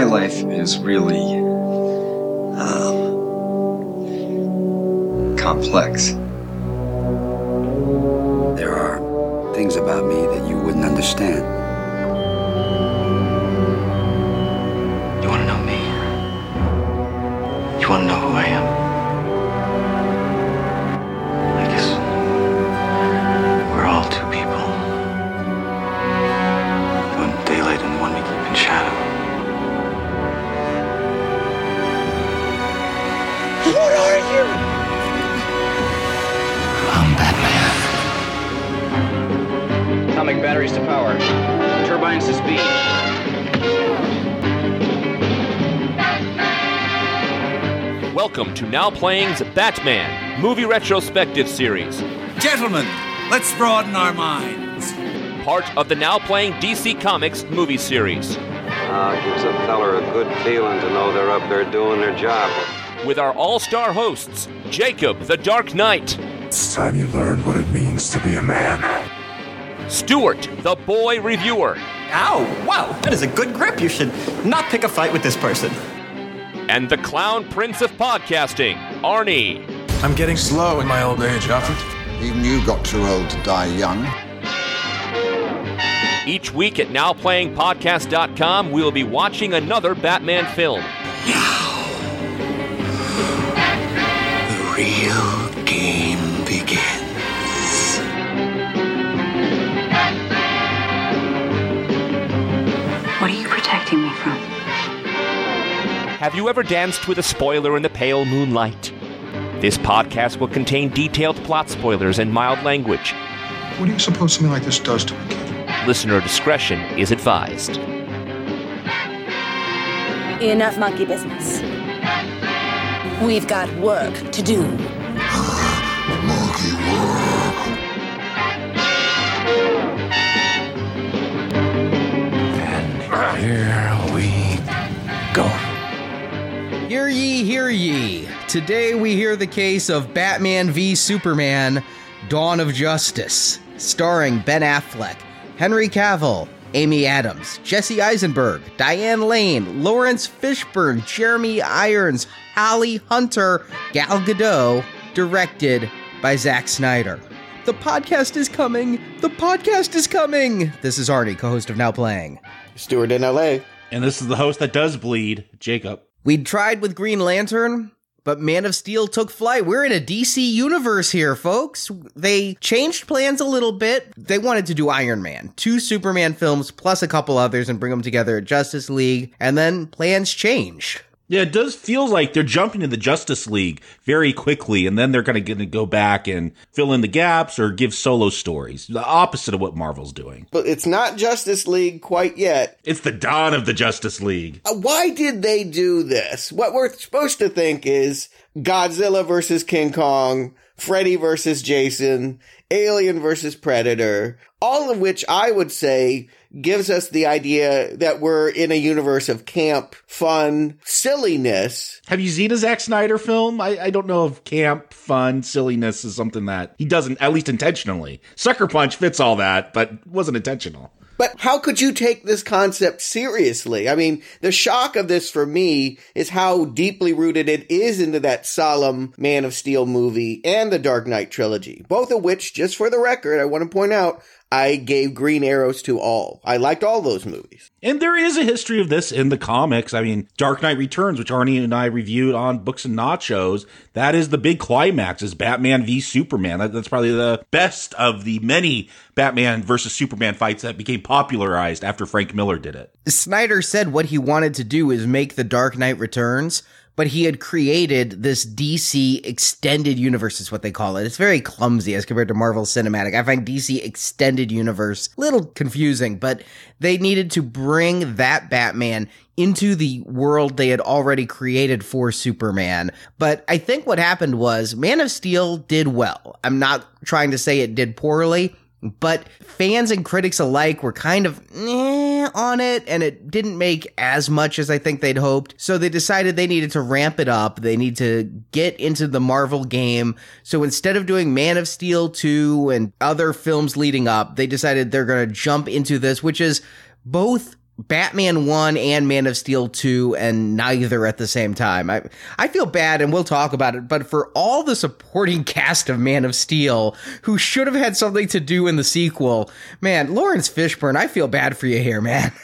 my life is really um, complex. There are things about me that you wouldn't understand. Batteries to power. Turbines to speed. Welcome to Now Playing's Batman movie retrospective series, Gentlemen, let's broaden our minds. part of the Now Playing DC Comics movie series. Ah, gives a feller a good feeling to know they're up there doing their job. With our all star hosts, Jacob the Dark Knight, It's time you learned what it means to be a man. Stuart the Boy Reviewer, Ow! Wow, that is a good grip. You should not pick a fight with this person. and the Clown Prince of Podcasting, Arnie. I'm getting slow in my old age, Alfred. Even you got too old to die young. Each week at NowPlayingPodcast.com, we'll be watching another Batman film. Now, The real Have you ever danced with a spoiler in the pale moonlight? This podcast will contain detailed plot spoilers and mild language. What do you suppose something like this does to a kid? Listener discretion is advised. Enough monkey business. We've got work to do. Monkey work. And here we go. Hear ye, hear ye. Today we hear the case of Batman v Superman Dawn of Justice, starring Ben Affleck, Henry Cavill, Amy Adams, Jesse Eisenberg, Diane Lane, Laurence Fishburne, Jeremy Irons, Holly Hunter, Gal Gadot, directed by Zack Snyder. The podcast is coming. The podcast is coming. This is Arnie, co-host of Now Playing. Stuart in LA. And this is the host that does bleed, Jacob. We'd tried with Green Lantern, but Man of Steel took flight. We're in a DC universe here, folks. They changed plans a little bit. They wanted to do Iron Man, two Superman films plus a couple others and bring them together at Justice League, and then plans change. Yeah, it does feel like they're jumping to the Justice League very quickly, and then they're going to go back and fill in the gaps or give solo stories. The opposite of what Marvel's doing. But it's not Justice League quite yet. It's the dawn of the Justice League. Uh, Why did they do this? What we're supposed to think is Godzilla versus King Kong, Freddy versus Jason, Alien versus Predator, all of which I would say gives us the idea that we're in a universe of camp, fun, silliness. Have you seen a Zack Snyder film? I, I don't know if camp, fun, silliness is something that he doesn't, at least intentionally. Sucker Punch fits all that, but wasn't intentional. But how could you take this concept seriously? I mean, the shock of this for me is how deeply rooted it is into that solemn Man of Steel movie and the Dark Knight trilogy. Both of which, just for the record, I want to point out, I gave green arrows to all. I liked all those movies. And there is a history of this in the comics. I mean, Dark Knight Returns, which Arnie and I reviewed on Books and Nachos, that is the big climax is Batman v Superman. That, that's probably the best of the many Batman versus Superman fights that became popularized after Frank Miller did it. Snyder said what he wanted to do is make The Dark Knight Returns, but he had created this DC extended universe is what they call it. It's very clumsy as compared to Marvel Cinematic. I find DC extended universe a little confusing, but they needed to bring that Batman into the world they had already created for Superman. But I think what happened was Man of Steel did well. I'm not trying to say it did poorly. But fans and critics alike were kind of eh, on it, and it didn't make as much as I think they'd hoped. So they decided they needed to ramp it up. They need to get into the Marvel game. So instead of doing Man of Steel 2 and other films leading up, they decided they're going to jump into this, which is both Batman 1 and Man of Steel 2 and neither at the same time. I I feel bad and we'll talk about it, but for all the supporting cast of Man of Steel who should have had something to do in the sequel, man, Laurence Fishburne, I feel bad for you here, man.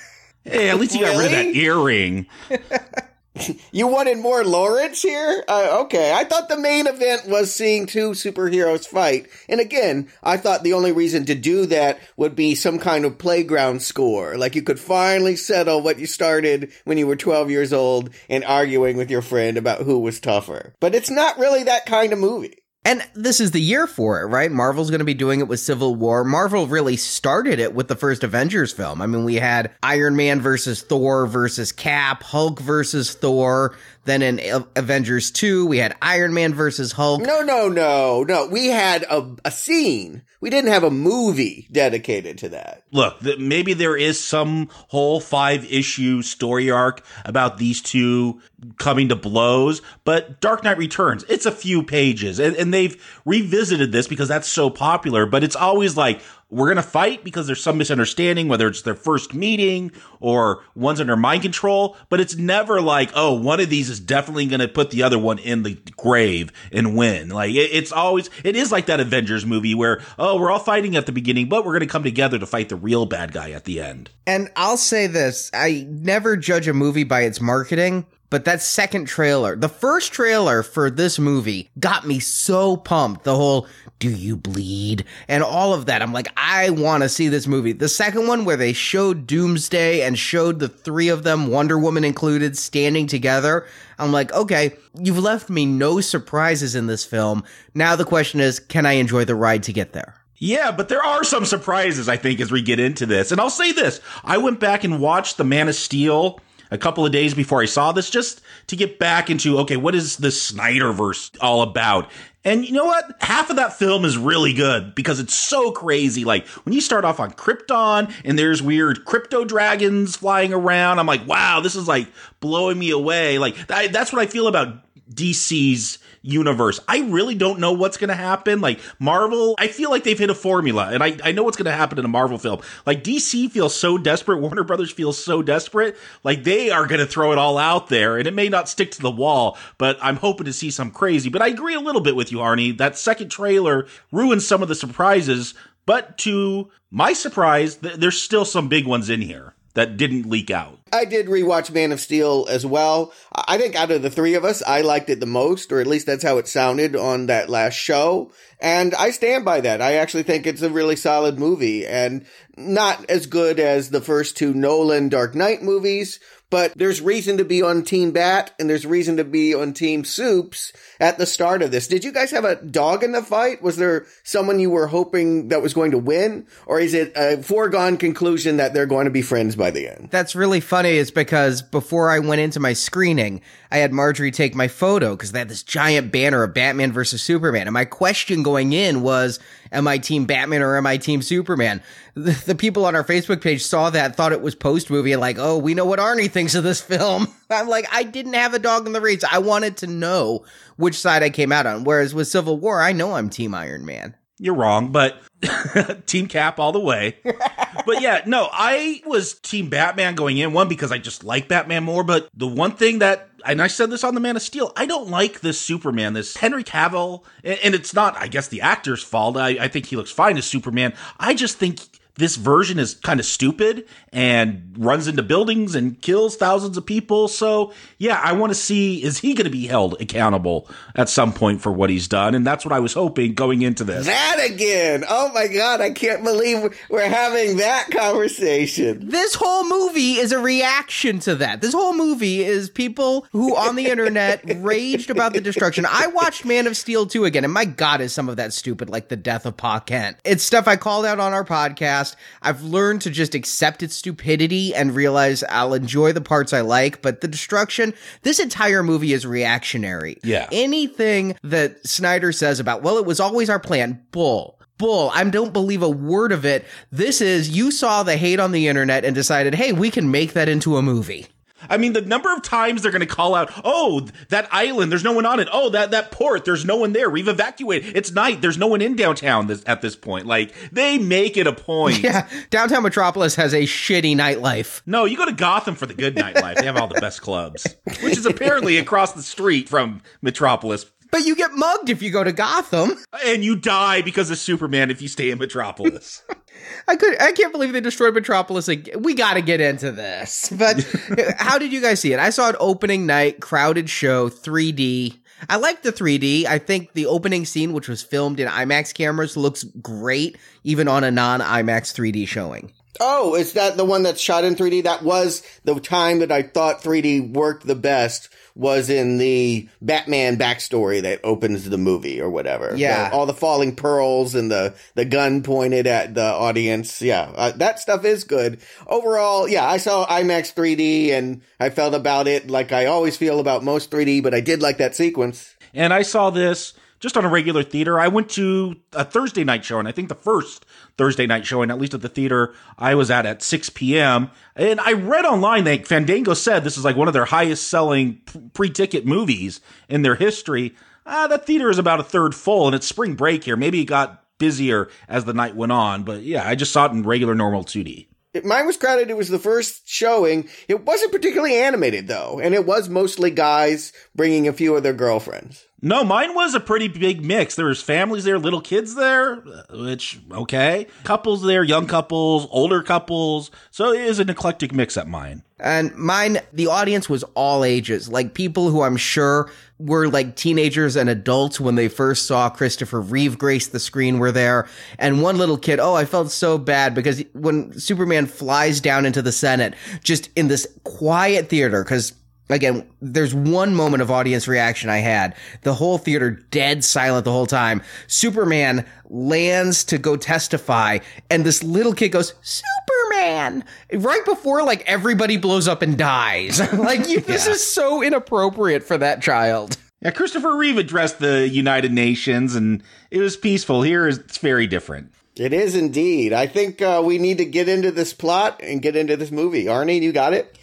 Hey, at least you got rid of that earring. You wanted more Laurence here? Uh, okay, I thought the main event was seeing two superheroes fight. And again, I thought the only reason to do that would be some kind of playground score. Like you could finally settle what you started when you were 12 years old and arguing with your friend about who was tougher. But it's not really that kind of movie. And this is the year for it, right? Marvel's going to be doing it with Civil War. Marvel really started it with the first Avengers film. I mean, we had Iron Man versus Thor versus Cap, Hulk versus Thor. Then in Avengers 2, we had Iron Man versus Hulk. No, no, no, no. We had a, a scene. We didn't have a movie dedicated to that. Look, th- maybe there is some whole five issue story arc about these two coming to blows, but Dark Knight Returns, it's a few pages, and, and they've revisited this because that's so popular, but it's always like, we're going to fight because there's some misunderstanding, whether it's their first meeting or one's under mind control, but it's never like, oh, one of these is definitely going to put the other one in the grave and win. Like, it, it's always, it is like that Avengers movie where, oh, we're all fighting at the beginning, but we're going to come together to fight the real bad guy at the end. And I'll say this I never judge a movie by its marketing. But that second trailer, the first trailer for this movie got me so pumped. The whole, do you bleed? And all of that. I'm like, I want to see this movie. The second one where they showed Doomsday and showed the three of them, Wonder Woman included, standing together. I'm like, okay, you've left me no surprises in this film. Now the question is, can I enjoy the ride to get there? Yeah, but there are some surprises, I think, as we get into this. And I'll say this I went back and watched The Man of Steel a couple of days before I saw this just to get back into, okay, what is the Snyderverse all about? And you know what? Half of that film is really good because it's so crazy. Like when you start off on Krypton and there's weird crypto dragons flying around, I'm like, wow, this is like blowing me away. Like that's what I feel about DC's universe. I really don't know what's going to happen. Like Marvel, I feel like they've hit a formula and I, I know what's going to happen in a Marvel film. Like DC feels so desperate. Warner Brothers feels so desperate. Like they are going to throw it all out there and it may not stick to the wall, but I'm hoping to see some crazy. But I agree a little bit with you, Arnie. That second trailer ruined some of the surprises, but to my surprise, th- there's still some big ones in here that didn't leak out. I did rewatch Man of Steel as well. I think out of the three of us, I liked it the most, or at least that's how it sounded on that last show. And I stand by that. I actually think it's a really solid movie and not as good as the first two Nolan Dark Knight movies, but there's reason to be on Team Bat and there's reason to be on Team Soups at the start of this. Did you guys have a dog in the fight? Was there someone you were hoping that was going to win? Or is it a foregone conclusion that they're going to be friends by the end? That's really funny is because before I went into my screening, I had Marjorie take my photo because they had this giant banner of Batman versus Superman. And my question going in was, am I team Batman or am I team Superman? The, the people on our Facebook page saw that, thought it was post movie and like, oh, we know what Arnie thinks of this film. I'm like, I didn't have a dog in the race. I wanted to know which side I came out on. Whereas with Civil War, I know I'm team Iron Man. You're wrong, but team cap all the way. but yeah, no, I was team Batman going in one because I just like Batman more. But the one thing that, and I said this on the Man of Steel, I don't like this Superman, this Henry Cavill, and, it's not, I guess, the actor's fault. I, I think he looks fine as Superman. I just think this version is kind of stupid and runs into buildings and kills thousands of people. So, yeah, I want to see is he going to be held accountable at some point for what he's done? And that's what I was hoping going into this. That again. Oh my God. I can't believe we're having that conversation. This whole movie is a reaction to that. This whole movie is people who on the internet raged about the destruction. I watched Man of Steel 2 again, and my God, is some of that stupid, like the death of Pa Kent. It's stuff I called out on our podcast. I've learned to just accept its stupidity and realize I'll enjoy the parts I like, but the destruction, this entire movie is reactionary. Yeah. Anything that Snyder says about, well, it was always our plan, bull bull. I don't believe a word of it. This is you saw the hate on the internet and decided, hey, we can make that into a movie. I mean, the number of times they're going to call out, "Oh, that island, there's no one on it. Oh, that that port, there's no one there. We've evacuated. It's night. There's no one in downtown this, at this point." Like they make it a point. Yeah, downtown Metropolis has a shitty nightlife. No, you go to Gotham for the good nightlife. they have all the best clubs, which is apparently across the street from Metropolis. But you get mugged if you go to Gotham. And you die because of Superman if you stay in Metropolis. I could I can't believe they destroyed Metropolis again. We got to get into this. But how did you guys see it? I saw it opening night, crowded show, 3D. I like the 3D. I think the opening scene, which was filmed in IMAX cameras, looks great even on a non IMAX 3D showing. Oh, is that the one that's shot in 3D? That was the time that I thought 3D worked the best was in the Batman backstory that opens the movie or whatever. Yeah. The, all the falling pearls and the, the gun pointed at the audience. Yeah. Uh, that stuff is good. Overall, yeah, I saw IMAX 3D and I felt about it like I always feel about most 3D, but I did like that sequence. And I saw this just on a regular theater. I went to a Thursday night show, and I think the first Thursday night showing, at least at the theater I was at at 6 p.m. And I read online that Fandango said this is like one of their highest selling pre ticket movies in their history. Uh, that theater is about a third full, and it's spring break here. Maybe it got busier as the night went on, but yeah, I just saw it in regular normal 2D. Mine was crowded. It was the first showing. It wasn't particularly animated though, and it was mostly guys bringing a few of their girlfriends. No, mine was a pretty big mix. There was families there, little kids there, which okay, couples there, young couples, older couples. So it is an eclectic mix at mine. And mine, the audience was all ages, like people who I'm sure were like teenagers and adults when they first saw Christopher Reeve grace the screen were there. And one little kid, oh, I felt so bad because when Superman flies down into the Senate, just in this quiet theater, because again, there's one moment of audience reaction I had. The whole theater dead silent the whole time. Superman lands to go testify, and this little kid goes, Superman! Right before like everybody blows up and dies. like you, this is so inappropriate for that child. Yeah, Christopher Reeve addressed the United Nations and it was peaceful. Here it's very different. It is indeed. I think uh, we need to get into this plot and get into this movie. Arnie, you got it?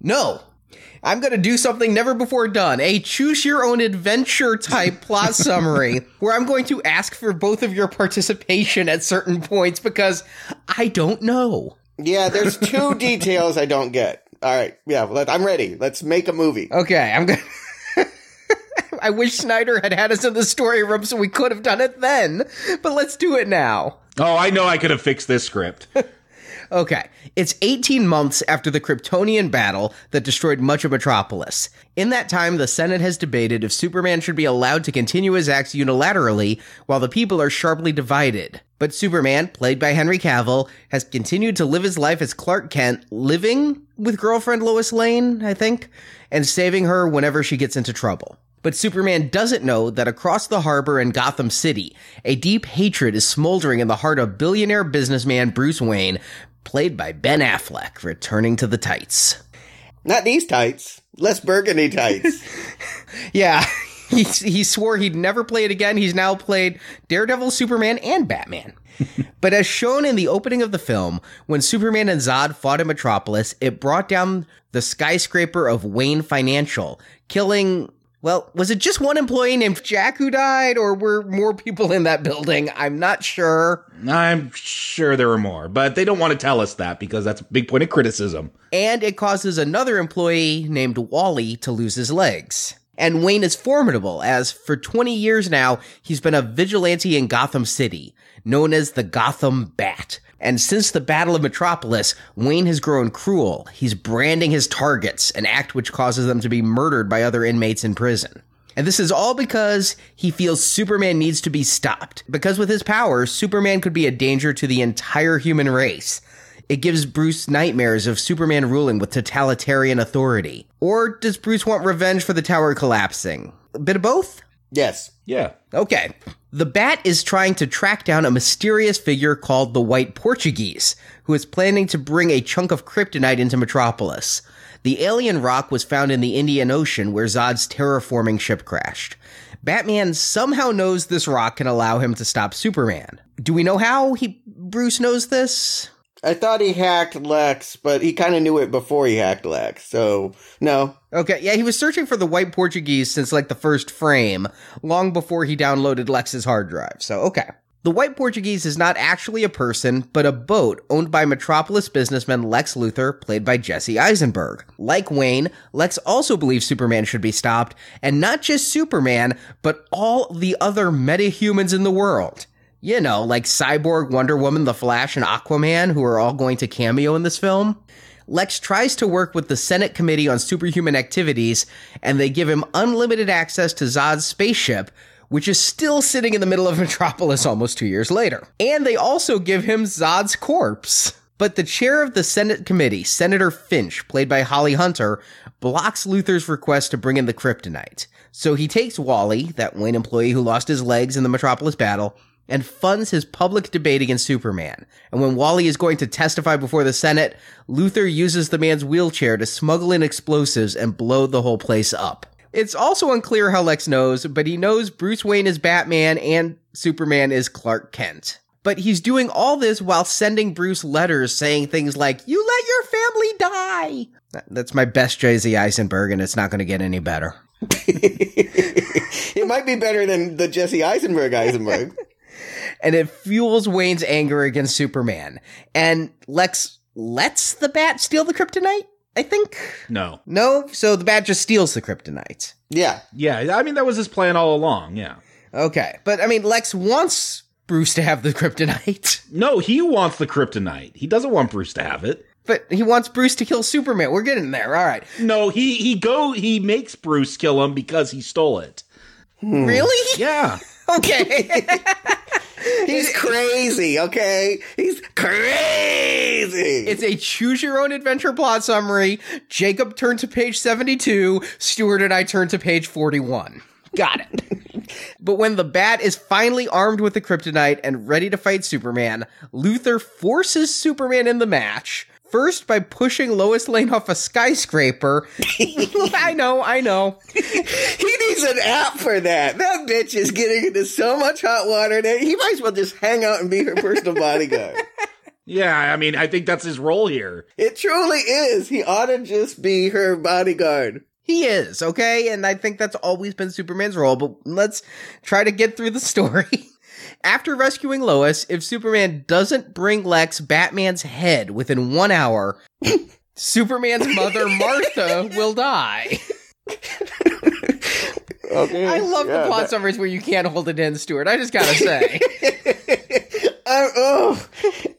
No, I'm going to do something never before done a choose your own adventure type plot summary where I'm going to ask for both of your participation at certain points because I don't know. Yeah, there's two details I don't get. All right. Yeah, let, I'm ready. Let's make a movie. Okay, I'm going to. I wish Snyder had had us in the story room so we could have done it then, but let's do it now. Oh, I know I could have fixed this script. Okay, it's 18 months after the Kryptonian battle that destroyed much of Metropolis. In that time, the Senate has debated if Superman should be allowed to continue his acts unilaterally while the people are sharply divided. But Superman, played by Henry Cavill, has continued to live his life as Clark Kent, living with girlfriend Lois Lane, I think, and saving her whenever she gets into trouble. But Superman doesn't know that across the harbor in Gotham City, a deep hatred is smoldering in the heart of billionaire businessman Bruce Wayne, played by Ben Affleck, returning to the tights. Not these tights, less burgundy tights. yeah. He, he swore he'd never play it again. He's now played Daredevil, Superman, and Batman. but as shown in the opening of the film, when Superman and Zod fought in Metropolis, it brought down the skyscraper of Wayne Financial, killing well, was it just one employee named Jack who died, or were more people in that building? I'm not sure. I'm sure there were more, but they don't want to tell us that because that's a big point of criticism. And it causes another employee named Wally to lose his legs. And Wayne is formidable, as for 20 years now, he's been a vigilante in Gotham City, known as the Gotham Bat. And since the Battle of Metropolis, Wayne has grown cruel. He's branding his targets, an act which causes them to be murdered by other inmates in prison. And this is all because he feels Superman needs to be stopped. Because with his powers, Superman could be a danger to the entire human race. It gives Bruce nightmares of Superman ruling with totalitarian authority. Or does Bruce want revenge for the tower collapsing? A bit of both? Yes. Yeah. Okay. The Bat is trying to track down a mysterious figure called the White Portuguese, who is planning to bring a chunk of kryptonite into Metropolis. The alien rock was found in the Indian Ocean where Zod's terraforming ship crashed. Batman somehow knows this rock can allow him to stop Superman. Do we know how he Bruce knows this? I thought he hacked Lex, but he kind of knew it before he hacked Lex. So no. Okay, yeah, he was searching for the white Portuguese since like the first frame, long before he downloaded Lex's hard drive. So okay. The White Portuguese is not actually a person, but a boat owned by Metropolis businessman Lex Luthor, played by Jesse Eisenberg. Like Wayne, Lex also believes Superman should be stopped, and not just Superman, but all the other metahumans in the world. You know, like Cyborg, Wonder Woman, The Flash, and Aquaman, who are all going to cameo in this film. Lex tries to work with the Senate Committee on Superhuman Activities, and they give him unlimited access to Zod's spaceship, which is still sitting in the middle of Metropolis almost two years later. And they also give him Zod's corpse. But the chair of the Senate committee, Senator Finch, played by Holly Hunter, blocks Luthor's request to bring in the kryptonite. So he takes Wally, that Wayne employee who lost his legs in the Metropolis battle, and funds his public debate against Superman. And when Wally is going to testify before the Senate, Luthor uses the man's wheelchair to smuggle in explosives and blow the whole place up. It's also unclear how Lex knows, but he knows Bruce Wayne is Batman and Superman is Clark Kent. But he's doing all this while sending Bruce letters saying things like, You let your family die! That's my best Jesse Eisenberg, and it's not going to get any better. it might be better than the Jesse Eisenberg Eisenberg. and it fuels Wayne's anger against Superman. And Lex lets the bat steal the kryptonite? I think. No. No? So the bat just steals the kryptonite. Yeah. Yeah, I mean, that was his plan all along, yeah. Okay. But, I mean, Lex wants Bruce to have the kryptonite. No, he wants the kryptonite. He doesn't want Bruce to have it. But he wants Bruce to kill Superman. We're getting there. All right. No, he he go he makes Bruce kill him because he stole it. Hmm. Really? Yeah. okay. He's crazy, okay? He's crazy. It's a choose your own adventure plot summary. Jacob turned to page 72, Stuart and I turned to page 41. Got it. but when the bat is finally armed with the kryptonite and ready to fight Superman, Luthor forces Superman in the match. First, by pushing Lois Lane off a skyscraper. I know, I know. he needs an app for that. That bitch is getting into so much hot water that he might as well just hang out and be her personal bodyguard. Yeah, I mean, I think that's his role here. It truly is. He ought to just be her bodyguard. He is, okay? And I think that's always been Superman's role, but let's try to get through the story. After rescuing Lois, if Superman doesn't bring Lex Batman's head within one hour, Superman's mother, Martha, will die. okay. I love yeah, the plot that- summaries where you can't hold it in, Stuart. I just gotta say. Uh, oh.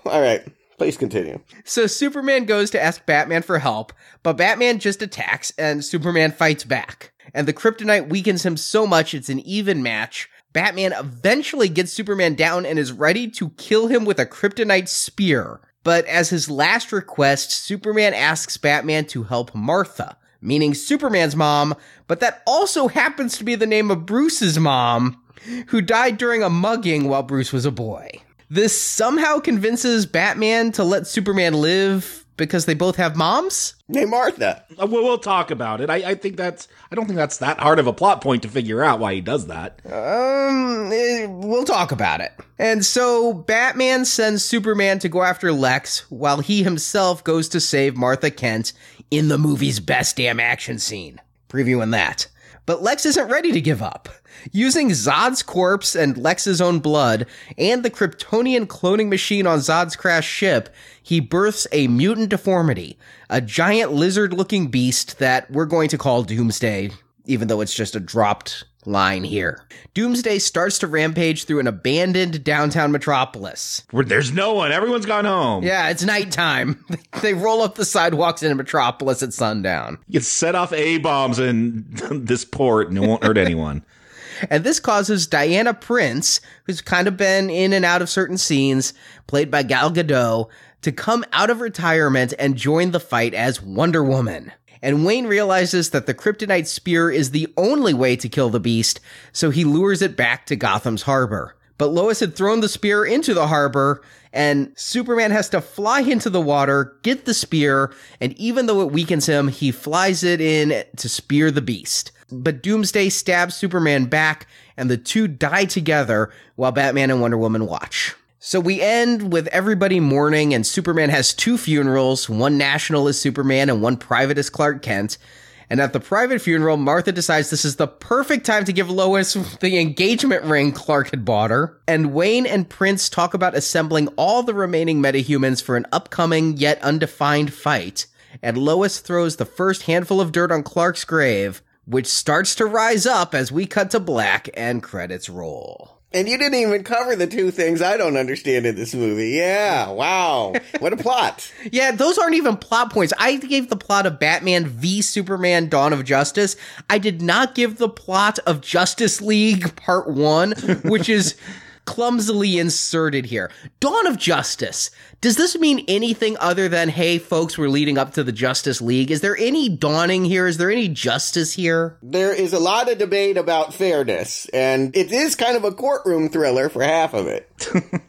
All right. Please continue. So Superman goes to ask Batman for help, but Batman just attacks and Superman fights back. And the kryptonite weakens him so much it's an even match. Batman eventually gets Superman down and is ready to kill him with a kryptonite spear. But as his last request, Superman asks Batman to help Martha, meaning Superman's mom, but that also happens to be the name of Bruce's mom, who died during a mugging while Bruce was a boy. This somehow convinces Batman to let Superman live because they both have moms? Name Martha. Uh, We'll, we'll talk about it. I, I think that's. I don't think that's that hard of a plot point to figure out why he does that. Um, eh, we'll talk about it. And so Batman sends Superman to go after Lex while he himself goes to save Martha Kent in the movie's best damn action scene. Previewing that. But Lex isn't ready to give up. Using Zod's corpse and Lex's own blood and the Kryptonian cloning machine on Zod's crashed ship, he births a mutant deformity, a giant lizard looking beast that we're going to call Doomsday, even though it's just a dropped line here. Doomsday starts to rampage through an abandoned downtown metropolis. Where there's no one. Everyone's gone home. Yeah, it's nighttime. they roll up the sidewalks into Metropolis at sundown. You can set off A bombs in this port and it won't hurt anyone. And this causes Diana Prince, who's kind of been in and out of certain scenes, played by Gal Gadot, to come out of retirement and join the fight as Wonder Woman. And Wayne realizes that the kryptonite spear is the only way to kill the beast, so he lures it back to Gotham's harbor. But Lois had thrown the spear into the harbor, and Superman has to fly into the water, get the spear, and even though it weakens him, he flies it in to spear the beast. But Doomsday stabs Superman back, and the two die together while Batman and Wonder Woman watch. So we end with everybody mourning, and Superman has two funerals one national as Superman and one private as Clark Kent. And at the private funeral, Martha decides this is the perfect time to give Lois the engagement ring Clark had bought her. And Wayne and Prince talk about assembling all the remaining metahumans for an upcoming yet undefined fight. And Lois throws the first handful of dirt on Clark's grave, which starts to rise up as we cut to black and credits roll. And you didn't even cover the two things I don't understand in this movie. Yeah, wow. What a plot. yeah, those aren't even plot points. I gave the plot of Batman v Superman Dawn of Justice. I did not give the plot of Justice League Part 1, which is clumsily inserted here. Dawn of Justice. Does this mean anything other than, hey, folks, we're leading up to the Justice League? Is there any dawning here? Is there any justice here? There is a lot of debate about fairness, and it is kind of a courtroom thriller for half of it.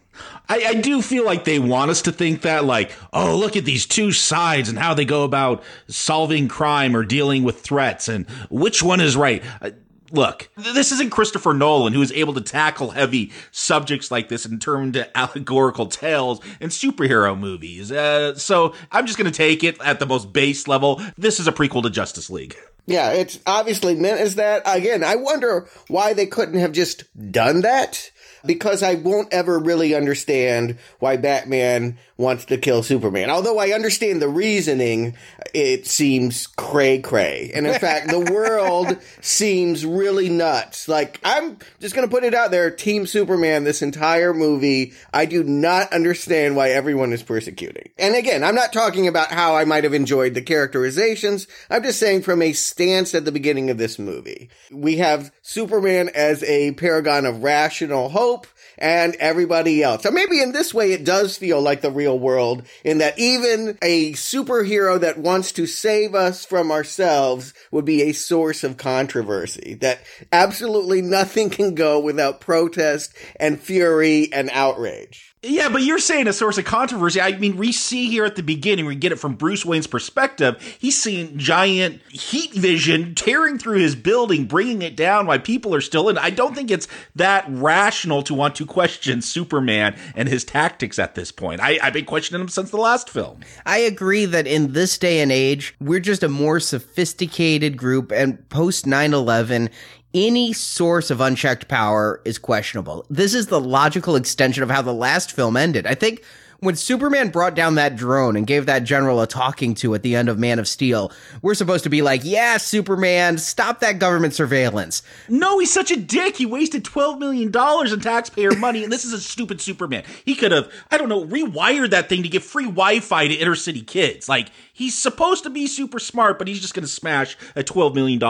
I, I, do feel like they want us to think that, like, oh, look at these two sides and how they go about solving crime or dealing with threats and which one is right uh, look, this isn't Christopher Nolan who is able to tackle heavy subjects like this and turn into allegorical tales and superhero movies. Uh, so I'm just going to take it at the most base level. This is a prequel to Justice League. Yeah, it's obviously meant as that. Again, I wonder why they couldn't have just done that because I won't ever really understand why Batman wants to kill Superman. Although I understand the reasoning, it seems cray cray. And in fact, the world seems really nuts. Like, I'm just going to put it out there Team Superman, this entire movie, I do not understand why everyone is persecuting. And again, I'm not talking about how I might have enjoyed the characterizations. I'm just saying from a stance at the beginning of this movie. We have Superman as a paragon of rational hope and everybody else. So maybe in this way, it does feel like the real world in that even a superhero that wants to save us from ourselves would be a source of controversy. That absolutely nothing can go without protest and fury and outrage. Yeah, but you're saying a source of controversy. I mean, we see here at the beginning, we get it from Bruce Wayne's perspective. He's seeing giant heat vision tearing through his building, bringing it down while people are still in. I don't think it's that rational to want to question Superman and his tactics at this point. I, I've been questioning him since the last film. I agree that in this day and age, we're just a more sophisticated group, and post 9 11, any source of unchecked power is questionable. This is the logical extension of how the last film ended. I think when Superman brought down that drone and gave that general a talking to at the end of Man of Steel, we're supposed to be like, yeah, Superman, stop that government surveillance. No, he's such a dick. He wasted $12 million in taxpayer money, and this is a stupid Superman. He could have, I don't know, rewired that thing to give free Wi Fi to inner city kids. Like, He's supposed to be super smart, but he's just going to smash a $12 million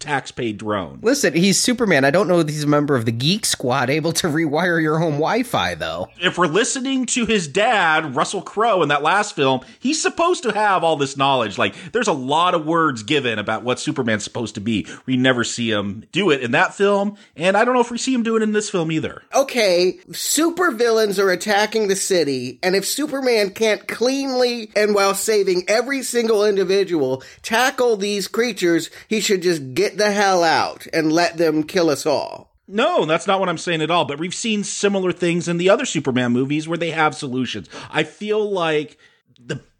tax paid drone. Listen, he's Superman. I don't know if he's a member of the Geek Squad able to rewire your home Wi Fi, though. If we're listening to his dad, Russell Crowe, in that last film, he's supposed to have all this knowledge. Like, there's a lot of words given about what Superman's supposed to be. We never see him do it in that film, and I don't know if we see him do it in this film either. Okay, super villains are attacking the city, and if Superman can't cleanly and while saving every every single individual tackle these creatures, he should just get the hell out and let them kill us all. No, that's not what I'm saying at all. But we've seen similar things in the other Superman movies where they have solutions. I feel like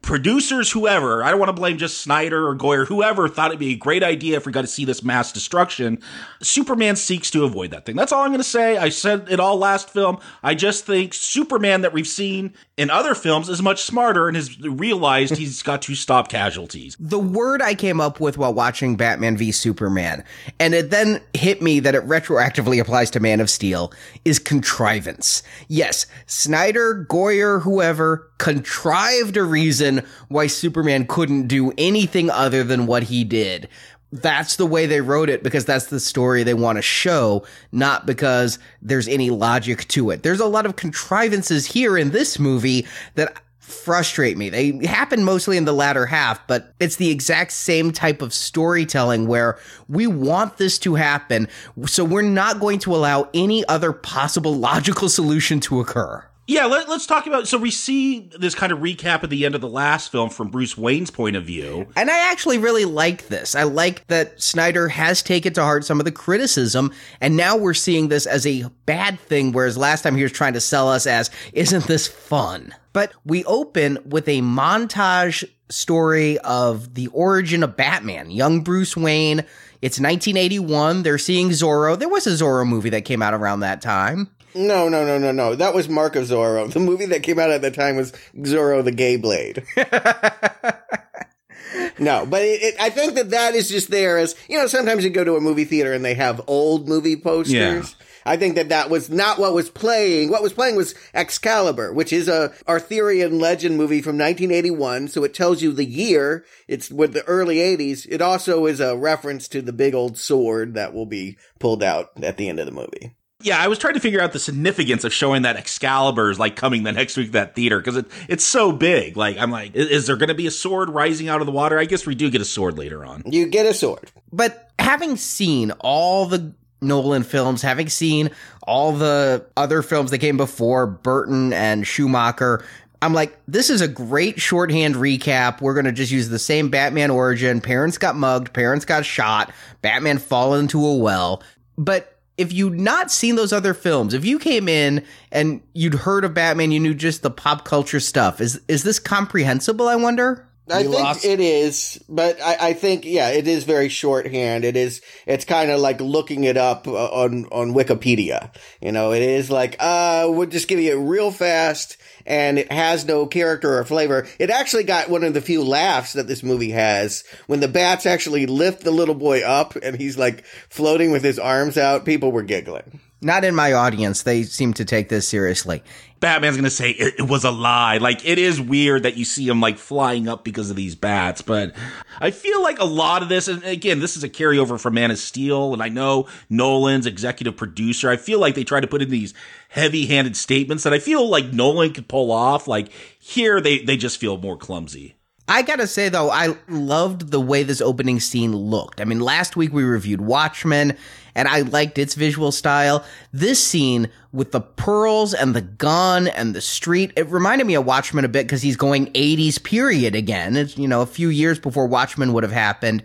producers, whoever, I don't want to blame just Snyder or Goyer, whoever thought it'd be a great idea if we got to see this mass destruction. Superman seeks to avoid that thing. That's all I'm going to say. I said it all last film. I just think Superman that we've seen in other films is much smarter and has realized he's got to stop casualties. The word I came up with while watching Batman v Superman, and it then hit me that it retroactively applies to Man of Steel, is contrivance. Yes, Snyder, Goyer, whoever contrived a reason why Superman couldn't do anything other than what he did that's the way they wrote it because that's the story they want to show, not because there's any logic to it. There's a lot of contrivances here in this movie that frustrate me. They happen mostly in the latter half, but it's the exact same type of storytelling where we want this to happen, so we're not going to allow any other possible logical solution to occur. Yeah, let, us talk about. So we see this kind of recap at the end of the last film from Bruce Wayne's point of view, and I actually really like this. I like that Snyder has taken to heart some of the criticism, and now we're seeing this as a bad thing, whereas last time he was trying to sell us as, "Isn't this fun?" But we open with a montage story of the origin of Batman, young Bruce Wayne. It's 1981. They're seeing Zorro. There was a Zorro movie that came out around that time. No, no, no, no, no. That was Mark of Zorro. The movie that came out at the time was Zorro the Gay Blade. no, but it, it, I think that that is just there as, you know, sometimes you go to a movie theater and they have old movie posters. Yeah. I think that that was not what was playing. What was playing was Excalibur, which is a Arthurian legend movie from 1981. So it tells you the year. It's with the early 80s. It also is a reference to the big old sword that will be pulled out at the end of the movie yeah, I was trying to figure out the significance of showing that Excalibur is like coming the next week to that theater because it, it's so big. Like, I'm like, is, is there going to be a sword rising out of the water? I guess we do get a sword later on. You get a sword. But having seen all the Nolan films, having seen all the other films that came before, Burton and Schumacher, I'm like, this is a great shorthand recap. We're going to just use the same Batman origin. Parents got mugged, parents got shot, Batman fall into a well. But if you'd not seen those other films, if you came in and you'd heard of Batman, you knew just the pop culture stuff. Is is this comprehensible? I wonder. I think lost? it is, but I, I, think yeah, it is very shorthand. It is. It's kind of like looking it up uh, on on Wikipedia. You know, it is like uh, we'll just give you it real fast and it has no character or flavor. It actually got one of the few laughs that this movie has when the bats actually lift the little boy up and he's like floating with his arms out. People were giggling. Not in my audience. They seem to take this seriously. Batman's gonna say it, it, was a lie. Like it is weird that you see him like flying up because of these bats, but I feel like a lot of this, and again, this is a carryover from Man of Steel, and I know Nolan's executive producer. I feel like they try to put in these heavy-handed statements that I feel like Nolan could pull off. Like here, they they just feel more clumsy. I gotta say though, I loved the way this opening scene looked. I mean, last week we reviewed Watchmen, and I liked its visual style. This scene with the pearls and the gun and the street, it reminded me of Watchmen a bit because he's going 80s period again. It's, you know, a few years before Watchmen would have happened.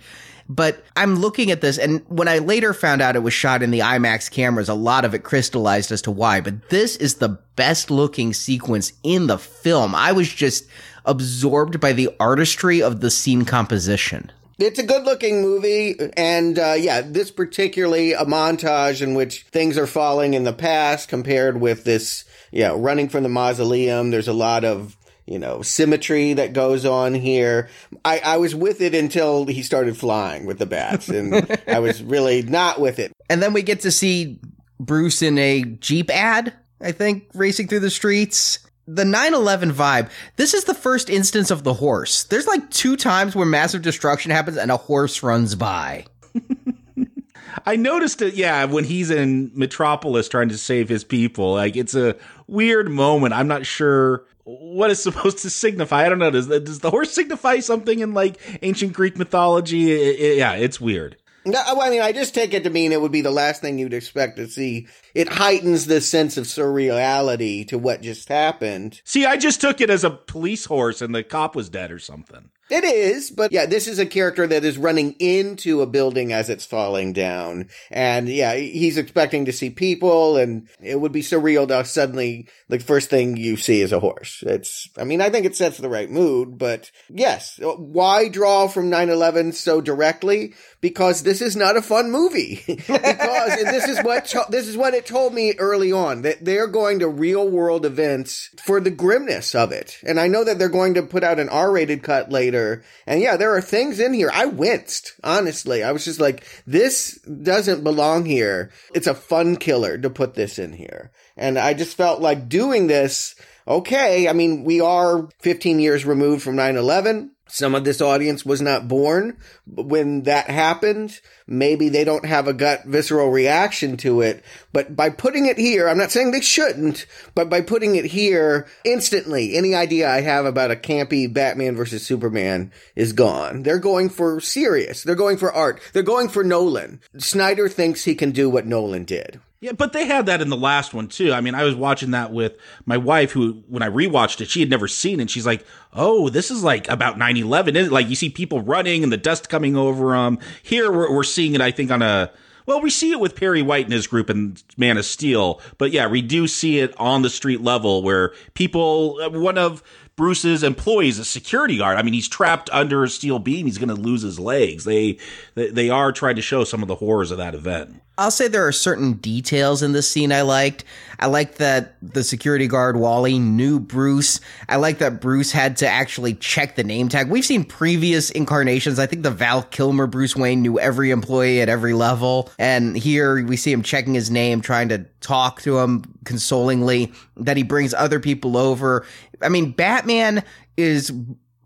But I'm looking at this, and when I later found out it was shot in the IMAX cameras, a lot of it crystallized as to why. But this is the best looking sequence in the film. I was just absorbed by the artistry of the scene composition. It's a good looking movie. And, uh, yeah, this particularly a montage in which things are falling in the past compared with this, yeah, running from the mausoleum. There's a lot of, you know, symmetry that goes on here. I, I was with it until he started flying with the bats and I was really not with it. And then we get to see Bruce in a Jeep ad, I think, racing through the streets the 9-11 vibe this is the first instance of the horse. There's like two times where massive destruction happens and a horse runs by. I noticed it yeah when he's in metropolis trying to save his people like it's a weird moment. I'm not sure what it's supposed to signify. I don't know. Does, does the horse signify something in like ancient greek mythology? It, it, yeah it's weird no, I mean, I just take it to mean it would be the last thing you'd expect to see. It heightens the sense of surreality to what just happened. See, I just took it as a police horse and the cop was dead or something. It is, but yeah, this is a character that is running into a building as it's falling down. And yeah, he's expecting to see people and it would be surreal to suddenly the first thing you see is a horse. It's, I mean, I think it sets the right mood, but yes, why draw from 9-11 so directly? Because this is not a fun movie. because this is what, this is what it told me early on that they're going to real world events for the grimness of it. And I know that they're going to put out an R-rated cut later and yeah, there are things in here. I winced, honestly. I was just like, this doesn't belong here. It's a fun killer to put this in here. And I just felt like doing this, okay, I mean, we are 15 years removed from 9 11 some of this audience was not born when that happened. Maybe they don't have a gut visceral reaction to it. But by putting it here, I'm not saying they shouldn't, but by putting it here instantly, any idea I have about a campy Batman versus Superman is gone. They're going for serious. They're going for art. They're going for Nolan. Snyder thinks he can do what Nolan did. Yeah, but they had that in the last one too. I mean, I was watching that with my wife who when I rewatched it, she had never seen it. She's like, "Oh, this is like about 9/11." Like you see people running and the dust coming over them. Here we're, we're seeing it I think on a well, we see it with Perry White and his group and Man of Steel, but yeah, we do see it on the street level where people uh, one of Bruce's employees, a security guard. I mean, he's trapped under a steel beam. He's going to lose his legs. They they are trying to show some of the horrors of that event. I'll say there are certain details in this scene I liked. I liked that the security guard Wally knew Bruce. I like that Bruce had to actually check the name tag. We've seen previous incarnations. I think the Val Kilmer Bruce Wayne knew every employee at every level. And here we see him checking his name, trying to talk to him consolingly, that he brings other people over. I mean, Batman is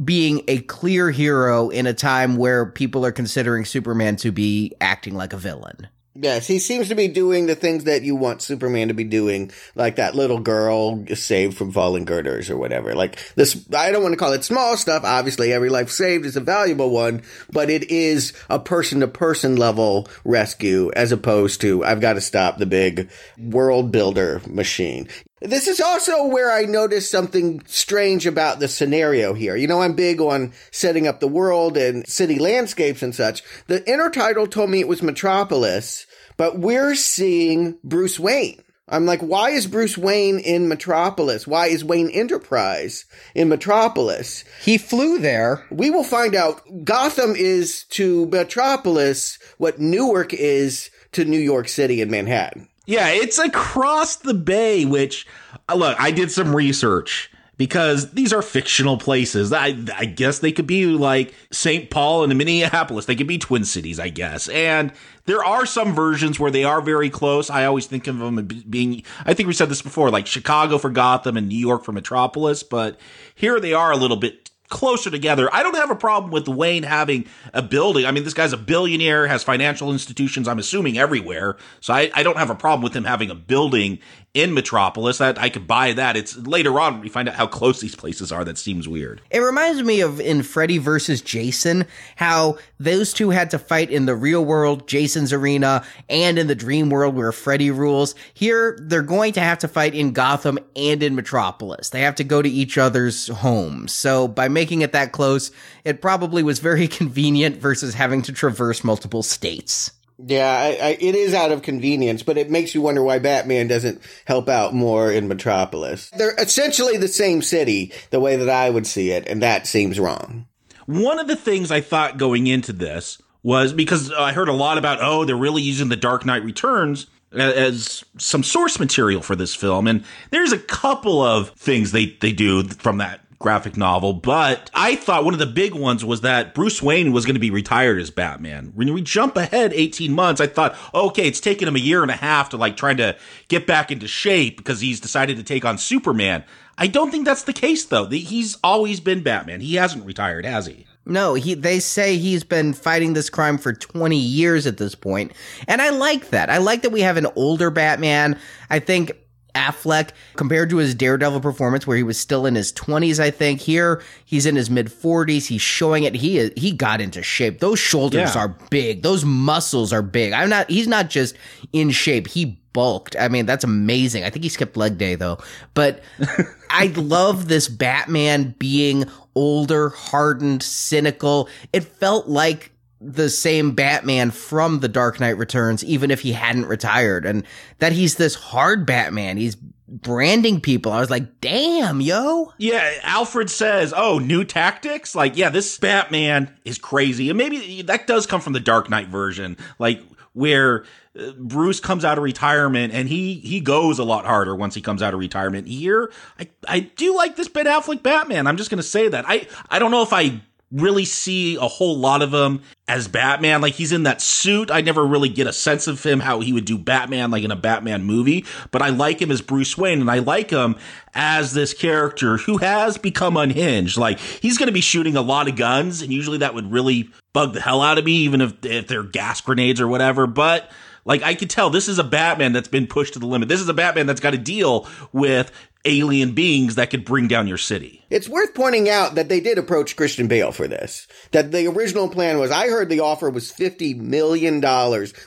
being a clear hero in a time where people are considering Superman to be acting like a villain. Yes, he seems to be doing the things that you want Superman to be doing, like that little girl saved from falling girders or whatever. Like this, I don't want to call it small stuff. Obviously, every life saved is a valuable one, but it is a person to person level rescue as opposed to I've got to stop the big world builder machine. This is also where I noticed something strange about the scenario here. You know, I'm big on setting up the world and city landscapes and such. The intertitle told me it was Metropolis, but we're seeing Bruce Wayne. I'm like, why is Bruce Wayne in Metropolis? Why is Wayne Enterprise in Metropolis? He flew there. We will find out. Gotham is to Metropolis what Newark is to New York City and Manhattan. Yeah, it's across the bay, which, uh, look, I did some research because these are fictional places. I, I guess they could be like St. Paul and Minneapolis. They could be Twin Cities, I guess. And there are some versions where they are very close. I always think of them being, I think we said this before, like Chicago for Gotham and New York for Metropolis, but here they are a little bit closer together. I don't have a problem with Wayne having a building. I mean, this guy's a billionaire, has financial institutions, I'm assuming, everywhere. So I, I don't have a problem with him having a building in Metropolis. That I could buy that. It's later on we find out how close these places are. That seems weird. It reminds me of in Freddy versus Jason, how those two had to fight in the real world, Jason's arena, and in the dream world where Freddy rules. Here, they're going to have to fight in Gotham and in Metropolis. They have to go to each other's homes. So by making it that close, it probably was very convenient versus having to traverse multiple states. Yeah, I, I, it is out of convenience, but it makes you wonder why Batman doesn't help out more in Metropolis. They're essentially the same city, the way that I would see it, and that seems wrong. One of the things I thought going into this was because I heard a lot about, oh, they're really using The Dark Knight Returns as some source material for this film. And there's a couple of things they, they do from that graphic novel, but I thought one of the big ones was that Bruce Wayne was going to be retired as Batman. When we jump ahead 18 months, I thought, okay, it's taken him a year and a half to like trying to get back into shape because he's decided to take on Superman. I don't think that's the case though. He's always been Batman. He hasn't retired, has he? No, he they say he's been fighting this crime for 20 years at this point. And I like that. I like that we have an older Batman. I think Affleck compared to his Daredevil performance where he was still in his 20s I think. Here he's in his mid 40s he's showing it. He he got into shape. Those shoulders yeah. are big. Those muscles are big. I'm not he's not just in shape. He bulked. I mean that's amazing. I think he skipped leg day though. But I love this Batman being older hardened cynical. It felt like the same Batman from The Dark Knight Returns, even if he hadn't retired, and that he's this hard Batman. He's branding people. I was like, damn, yo. Yeah, Alfred says, oh, new tactics? Like, yeah, this Batman is crazy. And maybe that does come from the Dark Knight version, like where uh, Bruce comes out of retirement and he he goes a lot harder once he comes out of retirement. Here, I I do like this Ben Affleck Batman. I'm just gonna say that. I I don't know if I really see a whole lot of him as Batman. Like he's in that suit. I never really get a sense of him how he would do Batman like in a Batman movie, but I like him as Bruce Wayne and I like him as this character who has become unhinged. Like he's going to be shooting a lot of guns and usually that would really bug the hell out of me even if if they're gas grenades or whatever, but like I could tell this is a Batman that's been pushed to the limit. This is a Batman that's got to deal with alien beings that could bring down your city. It's worth pointing out that they did approach Christian Bale for this. That the original plan was, I heard the offer was $50 million,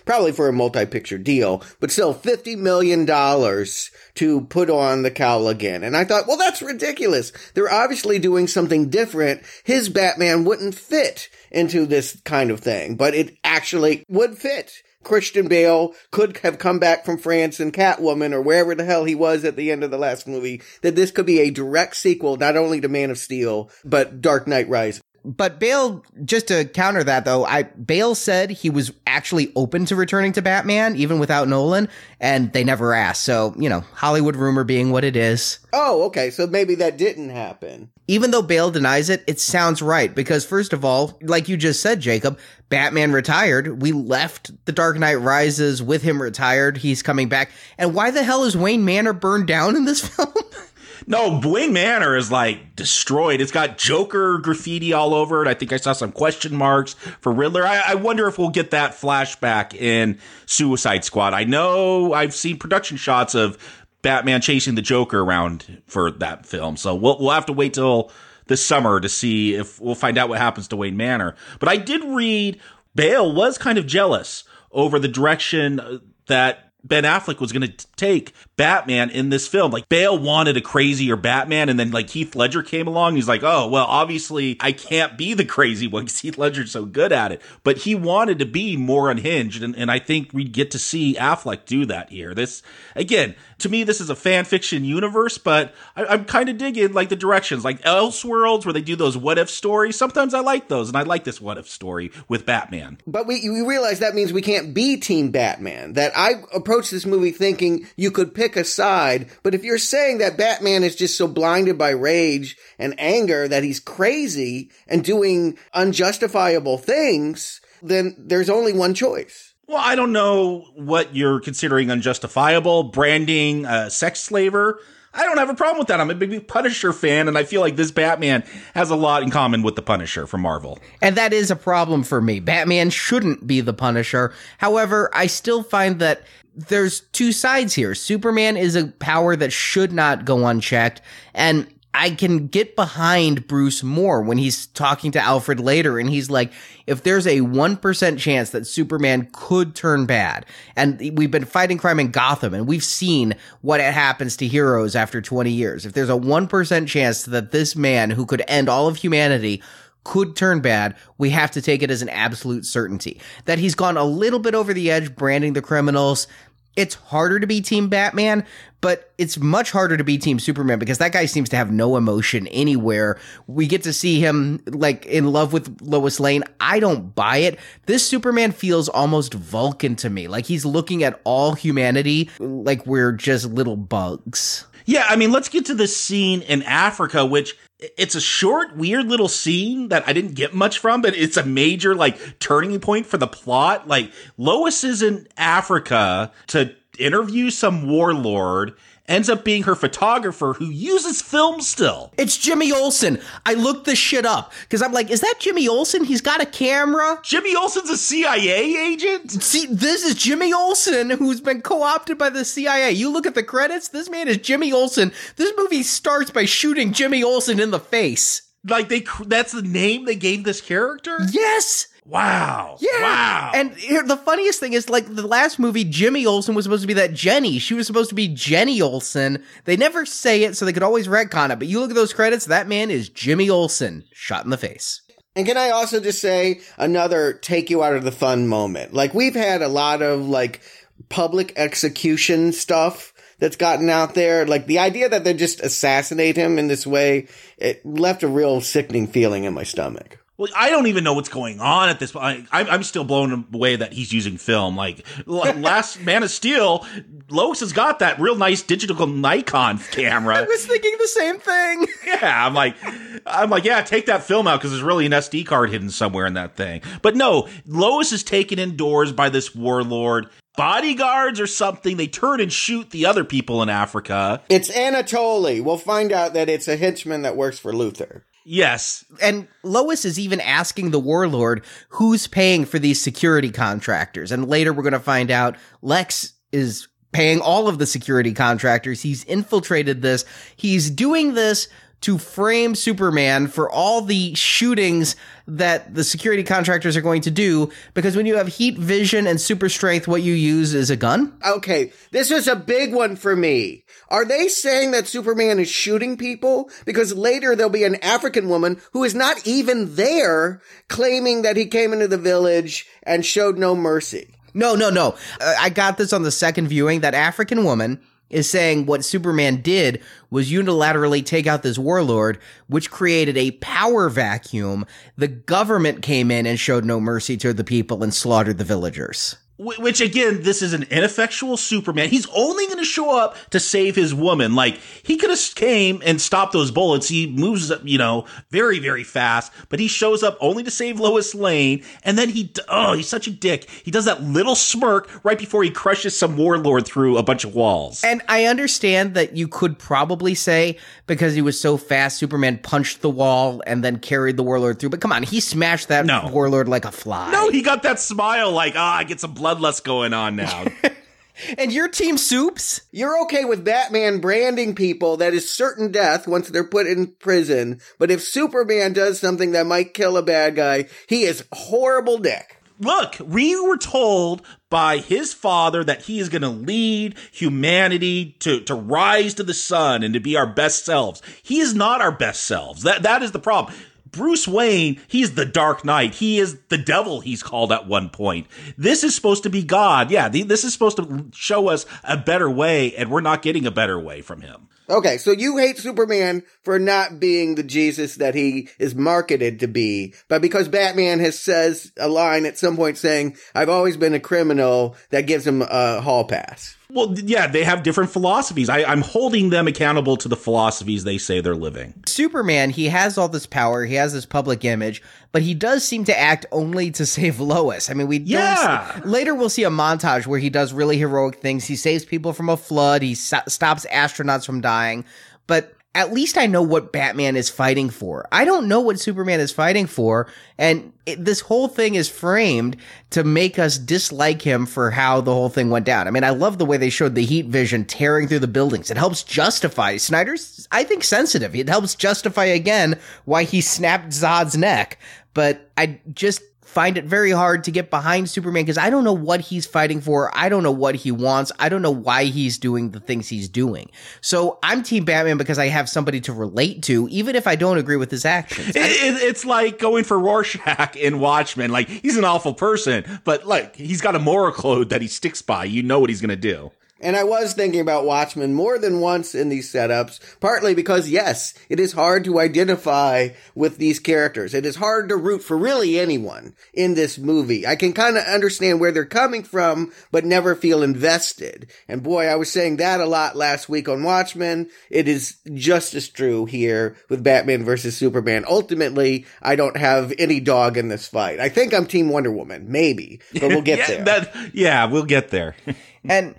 probably for a multi-picture deal, but still $50 million to put on the cowl again. And I thought, well, that's ridiculous. They're obviously doing something different. His Batman wouldn't fit into this kind of thing, but it actually would fit. Christian Bale could have come back from France and Catwoman or wherever the hell he was at the end of the last movie, that this could be a direct sequel, not only to Man of Steel, but Dark Knight Rises. But Bale, just to counter that though, I Bale said he was actually open to returning to Batman even without Nolan, and they never asked. So you know, Hollywood rumor being what it is. Oh, okay. So maybe that didn't happen. Even though Bale denies it, it sounds right because first of all, like you just said, Jacob, Batman retired. We left The Dark Knight Rises with him retired. He's coming back. And why the hell is Wayne Manor burned down in this film? No, Wayne Manor is like destroyed. It's got Joker graffiti all over it. I think I saw some question marks for Riddler. I, I, wonder if we'll get that flashback in Suicide Squad. I know I've seen production shots of Batman chasing the Joker around for that film, so we'll we'll have to wait till this summer to see if we'll find out what happens to Wayne Manor. But I did read Bale was kind of jealous over the direction that Ben Affleck was going to take Batman in this film. Like Bale wanted a crazier Batman, and then like Heath Ledger came along. He's like, oh well, obviously I can't be the crazy one because Heath Ledger's so good at it. But he wanted to be more unhinged, and, and I think we get to see Affleck do that here. This again, to me, this is a fan fiction universe, but I, am kind of digging like the directions, like Elseworlds, where they do those what if stories. Sometimes I like those, and I like this what if story with Batman. But we we realize that means we can't be Team Batman. That I approached this movie thinking you could pick a side, but if you're saying that Batman is just so blinded by rage and anger that he's crazy and doing unjustifiable things, then there's only one choice. Well, I don't know what you're considering unjustifiable. Branding a sex slaver. I don't have a problem with that. I'm a big Punisher fan, and I feel like this Batman has a lot in common with the Punisher from Marvel. And that is a problem for me. Batman shouldn't be the Punisher. However, I still find that there's two sides here. Superman is a power that should not go unchecked. And I can get behind Bruce more when he's talking to Alfred later and he's like, if there's a 1% chance that Superman could turn bad, and we've been fighting crime in Gotham and we've seen what happens to heroes after 20 years. If there's a 1% chance that this man who could end all of humanity could turn bad, we have to take it as an absolute certainty. That he's gone a little bit over the edge branding the criminals, it's harder to be Team Batman, but it's much harder to be Team Superman because that guy seems to have no emotion anywhere. We get to see him like in love with Lois Lane. I don't buy it. This Superman feels almost Vulcan to me. Like he's looking at all humanity like we're just little bugs. Yeah, I mean, let's get to this scene in Africa, which it's a short, weird little scene that I didn't get much from, but it's a major like turning point for the plot. Like Lois is in Africa to interview some warlord ends up being her photographer who uses film still. It's Jimmy Olsen. I looked this shit up because I'm like, is that Jimmy Olsen? He's got a camera. Jimmy Olsen's a CIA agent? See, this is Jimmy Olsen who's been co opted by the CIA. You look at the credits, this man is Jimmy Olsen. This movie starts by shooting Jimmy Olsen in the face. Like, they, that's the name they gave this character? Yes. Wow. Yeah. Wow. And here, the funniest thing is, like, the last movie, Jimmy Olsen was supposed to be that Jenny. She was supposed to be Jenny Olsen. They never say it, so they could always retcon it. But you look at those credits, that man is Jimmy Olsen, shot in the face. And can I also just say another take you out of the fun moment? Like, we've had a lot of, like, public execution stuff that's gotten out there. Like the idea that they just assassinate him in this way, it left a real sickening feeling in my stomach. Well, I don't even know what's going on at this point. I'm, I'm still blown away that he's using film. Like last Man of Steel, Lois has got that real nice digital Nikon camera. I was thinking the same thing. Yeah, I'm like, I'm like, yeah, take that film out because there's really an SD card hidden somewhere in that thing. But no, Lois is taken indoors by this warlord bodyguards or something. They turn and shoot the other people in Africa. It's Anatoly. We'll find out that it's a henchman that works for Luthor. Yes. And Lois is even asking the warlord who's paying for these security contractors. And later we're going to find out Lex is paying all of the security contractors. He's infiltrated this. He's doing this to frame Superman for all the shootings that the security contractors are going to do because when you have heat vision and super strength what you use is a gun? Okay this is a big one for me. Are they saying that superman is shooting people? Because later there'll be an african woman who is not even there claiming that he came into the village and showed no mercy. No no no. Uh, i got this on the second viewing that african woman is saying what Superman did was unilaterally take out this warlord, which created a power vacuum. The government came in and showed no mercy to the people and slaughtered the villagers. Which again, this is an ineffectual Superman. He's only going to show up to save his woman. Like he could have came and stopped those bullets. He moves, up, you know, very very fast, but he shows up only to save Lois Lane. And then he, oh, he's such a dick. He does that little smirk right before he crushes some warlord through a bunch of walls. And I understand that you could probably say because he was so fast, Superman punched the wall and then carried the warlord through. But come on, he smashed that no. warlord like a fly. No, he got that smile like, ah, oh, I get some bloodlust going on now. and your team soups? You're okay with Batman branding people that is certain death once they're put in prison, but if Superman does something that might kill a bad guy, he is horrible dick. Look, we were told by his father that he is going to lead humanity to, to rise to the sun and to be our best selves. He is not our best selves. That, that is the problem. Bruce Wayne, he's the Dark Knight. He is the devil, he's called at one point. This is supposed to be God. Yeah, this is supposed to show us a better way, and we're not getting a better way from him. Okay, so you hate Superman for not being the Jesus that he is marketed to be, but because Batman has says a line at some point saying, "I've always been a criminal," that gives him a hall pass. Well, yeah, they have different philosophies. I, am holding them accountable to the philosophies they say they're living. Superman, he has all this power, he has this public image, but he does seem to act only to save Lois. I mean, we yeah. later we'll see a montage where he does really heroic things. He saves people from a flood. He so- stops astronauts from dying. But at least I know what Batman is fighting for. I don't know what Superman is fighting for. And it, this whole thing is framed to make us dislike him for how the whole thing went down. I mean, I love the way they showed the heat vision tearing through the buildings. It helps justify Snyder's, I think, sensitive. It helps justify again why he snapped Zod's neck. But I just find it very hard to get behind Superman because I don't know what he's fighting for. I don't know what he wants. I don't know why he's doing the things he's doing. So I'm Team Batman because I have somebody to relate to, even if I don't agree with his actions. It, it, it's like going for Rorschach in Watchmen. Like he's an awful person, but like he's got a moral code that he sticks by. You know what he's going to do. And I was thinking about Watchmen more than once in these setups, partly because yes, it is hard to identify with these characters. It is hard to root for really anyone in this movie. I can kind of understand where they're coming from, but never feel invested. And boy, I was saying that a lot last week on Watchmen. It is just as true here with Batman versus Superman. Ultimately, I don't have any dog in this fight. I think I'm Team Wonder Woman, maybe, but we'll get yeah, there. That, yeah, we'll get there. and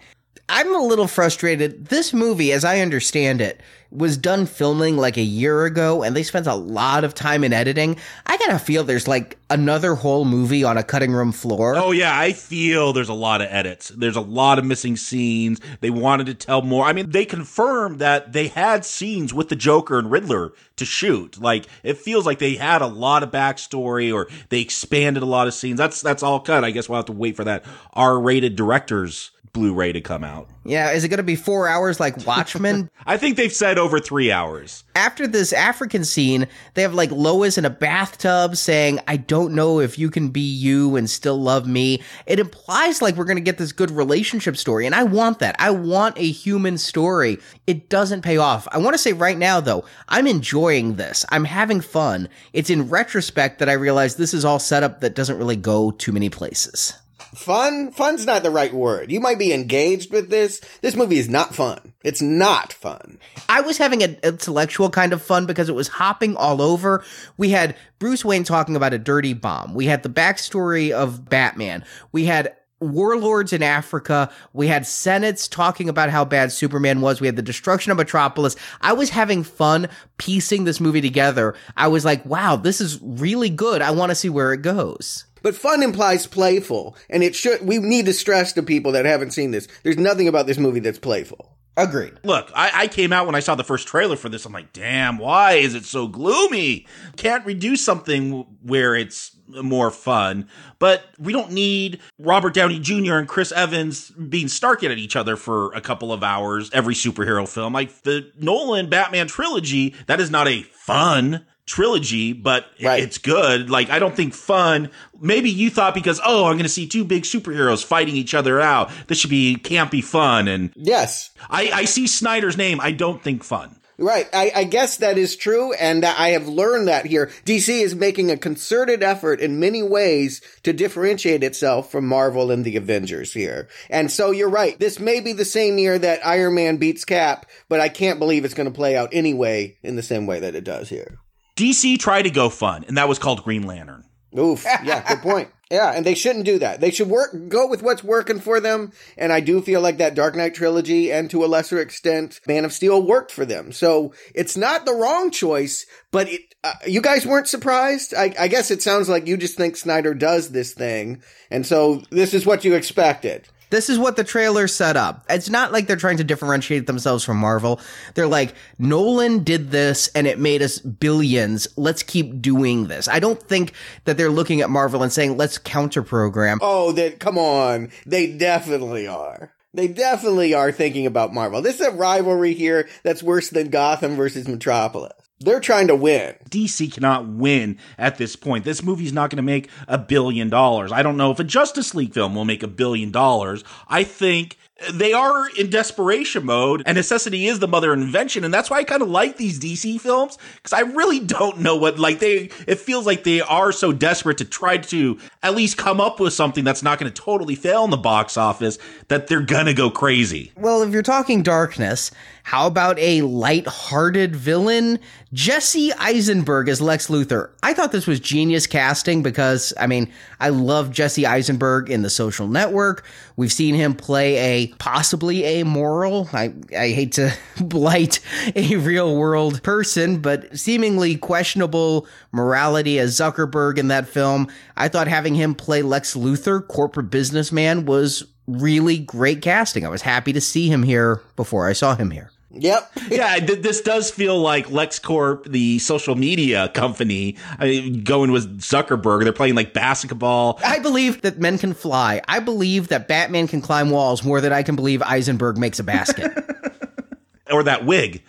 I'm a little frustrated. This movie, as I understand it, was done filming like a year ago and they spent a lot of time in editing. I gotta feel there's like another whole movie on a cutting room floor. Oh, yeah. I feel there's a lot of edits. There's a lot of missing scenes. They wanted to tell more. I mean, they confirmed that they had scenes with the Joker and Riddler to shoot. Like, it feels like they had a lot of backstory or they expanded a lot of scenes. That's, that's all cut. I guess we'll have to wait for that R rated director's Blu-ray to come out. Yeah, is it going to be four hours like Watchmen? I think they've said over three hours. After this African scene, they have like Lois in a bathtub saying, "I don't know if you can be you and still love me." It implies like we're going to get this good relationship story, and I want that. I want a human story. It doesn't pay off. I want to say right now though, I'm enjoying this. I'm having fun. It's in retrospect that I realize this is all set up that doesn't really go too many places fun fun's not the right word you might be engaged with this this movie is not fun it's not fun i was having an intellectual kind of fun because it was hopping all over we had bruce wayne talking about a dirty bomb we had the backstory of batman we had warlords in Africa. We had senates talking about how bad Superman was. We had the destruction of Metropolis. I was having fun piecing this movie together. I was like, wow, this is really good. I want to see where it goes. But fun implies playful, and it should. We need to stress to people that haven't seen this. There's nothing about this movie that's playful. Agreed. Look, I, I, came out when I saw the first trailer for this. I'm like, damn, why is it so gloomy? Can't we do something where it's more fun? But we don't need Robert Downey Jr. and Chris Evans being snarking at each other for a couple of hours every superhero film. Like the Nolan Batman trilogy, that is not a fun trilogy, but right. it's good. Like, I don't think fun. Maybe you thought because, oh, I'm going to see two big superheroes fighting each other out. This should be campy fun. And yes, I, I see Snyder's name. I don't think fun. Right. I, I, guess that is true. And I have learned that here. DC is making a concerted effort in many ways to differentiate itself from Marvel and the Avengers here. And so you're right. This may be the same year that Iron Man beats Cap, but I can't believe it's going to play out anyway in the same way that it does here. DC tried to go fun, and that was called Green Lantern. Oof. Yeah, good point. Yeah, and they shouldn't do that. They should work, go with what's working for them. And I do feel like that Dark Knight trilogy and to a lesser extent, Man of Steel worked for them. So it's not the wrong choice, but it, uh, you guys weren't surprised? I, I guess it sounds like you just think Snyder does this thing. And so this is what you expected. This is what the trailer set up. It's not like they're trying to differentiate themselves from Marvel. They're like, Nolan did this and it made us billions. Let's keep doing this. I don't think that they're looking at Marvel and saying, let's counter program. Oh, that, come on. They definitely are. They definitely are thinking about Marvel. This is a rivalry here that's worse than Gotham versus Metropolis. They're trying to win. DC cannot win at this point. This movie's not going to make a billion dollars. I don't know if a Justice League film will make a billion dollars. I think they are in desperation mode and necessity is the mother of invention and that's why i kind of like these dc films because i really don't know what like they it feels like they are so desperate to try to at least come up with something that's not going to totally fail in the box office that they're gonna go crazy well if you're talking darkness how about a light-hearted villain jesse eisenberg as lex luthor i thought this was genius casting because i mean i love jesse eisenberg in the social network we've seen him play a possibly amoral. I, I hate to blight a real world person, but seemingly questionable morality as Zuckerberg in that film. I thought having him play Lex Luthor, corporate businessman, was really great casting. I was happy to see him here before I saw him here. Yep. yeah, th- this does feel like LexCorp, the social media company, I mean, going with Zuckerberg. They're playing like basketball. I believe that men can fly. I believe that Batman can climb walls more than I can believe Eisenberg makes a basket. or that wig.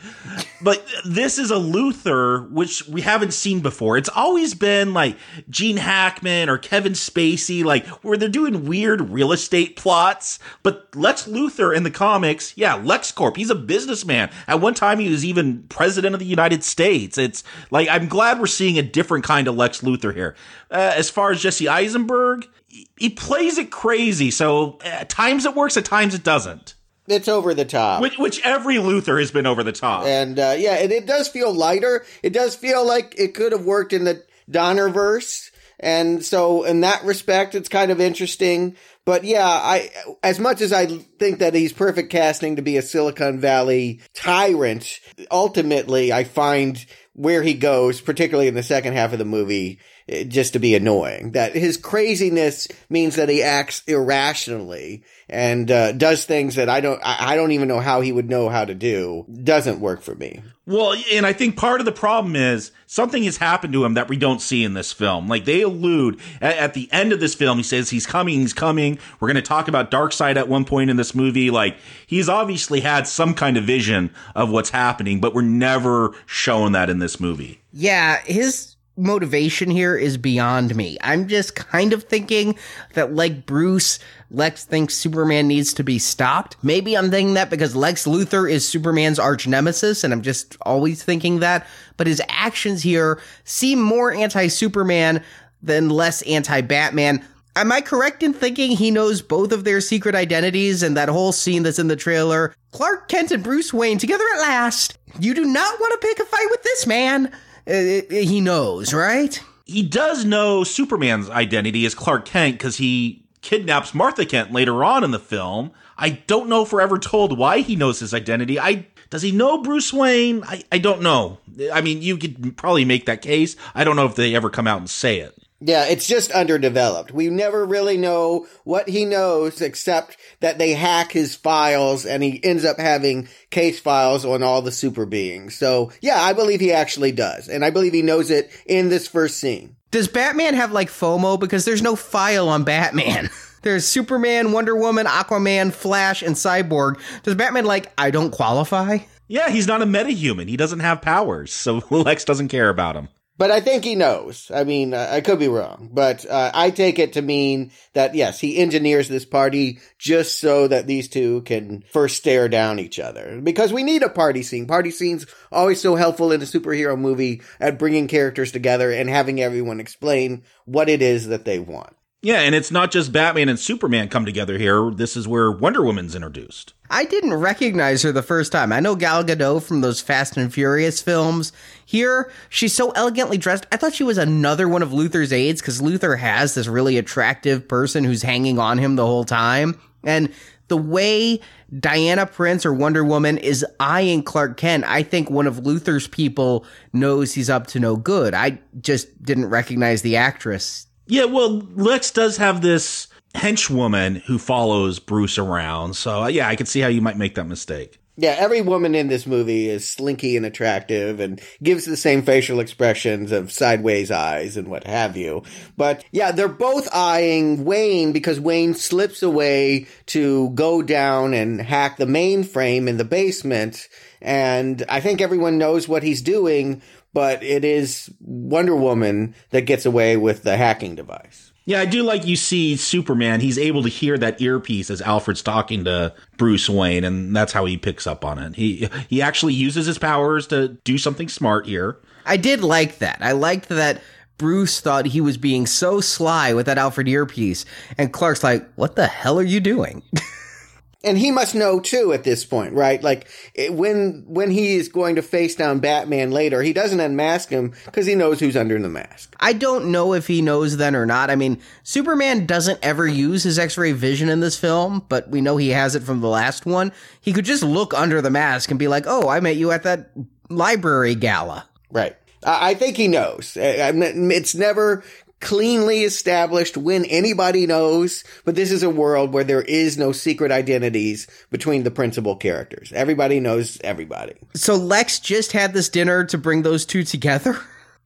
But this is a Luthor, which we haven't seen before. It's always been like Gene Hackman or Kevin Spacey, like where they're doing weird real estate plots. But Lex Luthor in the comics, yeah, LexCorp, he's a businessman. At one time, he was even president of the United States. It's like, I'm glad we're seeing a different kind of Lex Luthor here. Uh, as far as Jesse Eisenberg, he plays it crazy. So at times it works, at times it doesn't. It's over the top. Which, which every Luthor has been over the top. And uh, yeah, and it does feel lighter. It does feel like it could have worked in the Donnerverse. And so in that respect, it's kind of interesting. But yeah, I, as much as I think that he's perfect casting to be a Silicon Valley tyrant, ultimately I find where he goes, particularly in the second half of the movie, just to be annoying. That his craziness means that he acts irrationally and uh, does things that I don't I don't even know how he would know how to do. Doesn't work for me. Well, and I think part of the problem is something has happened to him that we don't see in this film. Like they allude at, at the end of this film, he says he's coming, he's coming. We're going to talk about Darkseid at one point in this movie. Like he's obviously had some kind of vision of what's happening, but we're never shown that in this movie. Yeah, his motivation here is beyond me. I'm just kind of thinking that, like Bruce, Lex thinks Superman needs to be stopped. Maybe I'm thinking that because Lex Luthor is Superman's arch nemesis, and I'm just always thinking that. But his actions here seem more anti Superman than less anti Batman. Am I correct in thinking he knows both of their secret identities and that whole scene that's in the trailer? Clark Kent and Bruce Wayne together at last. You do not want to pick a fight with this man. Uh, he knows, right? He does know Superman's identity as Clark Kent because he kidnaps Martha Kent later on in the film. I don't know if we're ever told why he knows his identity. I does he know Bruce Wayne? I, I don't know. I mean, you could probably make that case. I don't know if they ever come out and say it. Yeah, it's just underdeveloped. We never really know what he knows except that they hack his files and he ends up having case files on all the super beings. So yeah, I believe he actually does. And I believe he knows it in this first scene. Does Batman have like FOMO? Because there's no file on Batman. There's Superman, Wonder Woman, Aquaman, Flash, and Cyborg. Does Batman like, I don't qualify? Yeah, he's not a metahuman. He doesn't have powers, so Lex doesn't care about him. But I think he knows. I mean, I could be wrong, but uh, I take it to mean that yes, he engineers this party just so that these two can first stare down each other. Because we need a party scene. Party scenes always so helpful in a superhero movie at bringing characters together and having everyone explain what it is that they want. Yeah, and it's not just Batman and Superman come together here. This is where Wonder Woman's introduced. I didn't recognize her the first time. I know Gal Gadot from those Fast and Furious films. Here, she's so elegantly dressed. I thought she was another one of Luthor's aides because Luthor has this really attractive person who's hanging on him the whole time. And the way Diana Prince or Wonder Woman is eyeing Clark Kent, I think one of Luthor's people knows he's up to no good. I just didn't recognize the actress yeah, well, Lex does have this henchwoman who follows Bruce around. So, uh, yeah, I can see how you might make that mistake. Yeah, every woman in this movie is slinky and attractive and gives the same facial expressions of sideways eyes and what have you. But yeah, they're both eyeing Wayne because Wayne slips away to go down and hack the mainframe in the basement. And I think everyone knows what he's doing, but it is Wonder Woman that gets away with the hacking device. Yeah, I do like you see Superman. He's able to hear that earpiece as Alfred's talking to Bruce Wayne, and that's how he picks up on it. He he actually uses his powers to do something smart here. I did like that. I liked that Bruce thought he was being so sly with that Alfred earpiece, and Clark's like, "What the hell are you doing?" and he must know too at this point, right? Like it, when when he is going to face down Batman later, he doesn't unmask him because he knows who's under the mask. I don't know if he knows then or not. I mean, Superman doesn't ever use his X-ray vision in this film, but we know he has it from the last one. He could just look under the mask and be like, "Oh, I met you at that library gala." Right. I think he knows. It's never cleanly established when anybody knows, but this is a world where there is no secret identities between the principal characters. Everybody knows everybody. So Lex just had this dinner to bring those two together?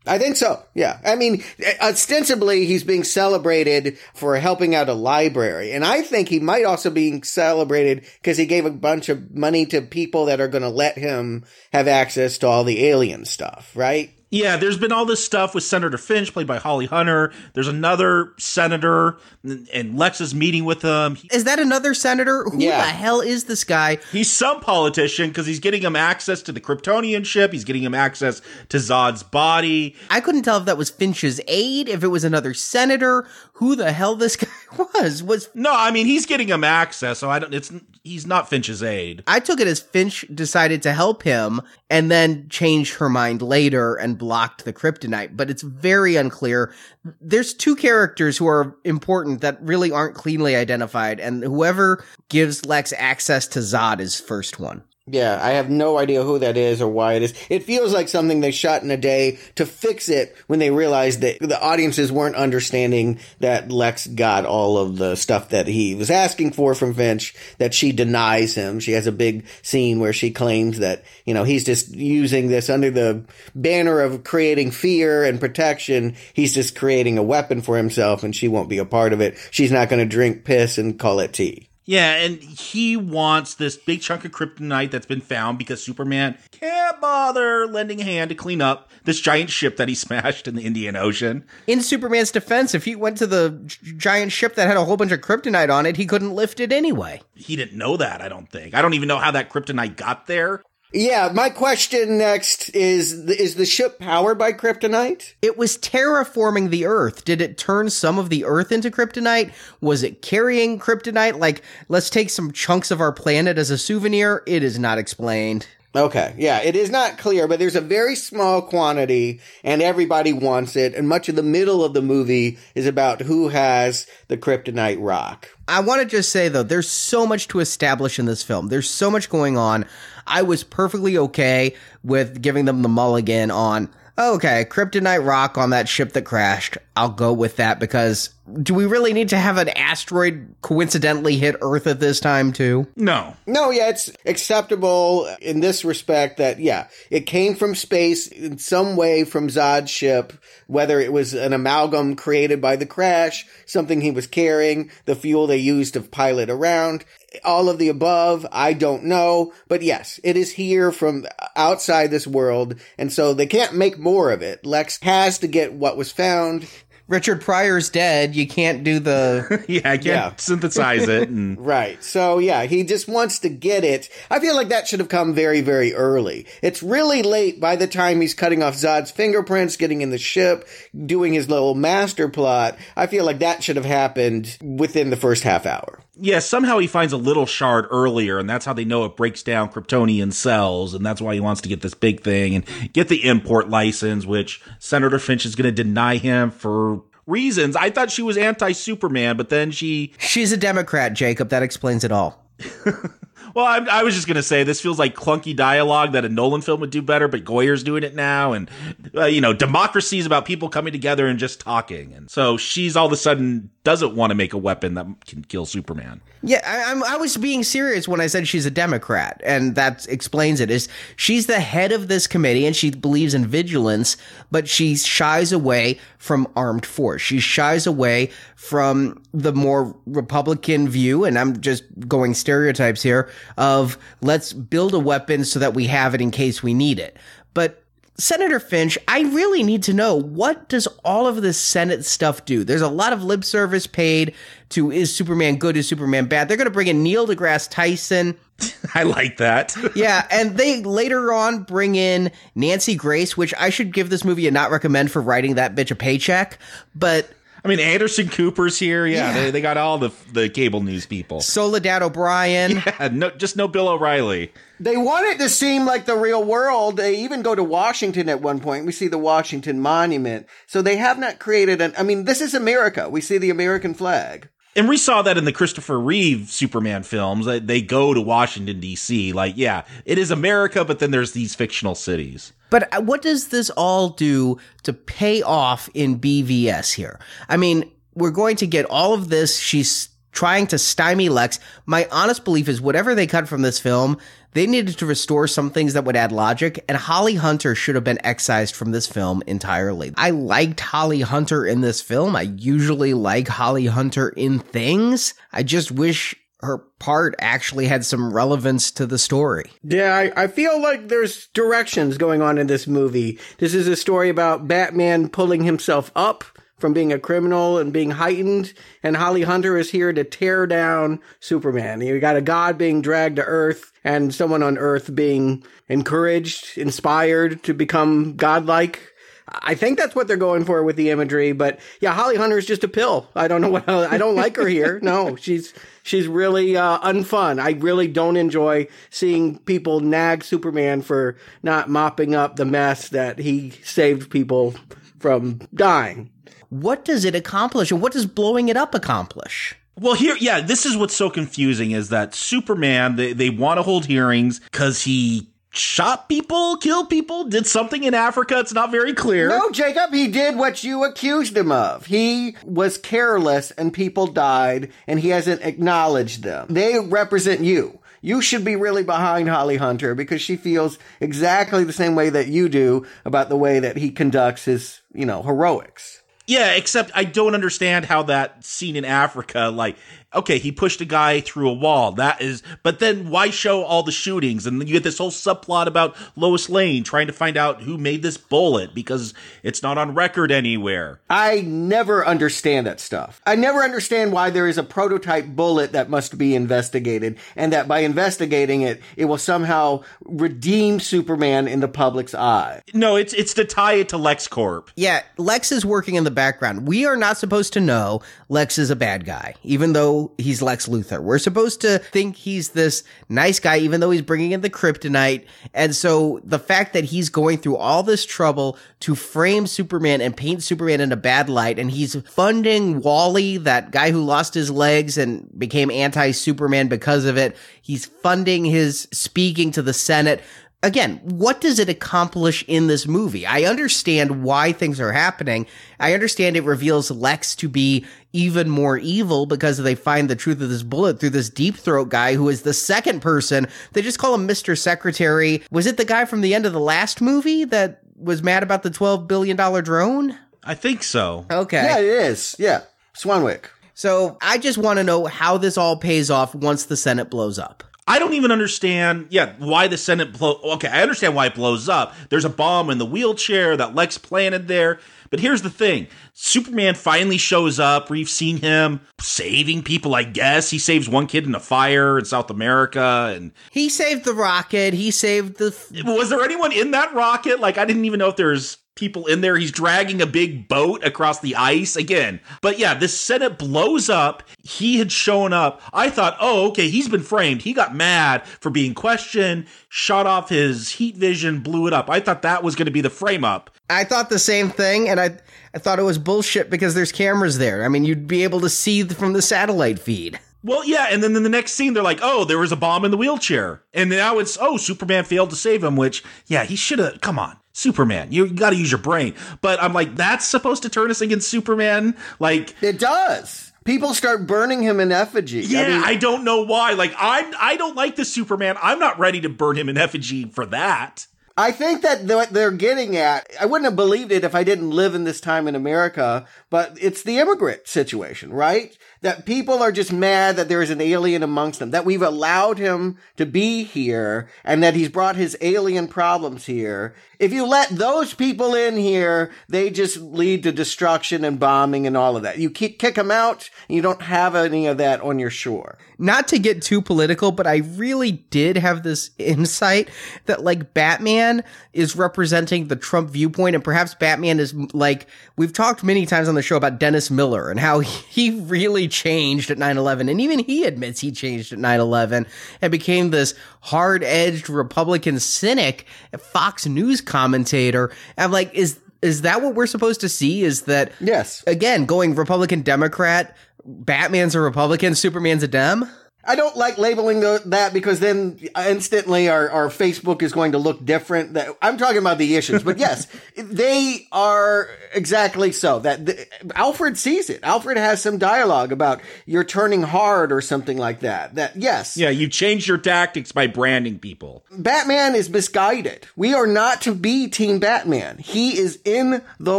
I think so. Yeah. I mean, ostensibly he's being celebrated for helping out a library. And I think he might also be celebrated because he gave a bunch of money to people that are going to let him have access to all the alien stuff, right? Yeah, there's been all this stuff with Senator Finch, played by Holly Hunter. There's another senator, and Lex is meeting with him. Is that another senator? Who yeah. the hell is this guy? He's some politician because he's getting him access to the Kryptonian ship. He's getting him access to Zod's body. I couldn't tell if that was Finch's aide, if it was another senator. Who the hell this guy was? Was no, I mean he's getting him access, so I don't. It's he's not Finch's aide. I took it as Finch decided to help him and then changed her mind later and blocked the kryptonite, but it's very unclear. There's two characters who are important that really aren't cleanly identified, and whoever gives Lex access to Zod is first one. Yeah, I have no idea who that is or why it is. It feels like something they shot in a day to fix it when they realized that the audiences weren't understanding that Lex got all of the stuff that he was asking for from Finch, that she denies him. She has a big scene where she claims that, you know, he's just using this under the banner of creating fear and protection. He's just creating a weapon for himself and she won't be a part of it. She's not going to drink piss and call it tea. Yeah, and he wants this big chunk of kryptonite that's been found because Superman can't bother lending a hand to clean up this giant ship that he smashed in the Indian Ocean. In Superman's defense, if he went to the giant ship that had a whole bunch of kryptonite on it, he couldn't lift it anyway. He didn't know that, I don't think. I don't even know how that kryptonite got there. Yeah, my question next is is the ship powered by kryptonite? It was terraforming the earth. Did it turn some of the earth into kryptonite? Was it carrying kryptonite like let's take some chunks of our planet as a souvenir? It is not explained. Okay. Yeah, it is not clear, but there's a very small quantity and everybody wants it. And much of the middle of the movie is about who has the kryptonite rock. I want to just say though, there's so much to establish in this film. There's so much going on. I was perfectly okay with giving them the mulligan on oh, Okay, kryptonite rock on that ship that crashed. I'll go with that because do we really need to have an asteroid coincidentally hit Earth at this time too? No. No, yeah, it's acceptable in this respect that, yeah, it came from space in some way from Zod's ship, whether it was an amalgam created by the crash, something he was carrying, the fuel they used to pilot around, all of the above, I don't know. But yes, it is here from outside this world, and so they can't make more of it. Lex has to get what was found. Richard Pryor's dead. You can't do the yeah, I can't Yeah. synthesize it. And Right. So yeah, he just wants to get it. I feel like that should have come very, very early. It's really late by the time he's cutting off Zod's fingerprints, getting in the ship, doing his little master plot. I feel like that should have happened within the first half hour. Yeah, somehow he finds a little shard earlier, and that's how they know it breaks down Kryptonian cells, and that's why he wants to get this big thing and get the import license, which Senator Finch is going to deny him for reasons. I thought she was anti Superman, but then she. She's a Democrat, Jacob. That explains it all. Well, I, I was just to say this feels like clunky dialogue that a Nolan film would do better, but Goyer's doing it now. And, uh, you know, democracy is about people coming together and just talking. And so she's all of a sudden doesn't want to make a weapon that can kill Superman. Yeah, I, I was being serious when I said she's a Democrat, and that explains it. Is she's the head of this committee, and she believes in vigilance, but she shies away from armed force. She shies away from the more Republican view, and I'm just going stereotypes here of let's build a weapon so that we have it in case we need it. But Senator Finch, I really need to know what does all of this Senate stuff do? There's a lot of lip service paid to is Superman good, is Superman bad? They're going to bring in Neil deGrasse Tyson. I like that. yeah, and they later on bring in Nancy Grace, which I should give this movie a not recommend for writing that bitch a paycheck, but I mean, Anderson Cooper's here. Yeah, Yeah. They, they got all the the cable news people. Soledad O'Brien. Yeah, no, just no Bill O'Reilly. They want it to seem like the real world. They even go to Washington at one point. We see the Washington Monument. So they have not created an, I mean, this is America. We see the American flag. And we saw that in the Christopher Reeve Superman films. They- go to Washington D.C. Like, yeah, it is America, but then there's these fictional cities. But uh, what does this all do to pay off in BVS here? I mean, we're going to get all of this. She's trying to stymie Lex. My honest belief is whatever they cut from this film, they needed to restore some things that would add logic, and Holly Hunter should have been excised from this film entirely. I liked Holly Hunter in this film. I usually like Holly Hunter in things. I just wish her part actually had some relevance to the story. Yeah, I, I feel like there's directions going on in this movie. This is a story about Batman pulling himself up from being a criminal and being heightened, and Holly Hunter is here to tear down Superman. You got a god being dragged to Earth, and someone on Earth being encouraged, inspired to become godlike. I think that's what they're going for with the imagery, but yeah, Holly Hunter is just a pill. I don't know what I don't like her here. No, she's she's really uh, unfun. I really don't enjoy seeing people nag Superman for not mopping up the mess that he saved people from dying. What does it accomplish, and what does blowing it up accomplish? Well, here, yeah, this is what's so confusing is that Superman, they, they want to hold hearings because he shot people, killed people, did something in Africa. It's not very clear. No, Jacob, he did what you accused him of. He was careless and people died and he hasn't acknowledged them. They represent you. You should be really behind Holly Hunter because she feels exactly the same way that you do about the way that he conducts his, you know, heroics. Yeah, except I don't understand how that scene in Africa, like, okay, he pushed a guy through a wall. That is, but then why show all the shootings? And then you get this whole subplot about Lois Lane trying to find out who made this bullet because it's not on record anywhere. I never understand that stuff. I never understand why there is a prototype bullet that must be investigated and that by investigating it, it will somehow redeem Superman in the public's eye. No, it's it's to tie it to LexCorp. Yeah, Lex is working in the background. We are not supposed to know Lex is a bad guy, even though he's Lex Luthor. We're supposed to think he's this nice guy, even though he's bringing in the kryptonite. And so the fact that he's going through all this trouble to frame Superman and paint Superman in a bad light, and he's funding Wally, that guy who lost his legs and became anti Superman because of it. He's funding his speaking to the Senate again, what does it accomplish in this movie? I understand why things are happening. I understand it reveals Lex to be even more evil because they find the truth of this bullet through this deep throat guy who is the second person. They just call him Mr. Secretary. Was it the guy from the end of the last movie that was mad about the $12 billion drone? I think so. Okay. Yeah, it is. Yeah. Swanwick. So I just want to know how this all pays off once the Senate blows up. I don't even understand, yeah, why the Senate blow. Okay, I understand why it blows up. There's a bomb in the wheelchair that Lex planted there. But here's the thing Superman finally shows up. We've seen him saving people, I guess. He saves one kid in a fire in South America. And he saved the rocket. He saved the. Was there anyone in that rocket? Like, I didn't even know if there's people in there. He's dragging a big boat across the ice again. But yeah, this Senate blows up. He had shown up. I thought, oh, okay, he's been framed. He got mad for being questioned, shot off his heat vision, blew it up. I thought that was going to be the frame up. I thought the same thing, and I I thought it was bullshit because there's cameras there. I mean, you'd be able to see from the satellite feed. Well, yeah, and then in the next scene, they're like, "Oh, there was a bomb in the wheelchair," and now it's, "Oh, Superman failed to save him." Which, yeah, he should have. Come on, Superman, you, you got to use your brain. But I'm like, that's supposed to turn us against Superman. Like it does. People start burning him in effigy. Yeah, I, mean, I don't know why. Like I'm, I don't like the Superman. I'm not ready to burn him in effigy for that. I think that what they're getting at, I wouldn't have believed it if I didn't live in this time in America, but it's the immigrant situation, right? That people are just mad that there is an alien amongst them, that we've allowed him to be here and that he's brought his alien problems here. If you let those people in here, they just lead to destruction and bombing and all of that. You kick, them out and you don't have any of that on your shore. Not to get too political, but I really did have this insight that like Batman is representing the Trump viewpoint and perhaps Batman is like, we've talked many times on the show about Dennis Miller and how he really changed at 9-11 and even he admits he changed at 9-11 and became this hard-edged republican cynic fox news commentator. I'm like is is that what we're supposed to see? Is that yes. again going republican democrat batman's a republican superman's a dem I don't like labeling the, that because then instantly our, our Facebook is going to look different. That I'm talking about the issues, but yes, they are exactly so. That the, Alfred sees it. Alfred has some dialogue about you're turning hard or something like that. That yes, yeah, you changed your tactics by branding people. Batman is misguided. We are not to be Team Batman. He is in the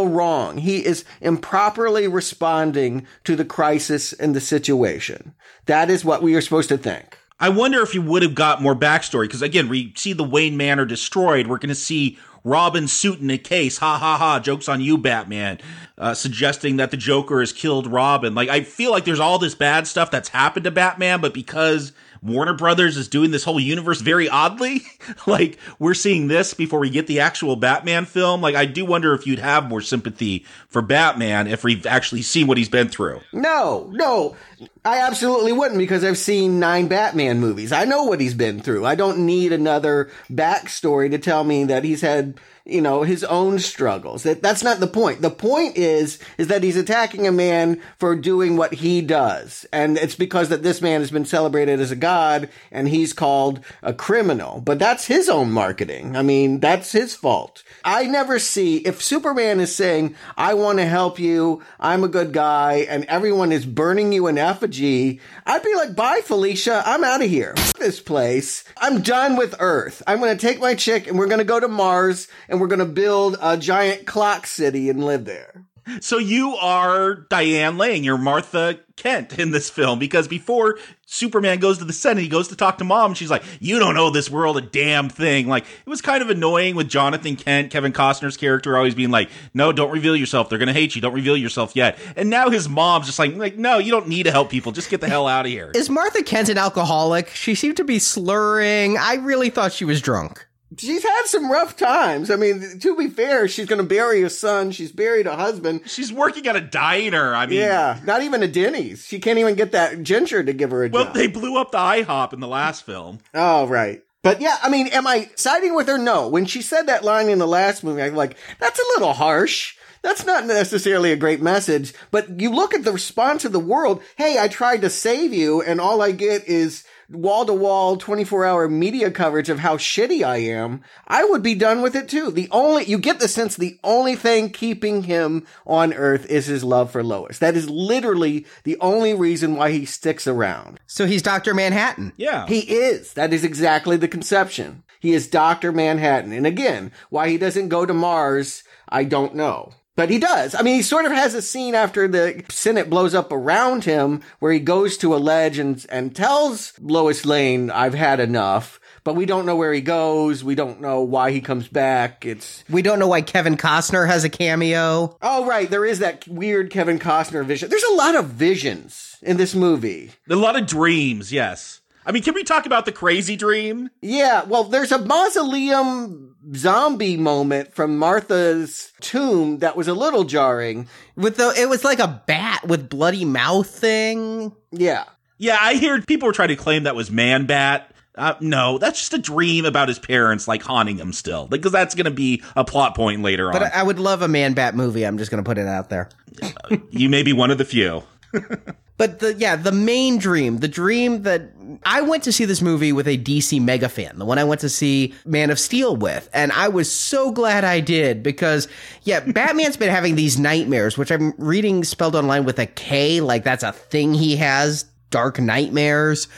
wrong. He is improperly responding to the crisis and the situation. That is what we are supposed to think. I wonder if you would have got more backstory because again, we see the Wayne Manor destroyed. We're going to see Robin suit in a case. Ha ha ha! Jokes on you, Batman. Uh, suggesting that the Joker has killed Robin. Like I feel like there's all this bad stuff that's happened to Batman, but because Warner Brothers is doing this whole universe very oddly. like we're seeing this before we get the actual Batman film. Like I do wonder if you'd have more sympathy for Batman if we've actually seen what he's been through. No, no. I absolutely wouldn't because I've seen nine Batman movies. I know what he's been through. I don't need another backstory to tell me that he's had you know, his own struggles. That, that's not the point. The point is, is that he's attacking a man for doing what he does. And it's because that this man has been celebrated as a god and he's called a criminal. But that's his own marketing. I mean, that's his fault. I never see, if Superman is saying, I want to help you, I'm a good guy, and everyone is burning you in effigy, I'd be like, bye, Felicia, I'm out of here. This place. I'm done with Earth. I'm going to take my chick and we're going to go to Mars we're going to build a giant clock city and live there. So you are Diane Lane, you're Martha Kent in this film because before Superman goes to the Senate, he goes to talk to mom and she's like, You don't know this world a damn thing. Like, it was kind of annoying with Jonathan Kent, Kevin Costner's character, always being like, No, don't reveal yourself. They're going to hate you. Don't reveal yourself yet. And now his mom's just like, like No, you don't need to help people. Just get the hell out of here. Is Martha Kent an alcoholic? She seemed to be slurring. I really thought she was drunk she's had some rough times. I mean, to be fair, she's going to bury a son. She's buried a husband. She's working at a diner. I mean, yeah, not even a Denny's. She can't even get that ginger to give her a well, job. Well, they blew up the IHOP in the last film. Oh, right. But yeah, I mean, am I siding with her? No. When she said that line in the last movie, I'm like, that's a little harsh. That's not necessarily a great message, but you look at the response of the world. Hey, I tried to save you and all I get is wall to wall 24 hour media coverage of how shitty I am, I would be done with it too. The only, you get the sense the only thing keeping him on earth is his love for Lois. That is literally the only reason why he sticks around. So he's Dr. Manhattan. Yeah. He is. That is exactly the conception. He is Dr. Manhattan. And again, why he doesn't go to Mars, I don't know. But he does. I mean, he sort of has a scene after the Senate blows up around him where he goes to a ledge and, and tells Lois Lane, I've had enough. But we don't know where he goes. We don't know why he comes back. It's We don't know why Kevin Costner has a cameo. oh right, there is that weird Kevin Costner vision. There's a lot of visions in this movie. A lot of dreams, yes. I mean, can we talk about the crazy dream? Yeah, well, there's a mausoleum zombie moment from Martha's tomb that was a little jarring. With the it was like a bat with bloody mouth thing. Yeah. Yeah, I hear people were trying to claim that was Man Bat. Uh, no, that's just a dream about his parents like haunting him still, because that's going to be a plot point later But on. But I would love a Man Bat movie. I'm just going to put it out there. you may be one of the few. But the yeah, the main dream, the dream that I went to see this movie with a DC mega fan, the one I went to see Man of Steel with, and I was so glad I did because yeah, Batman's been having these nightmares, which I'm reading spelled online with a K, like that's a thing he has, dark nightmares.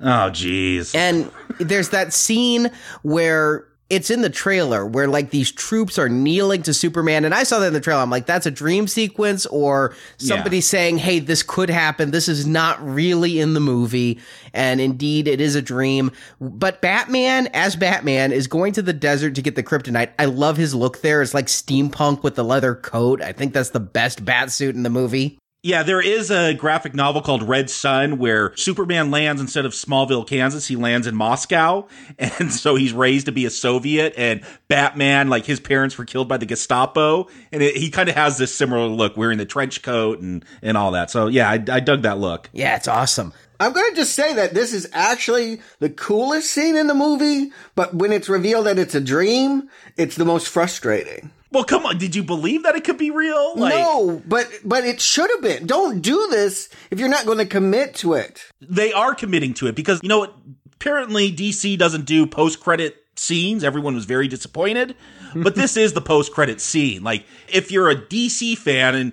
Oh, jeez. And there's that scene where it's in the trailer where like these troops are kneeling to Superman. And I saw that in the trailer. I'm like, that's a dream sequence or somebody Yeah. saying, hey, this could happen. This is not really in the movie. And indeed, it is a dream. But Batman, as Batman, is going to the desert to get the kryptonite. I love his look there. It's like steampunk with the leather coat. I think that's the best bat suit in the movie. Yeah, there is a graphic novel called Red Sun where Superman lands instead of Smallville, Kansas, he lands in Moscow. And so he's raised to be a Soviet and Batman, like his parents were killed by the Gestapo. And it, he kind of has this similar look wearing the trench coat and, and all that. So yeah, I, I dug that look. Yeah, it's awesome. I'm going to just say that this is actually the coolest scene in the movie, but when it's revealed that it's a dream, it's the most frustrating. Well, come on. Did you believe that it could be real? Like, no, but but it should have been. Don't do this if you're not going to commit to it. they are committing to it because you know what? Apparently, DC doesn't do post credit scenes. Everyone was very disappointed, but this is the post credit scene. Like, if you're a DC fan, and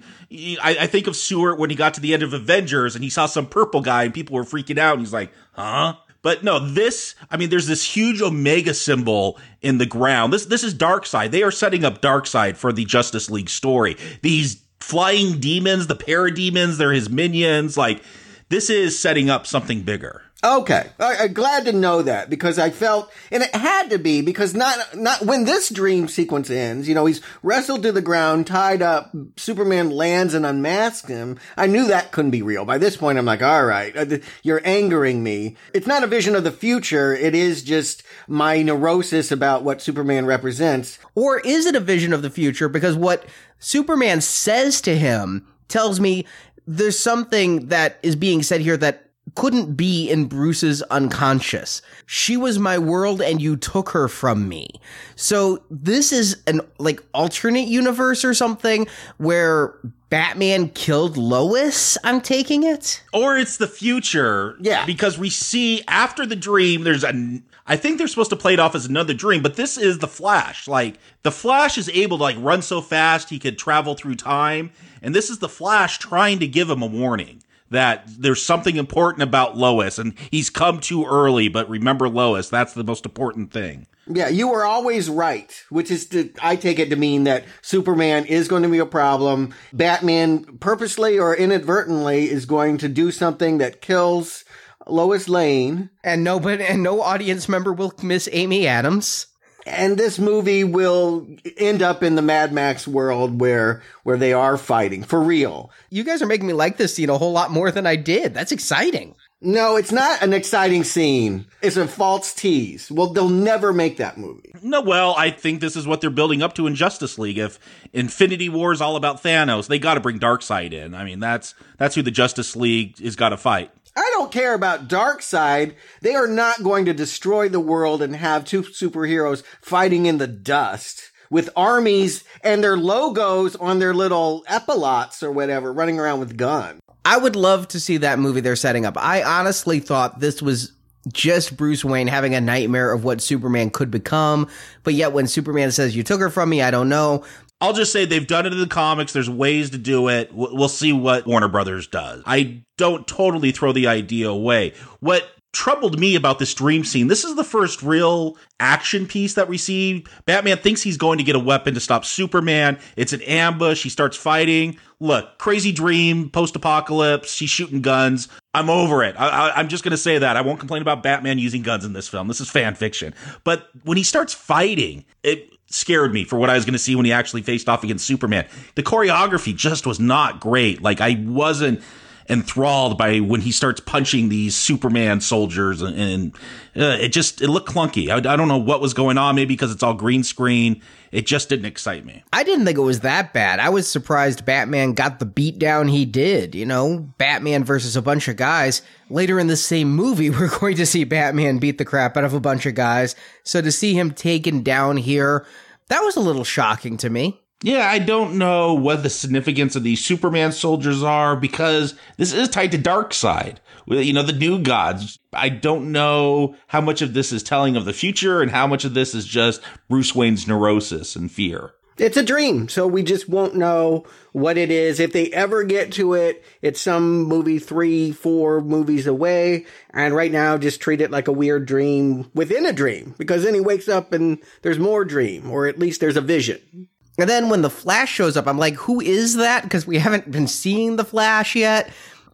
I, I think of Stuart when he got to the end of Avengers and he saw some purple guy and people were freaking out, and he's like, "Huh." But no, this, I mean, there's this huge Omega symbol in the ground. This, this is Darkseid. They are setting up Darkseid for the Justice League story. These flying demons, the parademons, they're his minions. Like, this is setting up something bigger. Okay, I, I'm glad to know that because I felt, and it had to be because not not when this dream sequence ends. You know, he's wrestled to the ground, tied up. Superman lands and unmasks him. I knew that couldn't be real. By this point, I'm like, all right, uh, you're angering me. It's not a vision of the future. It is just my neurosis about what Superman represents. Or is it a vision of the future? Because what Superman says to him tells me there's something that is being said here that couldn't be in Bruce's unconscious. She was my world and you took her from me. So this is an like alternate universe or something where Batman killed Lois, I'm taking it. Or it's the future. Yeah. Because we see after the dream, there's a. I think they're supposed to play it off as another dream, but this is the Flash. Like, the Flash is able to, like, run so fast he could travel through time. And this is the Flash trying to give him a warning that there's something important about Lois and he's come too early, but remember Lois. That's the most important thing. Yeah, you were always right, which is to, I take it to mean that Superman is going to be a problem. Batman purposely or inadvertently is going to do something that kills Lois Lane. And nobody and no audience member will miss Amy Adams. And this movie will end up in the Mad Max world where, where they are fighting for real. You guys are making me like this scene a whole lot more than I did. That's exciting. No, it's not an exciting scene. It's a false tease. Well, they'll never make that movie. No, well, I think this is what they're building up to in Justice League. If Infinity War is all about Thanos, they got to bring Darkseid in. I mean, that's that's who the Justice League is got to fight. I don't care about Darkseid. They are not going to destroy the world and have two superheroes fighting in the dust with armies and their logos on their little epaulets or whatever running around with guns. I would love to see that movie they're setting up. I honestly thought this was just Bruce Wayne having a nightmare of what Superman could become. But yet when Superman says, you took her from me, I don't know. I'll just say they've done it in the comics. There's ways to do it. We'll see what Warner Brothers does. I don't totally throw the idea away. What troubled me about this dream scene. This is the first real action piece that we see. Batman thinks he's going to get a weapon to stop Superman. It's an ambush. He starts fighting. Look, crazy dream, post apocalypse. He's shooting guns. I'm over it. I, am just going to say that. I won't complain about Batman using guns in this film. This is fan fiction. But when he starts fighting, it scared me for what I was going to see when he actually faced off against Superman. The choreography just was not great. Like, I wasn't enthralled by when he starts punching these Superman soldiers, and, and uh, it just it looked clunky. I, I, don't know what was going on. Maybe because it's all green screen, it just didn't excite me. I didn't think it was that bad. I was surprised Batman got the beat down he did. You know, Batman versus a bunch of guys. Later in the same movie, we're going to see Batman beat the crap out of a bunch of guys. So to see him taken down here, that was a little shocking to me. Yeah, I don't know what the significance of these Superman soldiers are because this is tied to Darkseid. You know, the new gods. I don't know how much of this is telling of the future and how much of this is just Bruce Wayne's neurosis and fear. It's a dream, so we just won't know what it is. If they ever get to it, it's some movie three, four movies away. And right now, just treat it like a weird dream within a dream, because then he wakes up and there's more dream, or at least there's a vision. And then when the Flash shows up, I'm like, who is that? Because we haven't been seeing the Flash yet.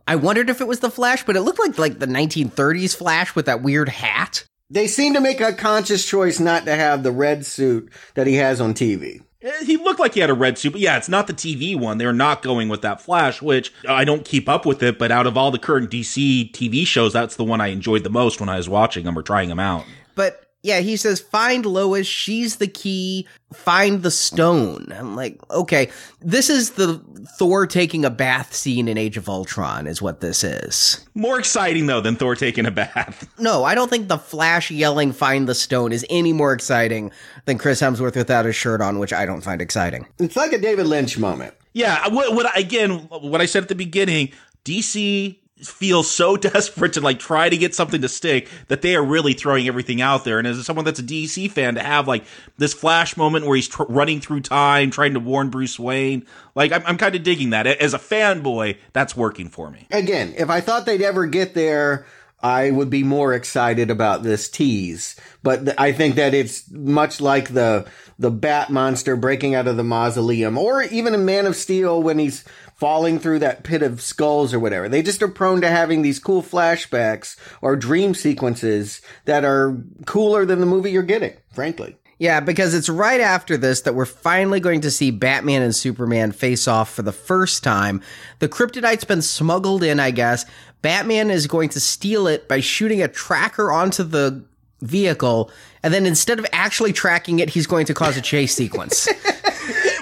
I wondered if it was the Flash, but it looked like like the 1930s Flash with that weird hat. They seem to make a conscious choice not to have the red suit that he has on TV. Eh, he looked like he had a red suit, but yeah, it's not the TV one. They're not going with that Flash, which I don't keep up with it, but out of all the current DC TV shows, that's the one I enjoyed the most when I was watching them or trying them out. But yeah, he says, find Lois. She's the key. Find the stone. I'm like, okay, this is the Thor taking a bath scene in Age of Ultron, is what this is. More exciting, though, than Thor taking a bath. No, I don't think the Flash yelling, find the stone is any more exciting than Chris Hemsworth without his shirt on, which I don't find exciting. It's like a David Lynch moment. Yeah, what, what again, what I said at the beginning, DC feel so desperate to like try to get something to stick that they are really throwing everything out there. And as someone that's a DC fan, to have like this flash moment where he's tr- running through time, trying to warn Bruce Wayne, like I'm, I'm kind of digging that. As a fanboy, that's working for me. Again, if I thought they'd ever get there, I would be more excited about this tease. But th- I think that it's much like the the Bat monster breaking out of the mausoleum, or even a Man of Steel when he's falling through that pit of skulls or whatever. They just are prone to having these cool flashbacks or dream sequences that are cooler than the movie you're getting, frankly. Yeah, because it's right after this that we're finally going to see Batman and Superman face off for the first time. The kryptonite's been smuggled in, I guess. Batman is going to steal it by shooting a tracker onto the vehicle, and then instead of actually tracking it, he's going to cause a chase sequence.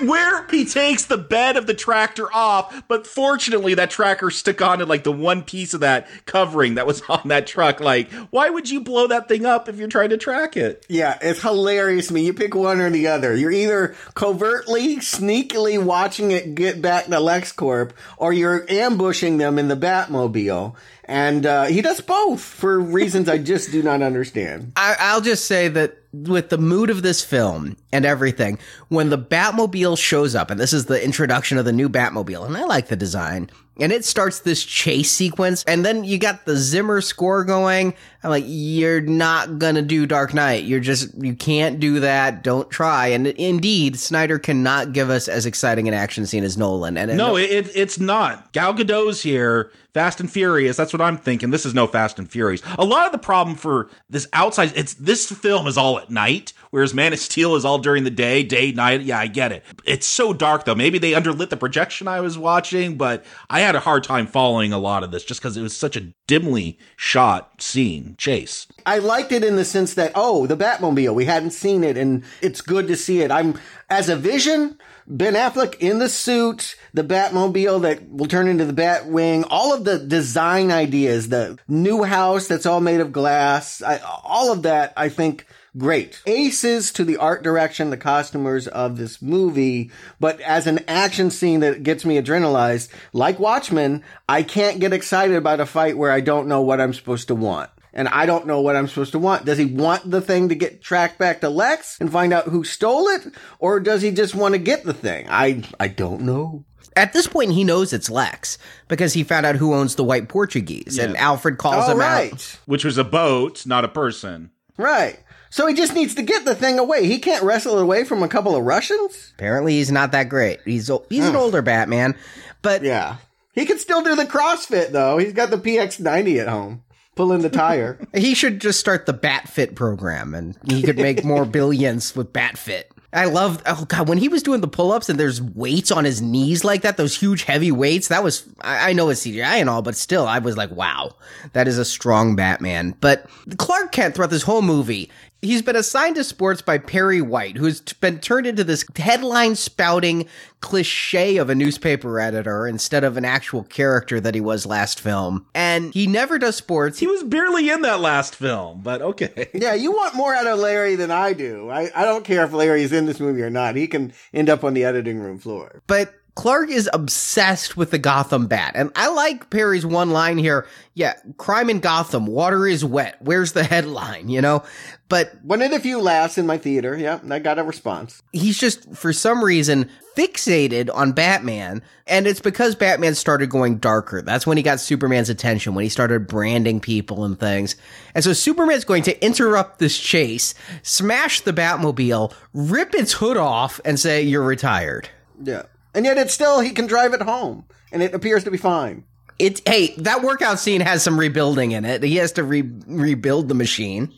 where he takes the bed of the tractor off, but fortunately that tracker stuck onto like the one piece of that covering that was on that truck. Like, why would you blow that thing up if you're trying to track it? Yeah, it's hilarious to me. You pick one or the other. You're either covertly, sneakily watching it get back to LexCorp, or you're ambushing them in the Batmobile. And uh, he does both for reasons I just do not understand. I, will just say that with the mood of this film and everything, when the Batmobile shows up, and this is the introduction of the new Batmobile, and I like the design, and it starts this chase sequence, and then you got the Zimmer score going. I'm like, you're not gonna do Dark Knight. You're just, you can't do that. Don't try. And indeed, Snyder cannot give us as exciting an action scene as Nolan. And no, it, it's not. Gal Gadot's here Fast and Furious. That's what I'm thinking. This is no Fast and Furious. A lot of the problem for this outside, it's this film is all at night, whereas Man of Steel is all during the day, day, night. Yeah, I get it. It's so dark though. Maybe they underlit the projection I was watching, but I had a hard time following a lot of this just because it was such a dimly shot scene chase. I liked it in the sense that oh, the Batmobile, we hadn't seen it, and it's good to see it. I'm as a vision. Ben Affleck in the suit, the Batmobile that will turn into the Batwing, all of the design ideas, the new house that's all made of glass, I, all of that, I think, great. Aces to the art direction, the costumers of this movie, but as an action scene that gets me adrenalized, like Watchmen, I can't get excited about a fight where I don't know what I'm supposed to want. And I don't know what I'm supposed to want. Does he want the thing to get tracked back to Lex and find out who stole it, or does he just want to get the thing? I I don't know. At this point, he knows it's Lex because he found out who owns the white Portuguese, and Alfred calls Oh, him right. out. Which was a boat, not a person. Right. So he just needs to get the thing away. He can't wrestle it away from a couple of Russians. Apparently, he's not that great. He's o- he's an hmm. older Batman, but Yeah. He can still do the CrossFit though. He's got the PX90 at home, pulling the tire. he should just start the BatFit program, and he could make more billions with BatFit. I love. Oh god, when he was doing the pull-ups and there's weights on his knees like that, those huge heavy weights. That was. I, I know it's CGI and all, but still, I was like, wow, that is a strong Batman. But Clark Kent throughout this whole movie. He's been assigned to sports by Perry White, who's t- been turned into this headline spouting cliche of a newspaper editor instead of an actual character that he was last film. And he never does sports. He was barely in that last film, but okay. yeah, you want more out of Larry than I do. I, I don't care if Larry is in this movie or not. He can end up on the editing room floor. But Clark is obsessed with the Gotham Bat. And I like Perry's one line here. Yeah, crime in Gotham, water is wet. Where's the headline, you know? But one of the few laughs in my theater. Yeah, I got a response. He's just, for some reason, fixated on Batman. And it's because Batman started going darker. That's when he got Superman's attention, when he started branding people and things. And so Superman's going to interrupt this chase, smash the Batmobile, rip its hood off, and say, You're retired. Yeah. And yet it's still, he can drive it home. And it appears to be fine. It, hey, that workout scene has some rebuilding in it. He has to re- rebuild the machine.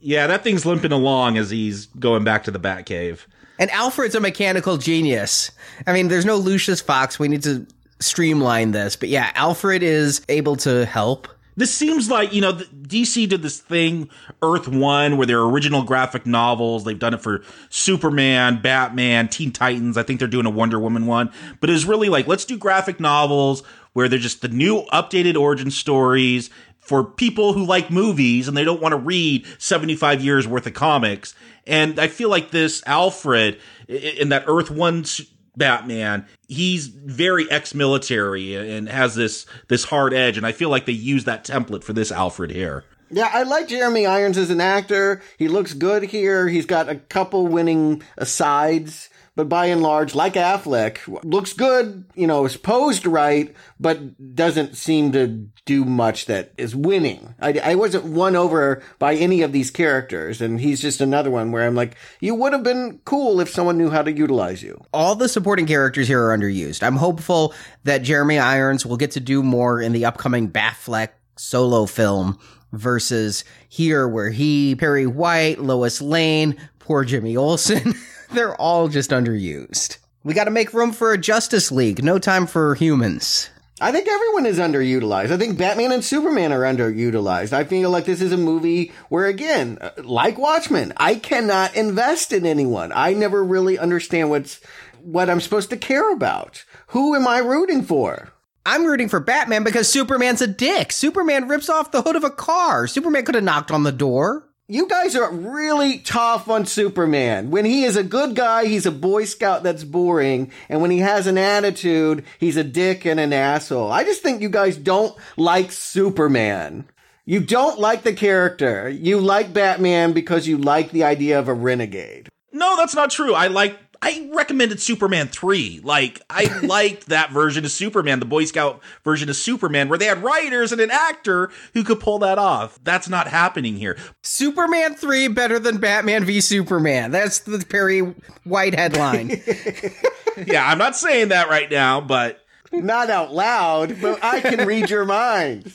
Yeah, that thing's limping along as he's going back to the Batcave. And Alfred's a mechanical genius. I mean, there's no Lucius Fox. We need to streamline this. But yeah, Alfred is able to help. This seems like, you know, DC did this thing, Earth One, where their original graphic novels, they've done it for Superman, Batman, Teen Titans. I think they're doing a Wonder Woman one. But it's really like, let's do graphic novels where they're just the new updated origin stories for people who like movies and they don't want to read 75 years worth of comics. And I feel like this Alfred in that Earth One Batman, he's very ex-military and has this this hard edge, and I feel like they use that template for this Alfred here. Yeah, I like Jeremy Irons as an actor. He looks good here. He's got a couple winning asides, but by and large, like Affleck, looks good, you know, is posed right, but doesn't seem to do much that is winning. I, I wasn't won over by any of these characters, and he's just another one where I'm like, you would have been cool if someone knew how to utilize you. All the supporting characters here are underused. I'm hopeful that Jeremy Irons will get to do more in the upcoming Batfleck solo film versus here where he, Perry White, Lois Lane, poor Jimmy Olsen, they're all just underused. We got to make room for a Justice League. No time for humans. I think everyone is underutilized. I think Batman and Superman are underutilized. I feel like this is a movie where, again, uh, like Watchmen, I cannot invest in anyone. I never really understand what's what I'm supposed to care about. Who am I rooting for? I'm rooting for Batman because Superman's a dick. Superman rips off the hood of a car. Superman could have knocked on the door. You guys are really tough on Superman. When he is a good guy, he's a Boy Scout that's boring. And when he has an attitude, he's a dick and an asshole. I just think you guys don't like Superman. You don't like the character. You like Batman because you like the idea of a renegade. No, that's not true. I like I recommended Superman 3. Like, I liked that version of Superman, the Boy Scout version of Superman, where they had writers and an actor who could pull that off. That's not happening here. Superman 3 better than Batman v Superman. That's the Perry White headline. yeah, I'm not saying that right now, but. Not out loud, but I can read your mind.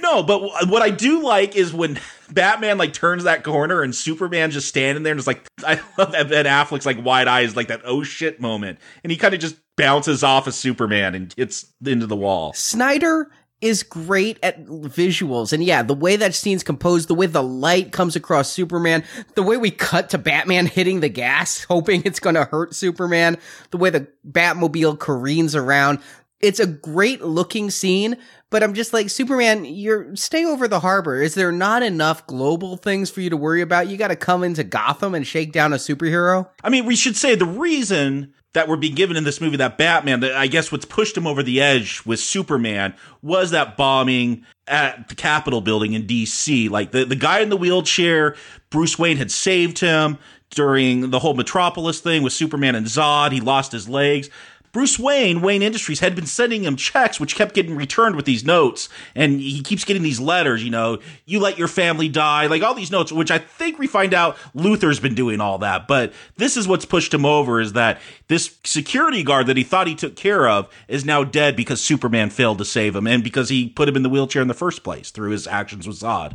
No, but what I do like is when Batman like turns that corner and Superman just standing there and just like I love that Ben Affleck's like wide eyes like that oh shit moment, and he kind of just bounces off of Superman and hits into the wall. Snyder is great at visuals, and yeah, the way that scene's composed, the way the light comes across Superman, the way we cut to Batman hitting the gas, hoping it's going to hurt Superman, the way the Batmobile careens around. It's a great looking scene, but I'm just like, Superman, you're stay over the harbor. Is there not enough global things for you to worry about? You got to come into Gotham and shake down a superhero? I mean, we should say the reason that were being given in this movie that Batman, that I guess what's pushed him over the edge with Superman was that bombing at the Capitol building in DC. Like the, the guy in the wheelchair, Bruce Wayne had saved him during the whole Metropolis thing with Superman and Zod. He lost his legs. Bruce Wayne, Wayne Industries, had been sending him checks, which kept getting returned with these notes. And he keeps getting these letters, you know, you let your family die, like all these notes, which I think we find out Luthor's been doing all that. But this is what's pushed him over is that this security guard that he thought he took care of is now dead because Superman failed to save him and because he put him in the wheelchair in the first place through his actions with Zod.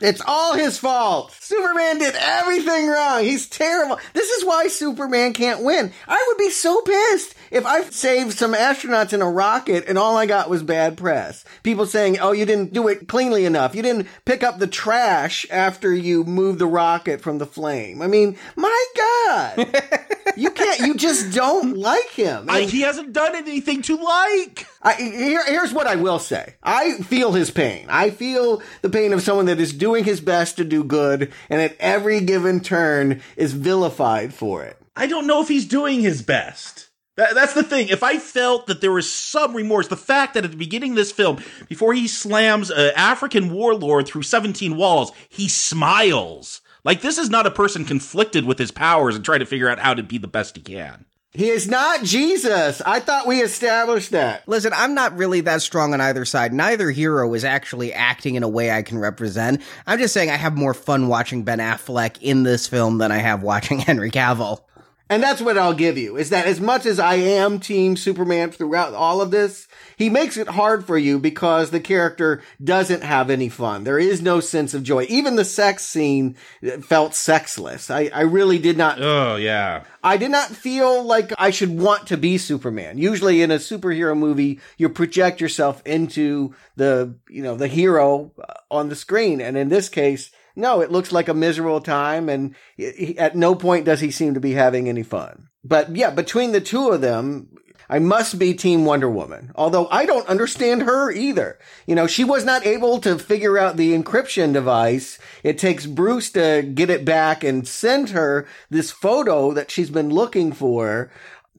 It's all his fault. Superman did everything wrong. He's terrible. This is why Superman can't win. I would be so pissed if I saved some astronauts in a rocket and all I got was bad press. People saying, oh, you didn't do it cleanly enough. You didn't pick up the trash after you moved the rocket from the flame. I mean, my God. you can't, you just don't like him. I, he hasn't done anything to like. I, here, here's what I will say. I feel his pain. I feel the pain of someone that is doing his best to do good and at every given turn is vilified for it. I don't know if he's doing his best. That, that's the thing. If I felt that there was some remorse, the fact that at the beginning of this film, before he slams an African warlord through 17 walls, he smiles. Like this is not a person conflicted with his powers and trying to figure out how to be the best he can. He is not Jesus. I thought we established that. Listen, I'm not really that strong on either side. Neither hero is actually acting in a way I can represent. I'm just saying I have more fun watching Ben Affleck in this film than I have watching Henry Cavill. And that's what I'll give you is that as much as I am team Superman throughout all of this, he makes it hard for you because the character doesn't have any fun. There is no sense of joy. Even the sex scene felt sexless. I, I really did not. Oh, yeah. I did not feel like I should want to be Superman. Usually in a superhero movie, you project yourself into the, you know, the hero uh, on the screen. And in this case, no, it looks like a miserable time, and he, at no point does he seem to be having any fun. But yeah, between the two of them, I must be Team Wonder Woman. Although I don't understand her either. You know, she was not able to figure out the encryption device. It takes Bruce to get it back and send her this photo that she's been looking for.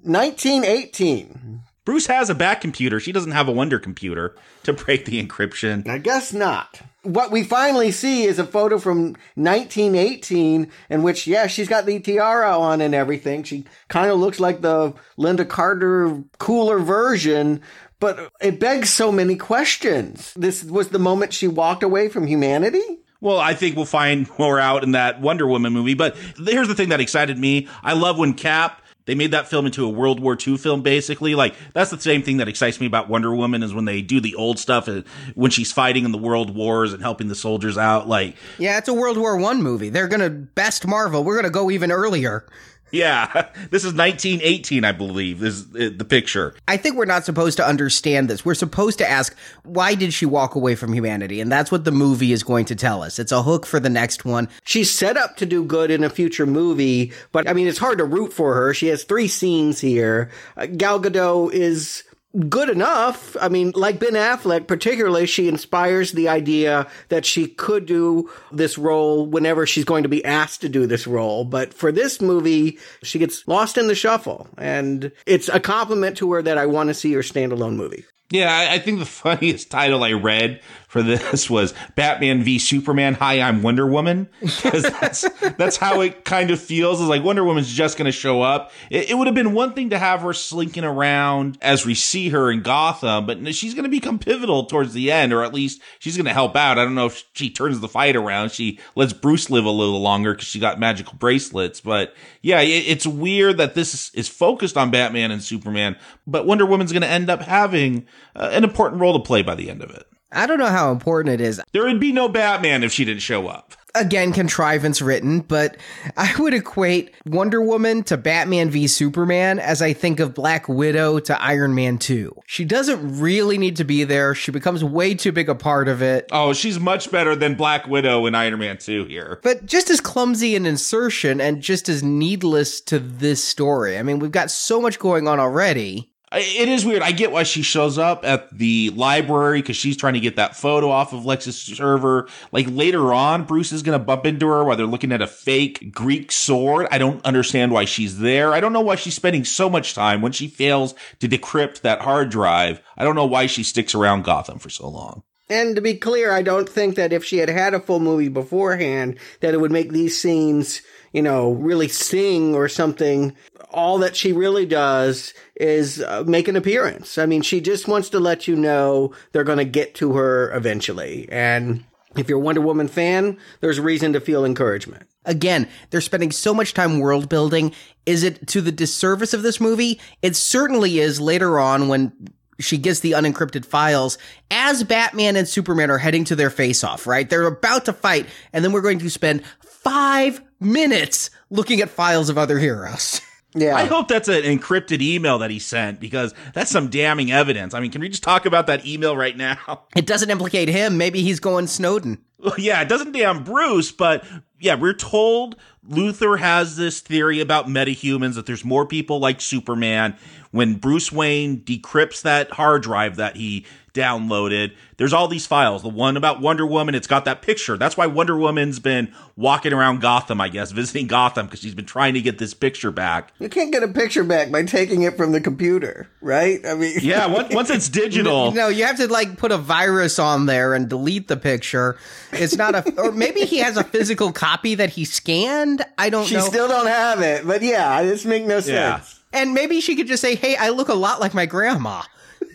1918. Bruce has a back computer. She doesn't have a Wonder computer to break the encryption. I guess not what we finally see is a photo from 1918 in which, yeah, she's got the tiara on and everything. She kind of looks like the Lynda Carter cooler version, but it begs so many questions. This was the moment she walked away from humanity? Well, I think we'll find more out in that Wonder Woman movie. But here's the thing that excited me. I love when Cap they made that film into a World War II film, basically. Like, that's the same thing that excites me about Wonder Woman is when they do the old stuff uh, when she's fighting in the world wars and helping the soldiers out. Like, yeah, it's a World War One movie. They're gonna best Marvel. We're gonna go even earlier. Yeah, this is 1918, I believe, is uh, the picture. I think we're not supposed to understand this. We're supposed to ask, why did she walk away from humanity? And that's what the movie is going to tell us. It's a hook for the next one. She's set up to do good in a future movie, but I mean, it's hard to root for her. She has three scenes here. Uh, Gal Gadot is good enough. I mean, like Ben Affleck, particularly, she inspires the idea that she could do this role whenever she's going to be asked to do this role. But for this movie, she gets lost in the shuffle. And it's a compliment to her that I want to see her standalone movie. Yeah, I think the funniest title I read for this was Batman v Superman. Hi, I'm Wonder Woman. Because that's, that's how it kind of feels. Is like Wonder Woman's just going to show up. It, it, would have been one thing to have her slinking around as we see her in Gotham, but she's going to become pivotal towards the end, or at least she's going to help out. I don't know if she turns the fight around. She lets Bruce live a little longer because she got magical bracelets. But yeah, it, it's weird that this is, focused on Batman and Superman, but Wonder Woman's going to end up having uh, an important role to play by the end of it. I don't know how important it is. There would be no Batman if she didn't show up. Again, contrivance written, but I would equate Wonder Woman to Batman v Superman as I think of Black Widow to Iron Man 2. She doesn't really need to be there. She becomes way too big a part of it. Oh, she's much better than Black Widow in Iron Man 2 here. But just as clumsy an insertion and just as needless to this story. I mean, we've got so much going on already. It is weird. I get why she shows up at the library because she's trying to get that photo off of Lex's server. Like later on, Bruce is going to bump into her while they're looking at a fake Greek sword. I don't understand why she's there. I don't know why she's spending so much time when she fails to decrypt that hard drive. I don't know why she sticks around Gotham for so long. And to be clear, I don't think that if she had had a full movie beforehand, that it would make these scenes, you know, really sing or something. All that she really does is uh, make an appearance. I mean, she just wants to let you know they're going to get to her eventually. And if you're a Wonder Woman fan, there's reason to feel encouragement. Again, they're spending so much time world building. Is it to the disservice of this movie? It certainly is later on when she gets the unencrypted files as Batman and Superman are heading to their face off, right? They're about to fight, and then we're going to spend five minutes looking at files of other heroes. Yeah. I hope that's an encrypted email that he sent because that's some damning evidence. I mean, can we just talk about that email right now? It doesn't implicate him. Maybe he's going Snowden. Well, yeah, it doesn't damn Bruce, but yeah, we're told Luthor has this theory about metahumans that there's more people like Superman. When Bruce Wayne decrypts that hard drive that he downloaded, there's all these files. The one about Wonder Woman, it's got that picture. That's why Wonder Woman's been walking around Gotham, I guess, visiting Gotham because she's been trying to get this picture back. You can't get a picture back by taking it from the computer, right? I mean, yeah, once, once it's digital. No, you have to like put a virus on there and delete the picture. It's not a, or maybe he has a physical copy that he scanned. I don't she know. She still don't have it, but yeah, this makes no Yeah. sense. And maybe she could just say, "Hey, I look a lot like my grandma."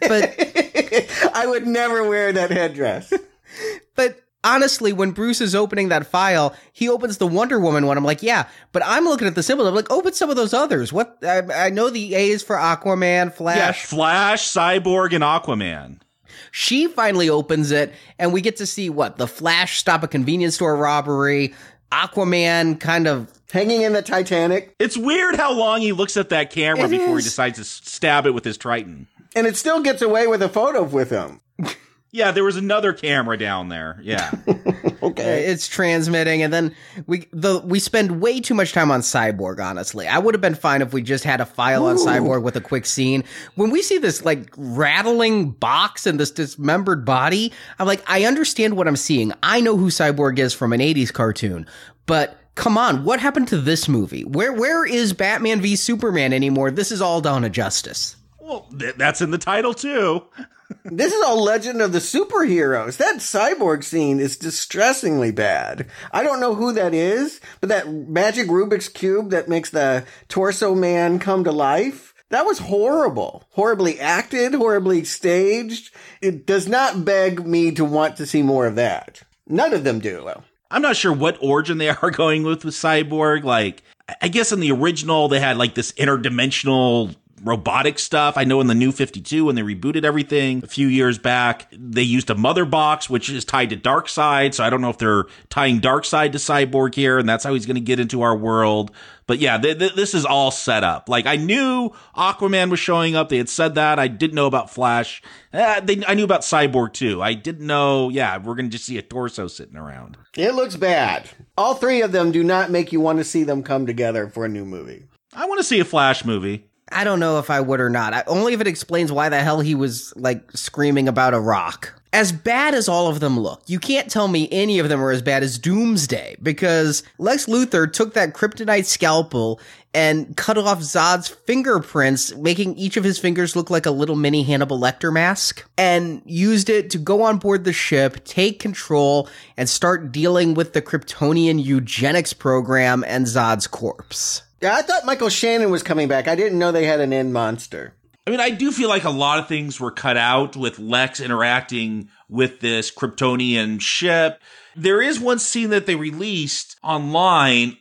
But I would never wear that headdress. but honestly, when Bruce is opening that file, he opens the Wonder Woman one. I'm like, "Yeah," but I'm looking at the symbol. I'm like, "Open some of those others." What? I, I know the A is for Aquaman, Flash. Yeah, Flash, Cyborg, and Aquaman. She finally opens it, and we get to see what the Flash stop a convenience store robbery. Aquaman kind of Hanging in the Titanic. It's weird how long he looks at that camera It before he decides to stab it with his trident. And it still gets away with a photo with him. Yeah, there was another camera down there. Yeah. Okay. Uh, it's transmitting, and then we the we spend way too much time on Cyborg. Honestly, I would have been fine if we just had a file on Cyborg with a quick scene. When we see this like rattling box and this dismembered body, I'm like, I understand what I'm seeing. I know who Cyborg is from an '80s cartoon, but. Come on, what happened to this movie? Where where is Batman v Superman anymore? This is all Dawn of Justice. Well, th- that's in the title too. This is all Legend of the Superheroes. That cyborg scene is distressingly bad. I don't know who that is, but that magic Rubik's Cube that makes the torso man come to life. That was horrible. Horribly acted, horribly staged. It does not beg me to want to see more of that. None of them do. I'm not sure what origin they are going with with Cyborg. Like, I guess in the original they had like this interdimensional robotic stuff. I know in the new 52 when they rebooted everything a few years back, they used a mother box which is tied to Darkseid. So I don't know if they're tying Darkseid to Cyborg here and that's how he's going to get into our world. But yeah, th- th- this is all set up. Like I knew Aquaman was showing up. They had said that. I didn't know about Flash. Uh, they, I knew about Cyborg too. I didn't know. Yeah, we're going to just see a torso sitting around. It looks bad. All three of them do not make you want to see them come together for a new movie. I want to see a Flash movie. I don't know if I would or not. I, only if it explains why the hell he was like screaming about a rock. As bad as all of them look, you can't tell me any of them are as bad as Doomsday because Lex Luthor took that kryptonite scalpel and cut off Zod's fingerprints, making each of his fingers look like a little mini Hannibal Lecter mask, and used it to go on board the ship, take control, and start dealing with the Kryptonian eugenics program and Zod's corpse. Yeah, I thought Michael Shannon was coming back. I didn't know they had an end monster. I mean, I do feel like a lot of things were cut out with Lex interacting with this Kryptonian ship. There is one scene that they released online.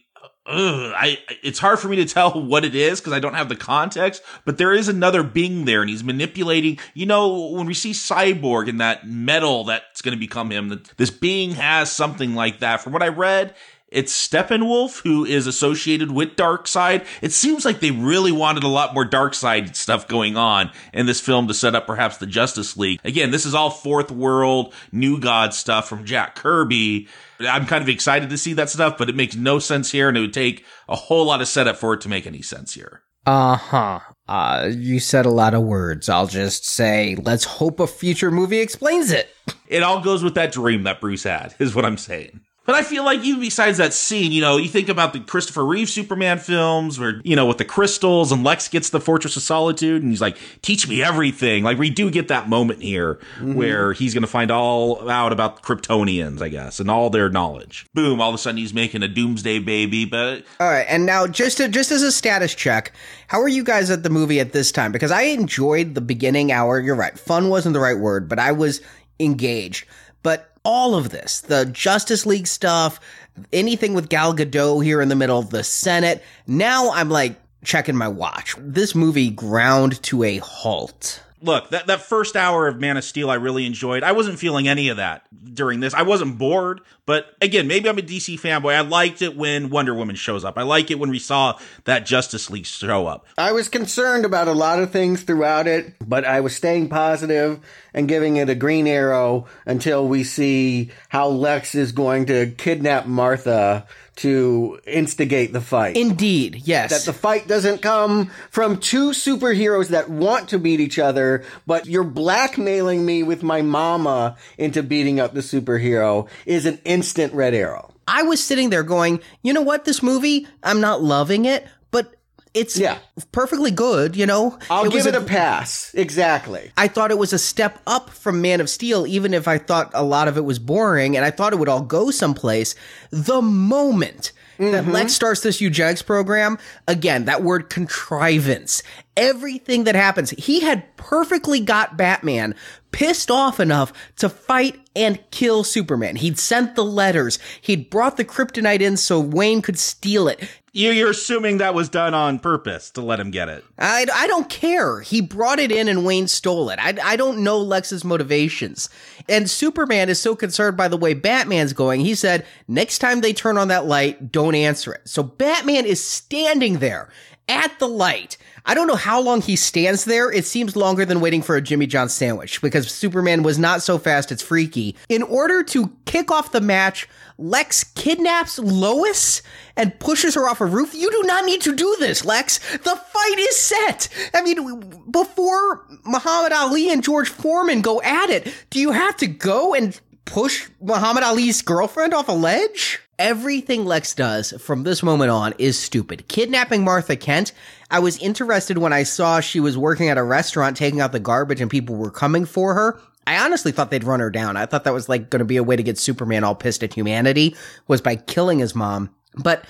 Ugh, I, it's hard for me to tell what it is because I don't have the context, but there is another being there and he's manipulating. You know, when we see Cyborg in that metal that's going to become him, this being has something like that. From what I read, it's Steppenwolf who is associated with Darkseid. It seems like they really wanted a lot more Darkseid stuff going on in this film to set up perhaps the Justice League. Again, this is all fourth world, new god stuff from Jack Kirby. I'm kind of excited to see that stuff, but it makes no sense here and it would take a whole lot of setup for it to make any sense here. Uh-huh. Uh, you said a lot of words. I'll just say, let's hope a future movie explains it. It all goes with that dream that Bruce had, is what I'm saying. But I feel like even besides that scene, you know, you think about the Christopher Reeve Superman films where, you know, with the crystals and Lex gets the Fortress of Solitude and he's like, teach me everything. Like we do get that moment here mm-hmm. where he's going to find all out about Kryptonians, I guess, and all their knowledge. Boom. All of a sudden he's making a doomsday baby, but. All right. And now just to, just as a status check, how are you guys at the movie at this time? Because I enjoyed the beginning hour. You're right. Fun wasn't the right word, but I was engaged. But all of this, the Justice League stuff, anything with Gal Gadot here in the middle, of the Senate. Now I'm like checking my watch. This movie ground to a halt look, that, that first hour of Man of Steel, I really enjoyed. I wasn't feeling any of that during this. I wasn't bored, but again, maybe I'm a DC fanboy. I liked it when Wonder Woman shows up. I like it when we saw that Justice League show up. I was concerned about a lot of things throughout it, but I was staying positive and giving it a green arrow until we see how Lex is going to kidnap Martha to instigate the fight. Indeed, yes. That the fight doesn't come from two superheroes that want to beat each other, but you're blackmailing me with my mama into beating up the superhero is an instant red arrow. I was sitting there going, you know what, this movie, I'm not loving it, it's yeah. perfectly good, you know. I'll it give it a, a, pass. Exactly. I thought it was a step up from Man of Steel, even if I thought a lot of it was boring and I thought it would all go someplace. The moment mm-hmm. that Lex starts this eugenics program, again, that word contrivance, everything that happens, he had perfectly got Batman pissed off enough to fight and kill Superman. He'd sent the letters. He'd brought the kryptonite in so Wayne could steal it. You're assuming that was done on purpose to let him get it. I, I don't care. He brought it in and Wayne stole it. I, I don't know Lex's motivations. And Superman is so concerned by the way Batman's going, he said, next time they turn on that light, don't answer it. So Batman is standing there at the light. I don't know how long he stands there. It seems longer than waiting for a Jimmy John sandwich because Superman was not so fast it's freaky. In order to kick off the match, Lex kidnaps Lois and pushes her off a roof. You do not need to do this, Lex. The fight is set. I mean, before Muhammad Ali and George Foreman go at it, do you have to go and push Muhammad Ali's girlfriend off a ledge? Everything Lex does from this moment on is stupid. Kidnapping Martha Kent. I was interested when I saw she was working at a restaurant taking out the garbage and people were coming for her. I honestly thought they'd run her down. I thought that was like going to be a way to get Superman all pissed at humanity was by killing his mom. But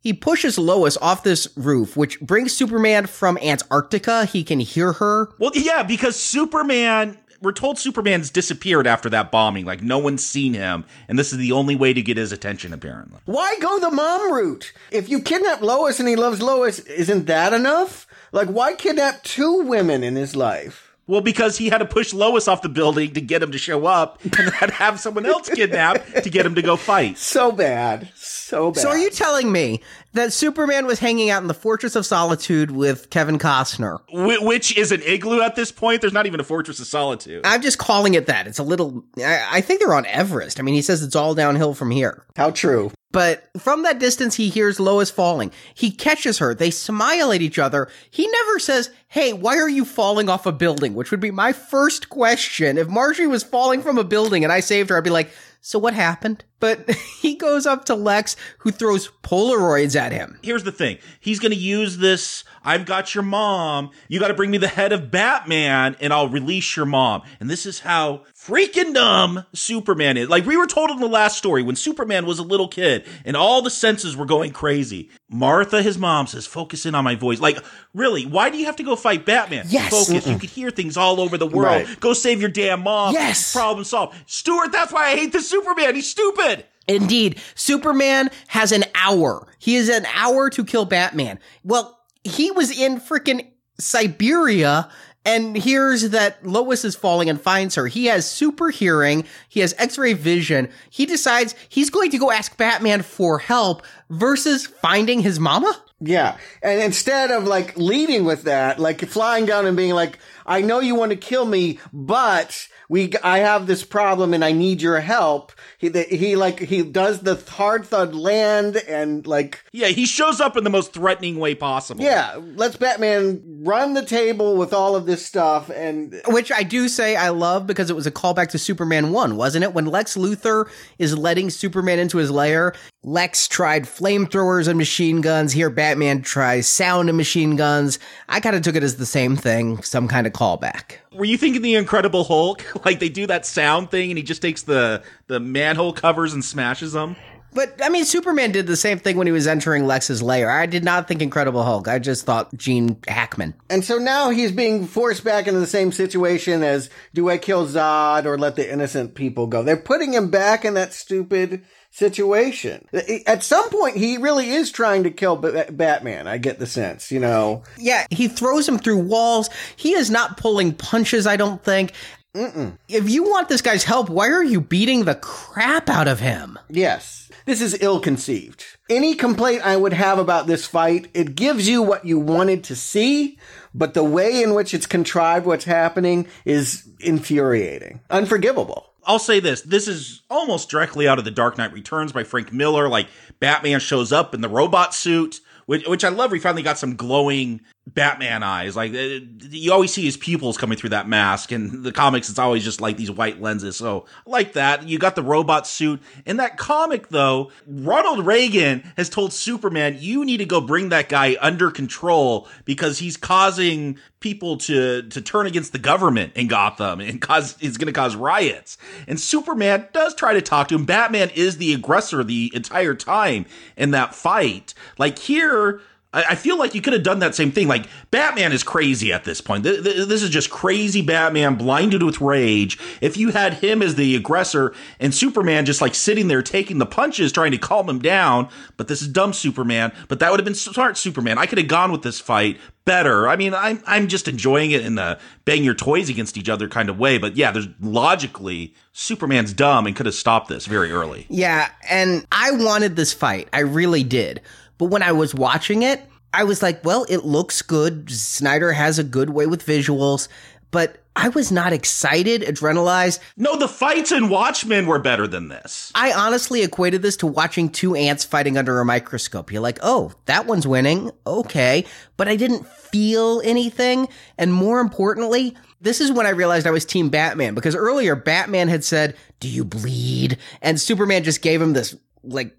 he pushes Lois off this roof, which brings Superman from Antarctica. He can hear her. Well, yeah, because Superman we're told Superman's disappeared after that bombing. Like no one's seen him, and this is the only way to get his attention. Apparently, why go the mom route? If you kidnap Lois and he loves Lois, isn't that enough? Like, why kidnap two women in his life? Well, because he had to push Lois off the building to get him to show up, and then have someone else kidnapped to get him to go fight. So bad, so bad. So, are you telling me that Superman was hanging out in the Fortress of Solitude with Kevin Costner, which is an igloo at this point? There's not even a Fortress of Solitude. I'm just calling it that. It's a little. I, I think they're on Everest. I mean, he says it's all downhill from here. How true. But from that distance, he hears Lois falling. He catches her. They smile at each other. He never says, Hey, why are you falling off a building? Which would be my first question. If Marjorie was falling from a building and I saved her, I'd be like, so what happened? But he goes up to Lex, who throws Polaroids at him. Here's the thing. He's going to use this, I've got your mom. You got to bring me the head of Batman and I'll release your mom. And this is how freaking dumb Superman is. Like we were told in the last story when Superman was a little kid and all the senses were going crazy. Martha, his mom, says, focus in on my voice. Like, really, why do you have to go fight Batman? Yes. Focus. Mm-mm. You could hear things all over the world. Right. Go save your damn mom. Yes. Problem solved. Stuart, that's why I hate the Superman. He's stupid. Indeed. Superman has an hour. He has an hour to kill Batman. Well, he was in freaking Siberia and hears that Lois is falling and finds her. He has super hearing. He has x-ray vision. He decides he's going to go ask Batman for help versus finding his mama. Yeah. And instead of like leading with that, like flying down and being like, I know you want to kill me, but we, I have this problem and I need your help. He, the, he like, he does the hard thud land and like, Yeah, he shows up in the most threatening way possible. yeah, let's Batman run the table with all of this stuff and Which I do say I love because it was a callback to Superman 1, wasn't it? When Lex Luthor is letting Superman into his lair, Lex tried flamethrowers and machine guns. Here, Batman tries sound and machine guns. I kind of took it as the same thing, some kind of callback. Were you thinking the Incredible Hulk? Like they do that sound thing and he just takes the the manhole covers and smashes them? But I mean, Superman did the same thing when he was entering Lex's lair. I did not think Incredible Hulk. I just thought Gene Hackman. And so now he's being forced back into the same situation as do I kill Zod or let the innocent people go? They're putting him back in that stupid situation. At some point, he really is trying to kill B- Batman. I get the sense, you know. Yeah, he throws him through walls. He is not pulling punches, I don't think. Mm-mm. If you want this guy's help, why are you beating the crap out of him? Yes. This is ill conceived. Any complaint I would have about this fight, it gives you what you wanted to see, but the way in which it's contrived what's happening is infuriating. Unforgivable. I'll say this. This is almost directly out of The Dark Knight Returns by Frank Miller. Like Batman shows up in the robot suit, which, which I love. We finally got some glowing Batman eyes. Like uh, you always see his pupils coming through that mask. And the comics, it's always just like these white lenses. So I like that. You got the robot suit. In that comic, though, Ronald Reagan has told Superman, you need to go bring that guy under control because he's causing people to to turn against the government in Gotham and cause it's going to cause riots. And Superman does try to talk to him. Batman is the aggressor the entire time in that fight. Like here, I feel like you could have done that same thing. Like Batman is crazy at this point. This is just crazy Batman blinded with rage. If you had him as the aggressor and Superman just like sitting there taking the punches, trying to calm him down, but this is dumb Superman. But that would have been smart Superman. I could have gone with this fight better. I mean, I'm I'm just enjoying it in the bang your toys against each other kind of way. But yeah, there's logically Superman's dumb and could have stopped this very early. Yeah, and I wanted this fight. I really did. But when I was watching it, I was like, well, it looks good. Snyder has a good way with visuals, but I was not excited, adrenalized. No, the fights in Watchmen were better than this. I honestly equated this to watching two ants fighting under a microscope. You're like, oh, that one's winning. Okay. But I didn't feel anything. And more importantly, this is when I realized I was Team Batman because earlier Batman had said, do you bleed? And Superman just gave him this like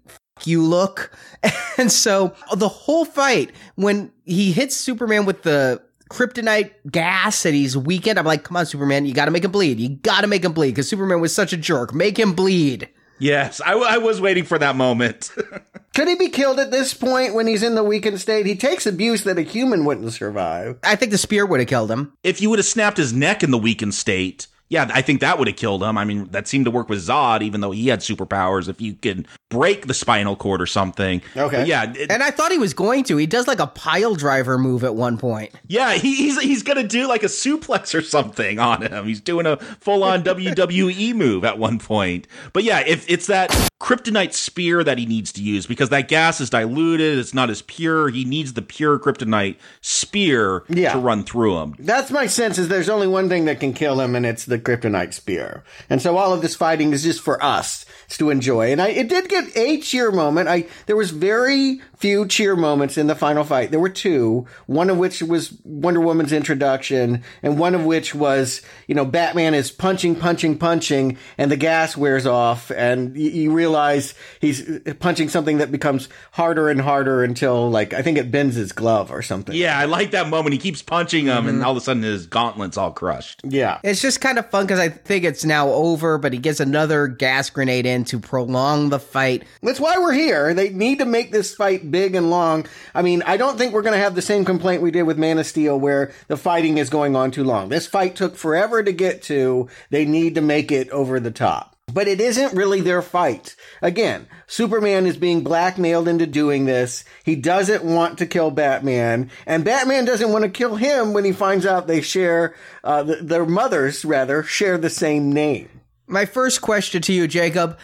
you look. And so the whole fight, when he hits Superman with the kryptonite gas and he's weakened, I'm like, come on, Superman, you gotta make him bleed. You gotta make him bleed because Superman was such a jerk. Make him bleed. Yes, I, I was waiting for that moment. Could he be killed at this point when he's in the weakened state? He takes abuse that a human wouldn't survive. I think the spear would have killed him. If you would have snapped his neck in the weakened state, yeah, I think that would have killed him. I mean, that seemed to work with Zod, even though he had superpowers. If you can break the spinal cord or something. Okay. But yeah. It, and I thought he was going to. He does like a pile driver move at one point. Yeah, he, he's he's gonna do like a suplex or something on him. He's doing a full on WWE move at one point. But yeah, if it's that kryptonite spear that he needs to use because that gas is diluted, it's not as pure. He needs the pure kryptonite spear yeah. to run through him. That's my sense. Is there's only one thing that can kill him, and it's the kryptonite spear. And so all of this fighting is just for us to enjoy. And I, it did get a cheer moment. I, there was very few cheer moments in the final fight. There were two, one of which was Wonder Woman's introduction, and one of which was, you know, Batman is punching, punching, punching, and the gas wears off, and you, you realize he's punching something that becomes harder and harder until, like, I think it bends his glove or something. Yeah, I like that moment. He keeps punching him, mm-hmm. and all of a sudden his gauntlet's all crushed. Yeah. It's just kind of fun because I think it's now over, but he gets another gas grenade in to prolong the fight. That's why we're here. They need to make this fight big and long. I mean, I don't think we're going to have the same complaint we did with Man of Steel where the fighting is going on too long. This fight took forever to get to. They need to make it over the top. But it isn't really their fight. Again, Superman is being blackmailed into doing this. He doesn't want to kill Batman, and Batman doesn't want to kill him when he finds out they share, uh, their mothers, rather, share the same name. My first question to you, Jacob,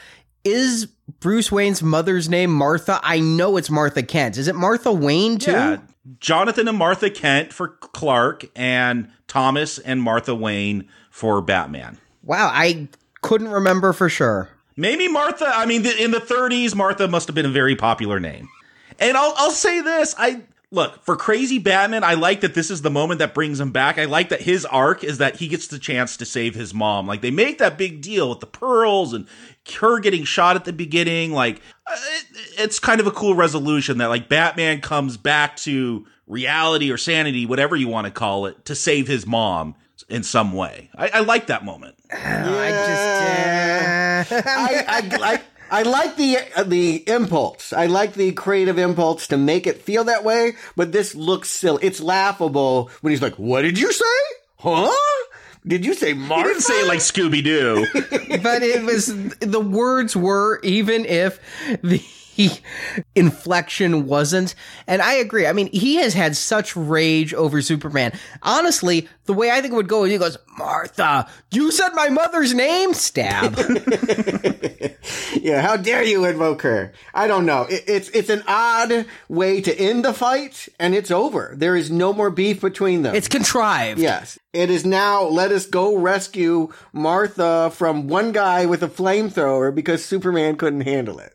is Bruce Wayne's mother's name Martha? I know it's Martha Kent. Is it Martha Wayne too? Yeah. Jonathan and Martha Kent for Clark, and Thomas and Martha Wayne for Batman. Wow, I couldn't remember for sure. Maybe Martha. I mean, in the 30s, Martha must have been a very popular name. And I'll I'll say this: I look for crazy Batman. I like that this is the moment that brings him back. I like that his arc is that he gets the chance to save his mom. Like they make that big deal with the pearls and her getting shot at the beginning. Like it, it's kind of a cool resolution that like Batman comes back to reality or sanity, whatever you want to call it, to save his mom in some way. I, I like that moment. I just, uh, I, I, I, I like the uh, the impulse. I like the creative impulse to make it feel that way. But this looks silly. It's laughable when he's like, "What did you say? Huh?" Did you say Martha? He didn't say it like Scooby Doo. but it was the words were even if the inflection wasn't. And I agree. I mean, he has had such rage over Superman. Honestly, the way I think it would go is he goes, Martha, you said my mother's name? Stab. yeah, how dare you invoke her? I don't know. It, it's it's an odd way to end the fight, and it's over. There is no more beef between them. It's contrived. Yes. It is now let us go rescue Martha from one guy with a flamethrower because Superman couldn't handle it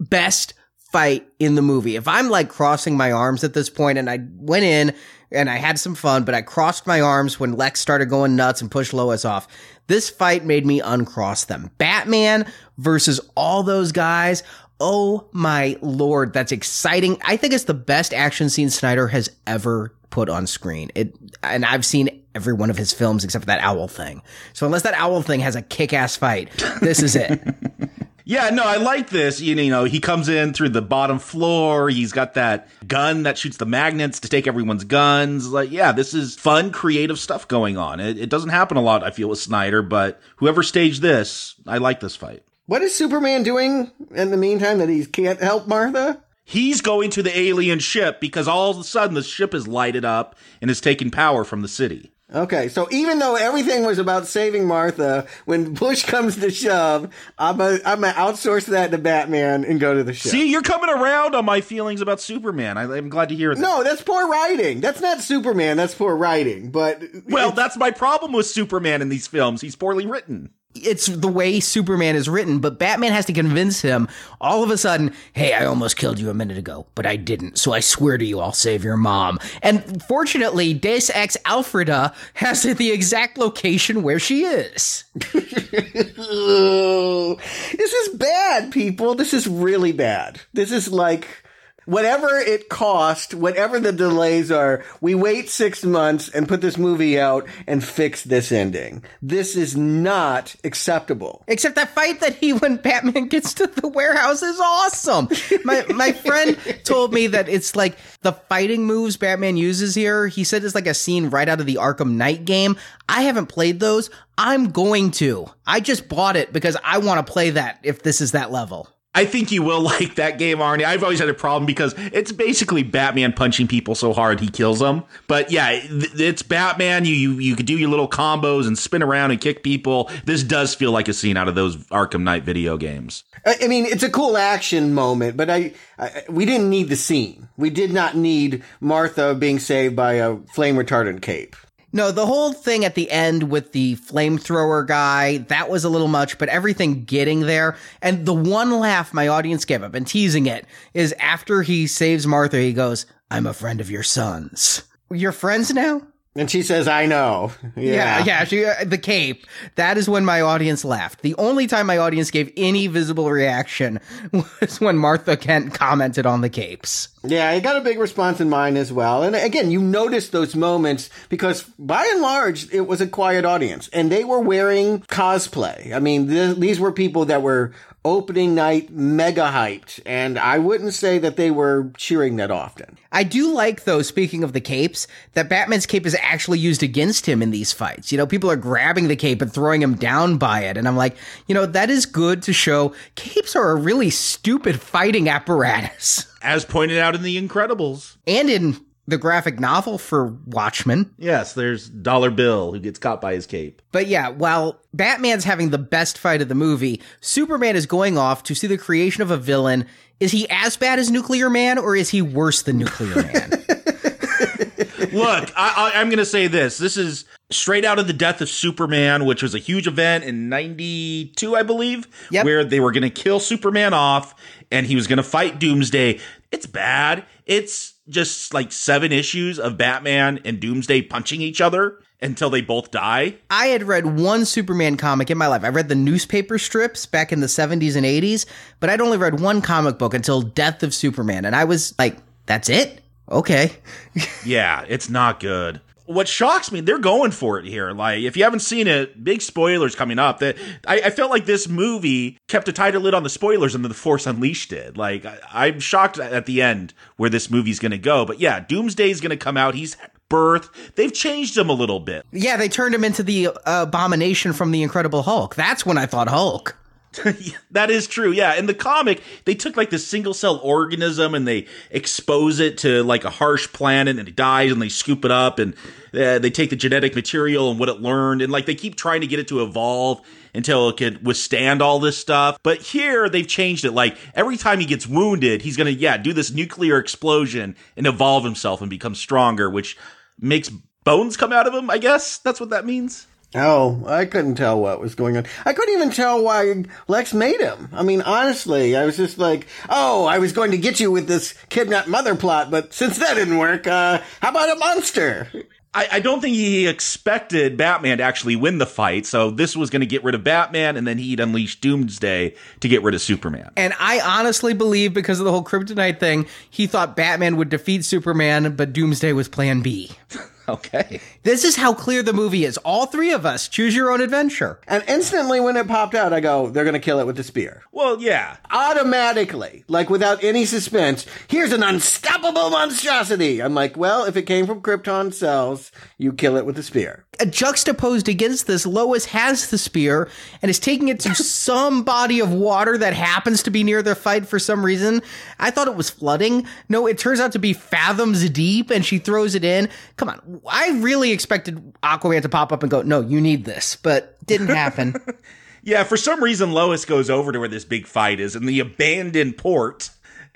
best fight in the movie. If I'm like crossing my arms at this point and I went in and I had some fun, but I crossed my arms when Lex started going nuts and pushed Lois off. This fight made me uncross them. Batman versus all those guys. Oh my lord, that's exciting. I think it's the best action scene Snyder has ever put on screen. It and I've seen every one of his films except for that owl thing. So unless that owl thing has a kick-ass fight, this is it. Yeah, no, I like this. You know, he comes in through the bottom floor. He's got that gun that shoots the magnets to take everyone's guns. Like, yeah, this is fun, creative stuff going on. It, it doesn't happen a lot, I feel, with Snyder, but whoever staged this, I like this fight. What is Superman doing in the meantime that he can't help Martha? He's going to the alien ship because all of a sudden the ship is lighted up and is taking power from the city. Okay, so even though everything was about saving Martha, when push comes to shove, I'm a, I'm gonna outsource that to Batman and go to the ship. See, you're coming around on my feelings about Superman. I, am glad to hear that. No, that's poor writing. That's not Superman. That's poor writing. But well, that's my problem with Superman in these films. He's poorly written it's the way Superman is written, but Batman has to convince him all of a sudden, hey, I almost killed you a minute ago, but I didn't. So I swear to you, I'll save your mom. And fortunately, Deus Ex Alfreda has the exact location where she is. this is bad, people. This is really bad. This is like whatever it cost, whatever the delays are, we wait six months and put this movie out and fix this ending. This is not acceptable. Except that fight that he when Batman gets to the warehouse is awesome. My my friend told me that it's like the fighting moves Batman uses here. He said it's like a scene right out of the Arkham Knight game. I haven't played those. I'm going to. I just bought it because I want to play that if this is that level. I think you will like that game, Arnie. I've always had a problem because it's basically Batman punching people so hard he kills them. But yeah, it's Batman. You you you could do your little combos and spin around and kick people. This does feel like a scene out of those Arkham Knight video games. I mean, it's a cool action moment, but I, I we didn't need the scene. We did not need Martha being saved by a flame retardant cape. No, the whole thing at the end with the flamethrower guy, that was a little much, but everything getting there. And the one laugh my audience gave, I've been teasing it, is after he saves Martha, he goes, I'm a friend of your son's. You're friends now? And she says, "I know." Yeah, yeah. yeah she, uh, the cape. That is when my audience laughed. The only time my audience gave any visible reaction was when Martha Kent commented on the capes. Yeah, I got a big response in mine as well. And again, you notice those moments because by and large, it was a quiet audience and they were wearing cosplay. I mean, th- these were people that were opening night mega hyped, and I wouldn't say that they were cheering that often. I do like, though, speaking of the capes, that Batman's cape is actually used against him in these fights. You know, people are grabbing the cape and throwing him down by it, and I'm like, you know, that is good to show capes are a really stupid fighting apparatus. As pointed out in The Incredibles. And in the graphic novel for Watchmen. Yes, there's Dollar Bill who gets caught by his cape. But yeah, while Batman's having the best fight of the movie, Superman is going off to see the creation of a villain. Is he as bad as Nuclear Man or is he worse than Nuclear Man? Look, I, I, I'm going to say this. This is straight out of the death of Superman, which was a huge event in 92, I believe, Yep. where they were going to kill Superman off and he was going to fight Doomsday. It's bad. It's just like seven issues of Batman and Doomsday punching each other until they both die. I had read one Superman comic in my life. I read the newspaper strips back in the 70s and 80s, but I'd only read one comic book until Death of Superman. And I was like, that's it? Okay. yeah, it's not good. What shocks me, they're going for it here. Like, if you haven't seen it, big spoilers coming up. That I, I felt like this movie kept a tighter lid on the spoilers than the Force Unleashed did. Like, I, I'm shocked at the end where this movie's going to go. But yeah, Doomsday's going to come out. He's birth. They've changed him a little bit. Yeah, they turned him into the uh, abomination from the Incredible Hulk. That's when I thought Hulk. that is true. Yeah. In the comic, they took like this single cell organism and they expose it to like a harsh planet and it dies and they scoop it up and uh, they take the genetic material and what it learned and like they keep trying to get it to evolve until it could withstand all this stuff. But here they've changed it. Like every time he gets wounded, he's going to, yeah, do this nuclear explosion and evolve himself and become stronger, which makes bones come out of him. I guess that's what that means. Oh, I couldn't tell what was going on. I couldn't even tell why Lex made him. I mean, honestly, I was just like, oh, I was going to get you with this kidnapped mother plot, but since that didn't work, uh, how about a monster? I, I don't think he expected Batman to actually win the fight, so this was going to get rid of Batman, and then he'd unleash Doomsday to get rid of Superman. And I honestly believe because of the whole kryptonite thing, he thought Batman would defeat Superman, but Doomsday was plan B. okay. This is how clear the movie is. All three of us choose your own adventure. And instantly when it popped out, I go, they're going to kill it with the spear. Well, yeah. Automatically, like without any suspense, here's an unstoppable monstrosity. I'm like, well, if it came from Krypton cells, you kill it with the spear. Juxtaposed against this, Lois has the spear and is taking it to some body of water that happens to be near the fight for some reason. I thought it was flooding. No, it turns out to be fathoms deep and she throws it in. Come on. I really expected Aquaman to pop up and go, no, you need this, but didn't happen. yeah, for some reason, Lois goes over to where this big fight is in the abandoned port.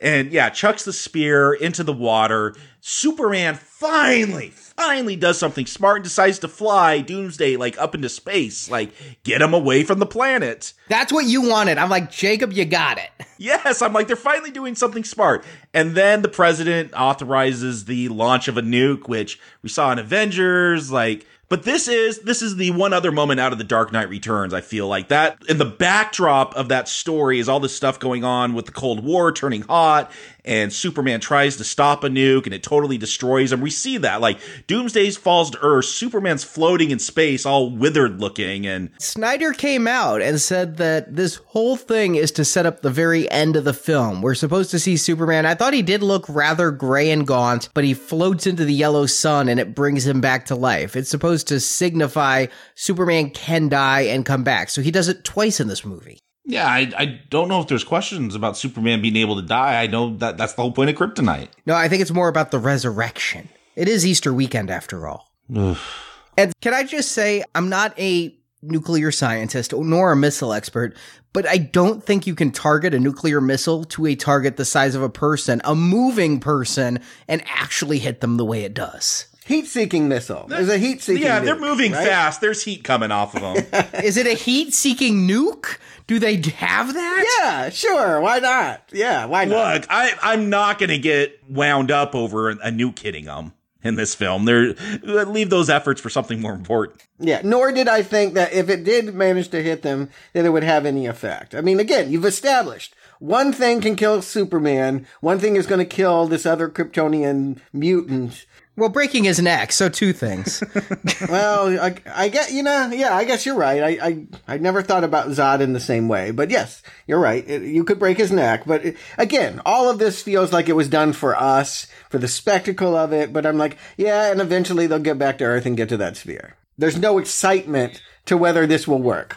And yeah, chucks the spear into the water. Superman finally, finally does something smart and decides to fly Doomsday like up into space, like get him away from the planet. That's what you wanted. I'm like, Jacob, you got it. Yes, I'm like, they're finally doing something smart. And then the president authorizes the launch of a nuke, which we saw in Avengers, like, but this is this is the one other moment out of the Dark Knight Returns. I feel like that in the backdrop of that story is all this stuff going on with the Cold War turning hot, and Superman tries to stop a nuke and it totally destroys him. We see that like Doomsday falls to Earth, Superman's floating in space, all withered looking, and Snyder came out and said that this whole thing is to set up the very end of the film. We're supposed to see Superman. I thought he did look rather gray and gaunt, but he floats into the yellow sun and it brings him back to life. It's supposed to signify Superman can die and come back. So he does it twice in this movie. Yeah, I, I don't know if there's questions about Superman being able to die. I know that that's the whole point of Kryptonite. No, I think it's more about the resurrection. It is Easter weekend after all. and can I just say, I'm not a nuclear scientist nor a missile expert, but I don't think you can target a nuclear missile to a target the size of a person, a moving person, and actually hit them the way it does. Heat seeking missile. There's a heat seeking Yeah, they're moving right? fast. There's heat coming off of them. Is it a heat seeking nuke? Do they have that? Yeah, sure. Why not? Yeah, why not? Look, I, I'm not going to get wound up over a nuke hitting them in this film. They're, leave those efforts for something more important. Yeah, nor did I think that if it did manage to hit them, that it would have any effect. I mean, again, you've established one thing can kill Superman, one thing is going to kill this other Kryptonian mutant. Well, breaking his neck, so two things. well, I, I get, you know, yeah, I guess you're right. I, I, I never thought about Zod in the same way, but yes, you're right. It, you could break his neck, but it, again, all of this feels like it was done for us, for the spectacle of it, but I'm like, yeah, and eventually they'll get back to Earth and get to that sphere. There's no excitement to whether this will work.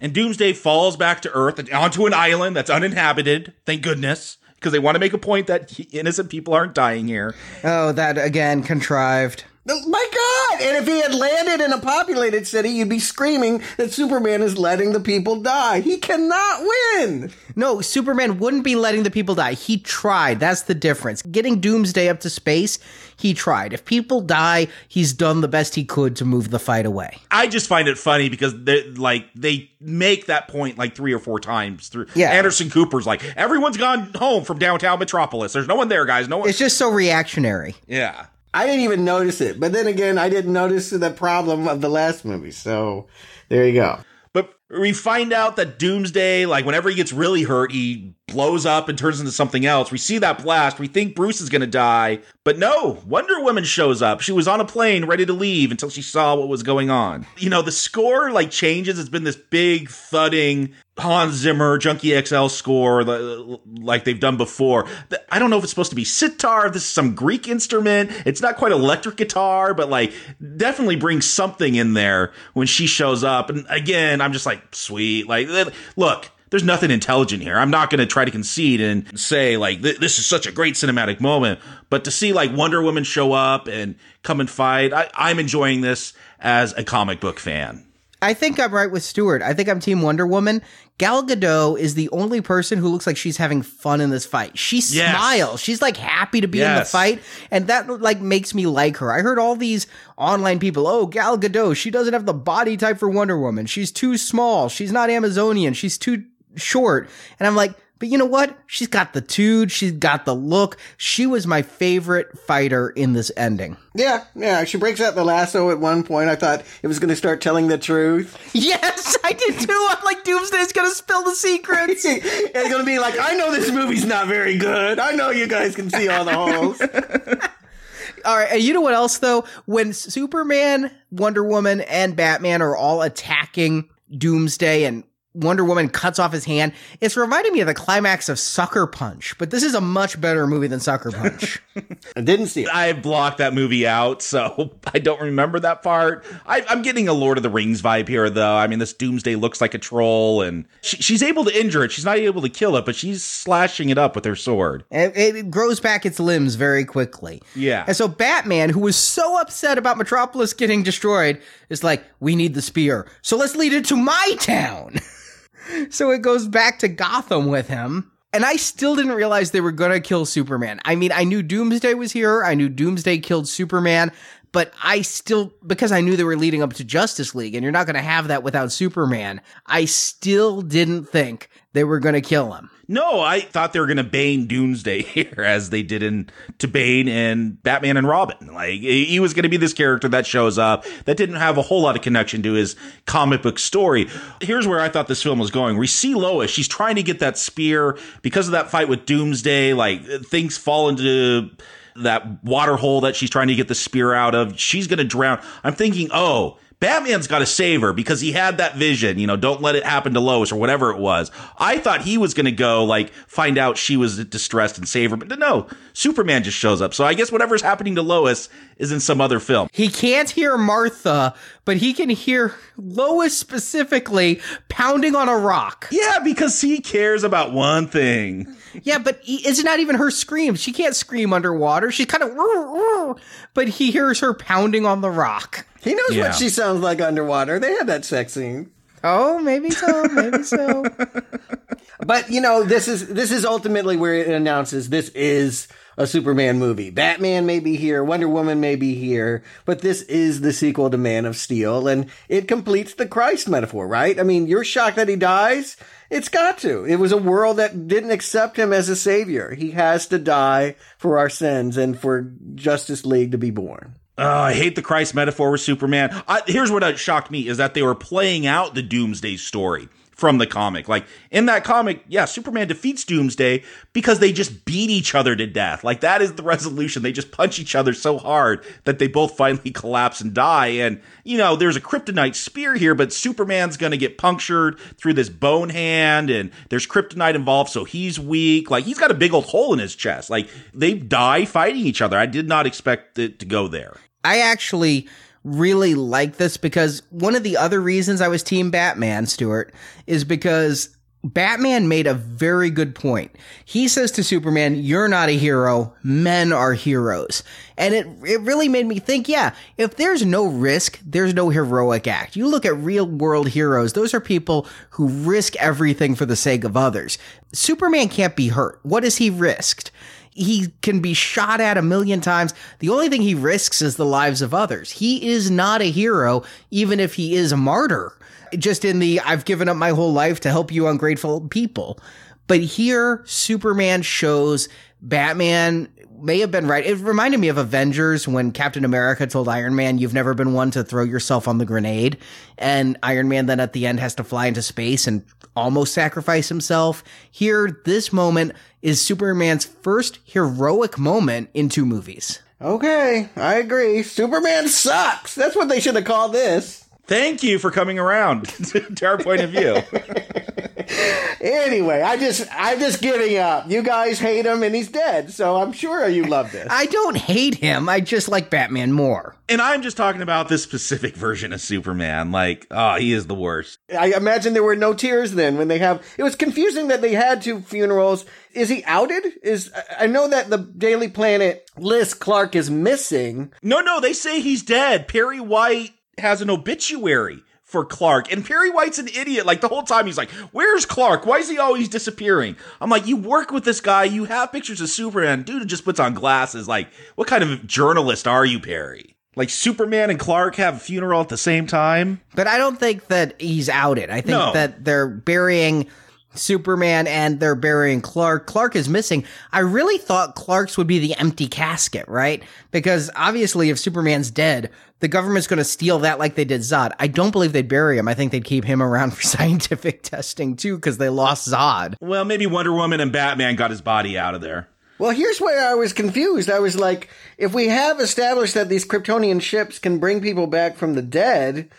And Doomsday falls back to Earth onto an island that's uninhabited. Thank goodness. Because they want to make a point that innocent people aren't dying here. Oh, that again, contrived. My God! And if he had landed in a populated city, you'd be screaming that Superman is letting the people die. He cannot win. No, Superman wouldn't be letting the people die. He tried. That's the difference. Getting Doomsday up to space, he tried. If people die, he's done the best he could to move the fight away. I just find it funny because they like they make that point like three or four times through. Yeah. Anderson Cooper's like everyone's gone home from downtown Metropolis. There's no one there, guys. No one. It's just so reactionary. Yeah. I didn't even notice it. But then again, I didn't notice the problem of the last movie. So there you go. We find out that Doomsday, like whenever he gets really hurt, he blows up and turns into something else. We see that blast. We think Bruce is going to die. But no, Wonder Woman shows up. She was on a plane ready to leave until she saw what was going on. You know, the score like changes. It's been this big thudding Hans Zimmer Junkie XL score like they've done before. I don't know if it's supposed to be sitar, this is some Greek instrument. It's not quite electric guitar, but like definitely brings something in there when she shows up. And again, I'm just like, sweet. Like, look, there's nothing intelligent here. I'm not going to try to concede and say like th- this is such a great cinematic moment, but to see like Wonder Woman show up and come and fight, I- I'm enjoying this as a comic book fan. I think I'm right with Stuart. I think I'm Team Wonder Woman. Gal Gadot is the only person who looks like she's having fun in this fight. She Yes. smiles. She's like happy to be in the fight, and that like makes me like her. I heard all these online people, "Oh, Gal Gadot, she doesn't have the body type for Wonder Woman. She's too small. She's not Amazonian. She's too short." And I'm like, "But you know what? She's got the tude. She's got the look. She was my favorite fighter in this ending." Yeah, yeah. She breaks out the lasso at one point. I thought it was going to start telling the truth. Yes, I did too. I'm like, Doomsday's gonna spill the secrets. it's going to be like, I know this movie's not very good. I know you guys can see all the holes. All right, and you know what else though? When Superman, Wonder Woman, and Batman are all attacking Doomsday and Wonder Woman cuts off his hand, it's reminding me of the climax of Sucker Punch, but this is a much better movie than Sucker Punch. I didn't see it. I blocked that movie out, so I don't remember that part. I, I'm getting a Lord of the Rings vibe here, though. I mean, this Doomsday looks like a troll, and she, she's able to injure it. She's not able to kill it, but she's slashing it up with her sword. it, it grows back its limbs very quickly. Yeah. And so Batman, who was so upset about Metropolis getting destroyed, is like, we need the spear. So let's lead it to my town. so it goes back to Gotham with him. And I still didn't realize they were going to kill Superman. I mean, I knew Doomsday was here. I knew Doomsday killed Superman, but I still, because I knew they were leading up to Justice League and you're not going to have that without Superman, I still didn't think they were going to kill him. No, I thought they were going to Bane Doomsday here, as they did in to Bane and Batman and Robin. Like he was going to be this character that shows up that didn't have a whole lot of connection to his comic book story. Here's where I thought this film was going. We see Lois; she's trying to get that spear because of that fight with Doomsday. Like things fall into that water hole that she's trying to get the spear out of. She's going to drown. I'm thinking, oh. Batman's got to save her because he had that vision, you know, don't let it happen to Lois or whatever it was. I thought he was going to go, like, find out she was distressed and save her. But no, Superman just shows up. So I guess whatever's happening to Lois is in some other film. He can't hear Martha, but he can hear Lois specifically pounding on a rock. Yeah, because he cares about one thing. Yeah, but it's not even her scream. She can't scream underwater. She's kind of, but he hears her pounding on the rock. He knows Yeah. what she sounds like underwater. They had that sex scene. Oh, maybe so, maybe so. But you know, this is this is ultimately where it announces this is a Superman movie. Batman may be here, Wonder Woman may be here, but this is the sequel to Man of Steel, and it completes the Christ metaphor, right? I mean, you're shocked that he dies. It's got to. It was a world that didn't accept him as a savior. He has to die for our sins and for Justice League to be born. Oh, I hate the Christ metaphor with Superman. I, here's what shocked me is that they were playing out the Doomsday story from the comic. Like in that comic, yeah, Superman defeats Doomsday because they just beat each other to death. Like that is the resolution. They just punch each other so hard that they both finally collapse and die. And you know, there's a kryptonite spear here, but Superman's going to get punctured through this bone hand and there's kryptonite involved, so he's weak. Like he's got a big old hole in his chest. Like they die fighting each other. I did not expect it to go there. I actually really like this because one of the other reasons I was Team Batman, Stuart, is because Batman made a very good point. He says to Superman, you're not a hero, men are heroes. And it, it really made me think, yeah, if there's no risk, there's no heroic act. You look at real world heroes, those are people who risk everything for the sake of others. Superman can't be hurt. What has he risked? He can be shot at a million times. The only thing he risks is the lives of others. He is not a hero, even if he is a martyr just in the I've given up my whole life to help you ungrateful people. But here, Superman shows Batman may have been right. It reminded me of Avengers when Captain America told Iron Man, You've never been one to throw yourself on the grenade. And Iron Man then at the end has to fly into space and almost sacrifice himself. Here, this moment is Superman's first heroic moment in two movies. Okay, I agree. Superman sucks. That's what they should have called this. Thank you for coming around to our point of view. anyway, I just I'm just giving up. You guys hate him and he's dead, so I'm sure you love this. I don't hate him. I just like Batman more. And I'm just talking about this specific version of Superman. Like, oh, he is the worst. I imagine there were no tears then when they have. It was confusing that they had two funerals. Is he outed? Is I know that the Daily Planet list Clark is missing. No, no, they say he's dead. Perry White has an obituary for Clark. And Perry White's an idiot. Like the whole time he's like, Where's Clark? Why is he always disappearing? I'm like, You work with this guy, you have pictures of Superman. Dude just puts on glasses. Like, what kind of journalist are you, Perry? Like Superman and Clark have a funeral at the same time. But I don't think that he's outed. I think no. that they're burying Superman and they're burying Clark. Clark is missing. I really thought Clark's would be the empty casket, right? Because obviously if Superman's dead, the government's going to steal that like they did Zod. I don't believe they'd bury him. I think they'd keep him around for scientific testing too because they lost Zod. Well, maybe Wonder Woman and Batman got his body out of there. Well, here's where I was confused. I was like, if we have established that these Kryptonian ships can bring people back from the dead,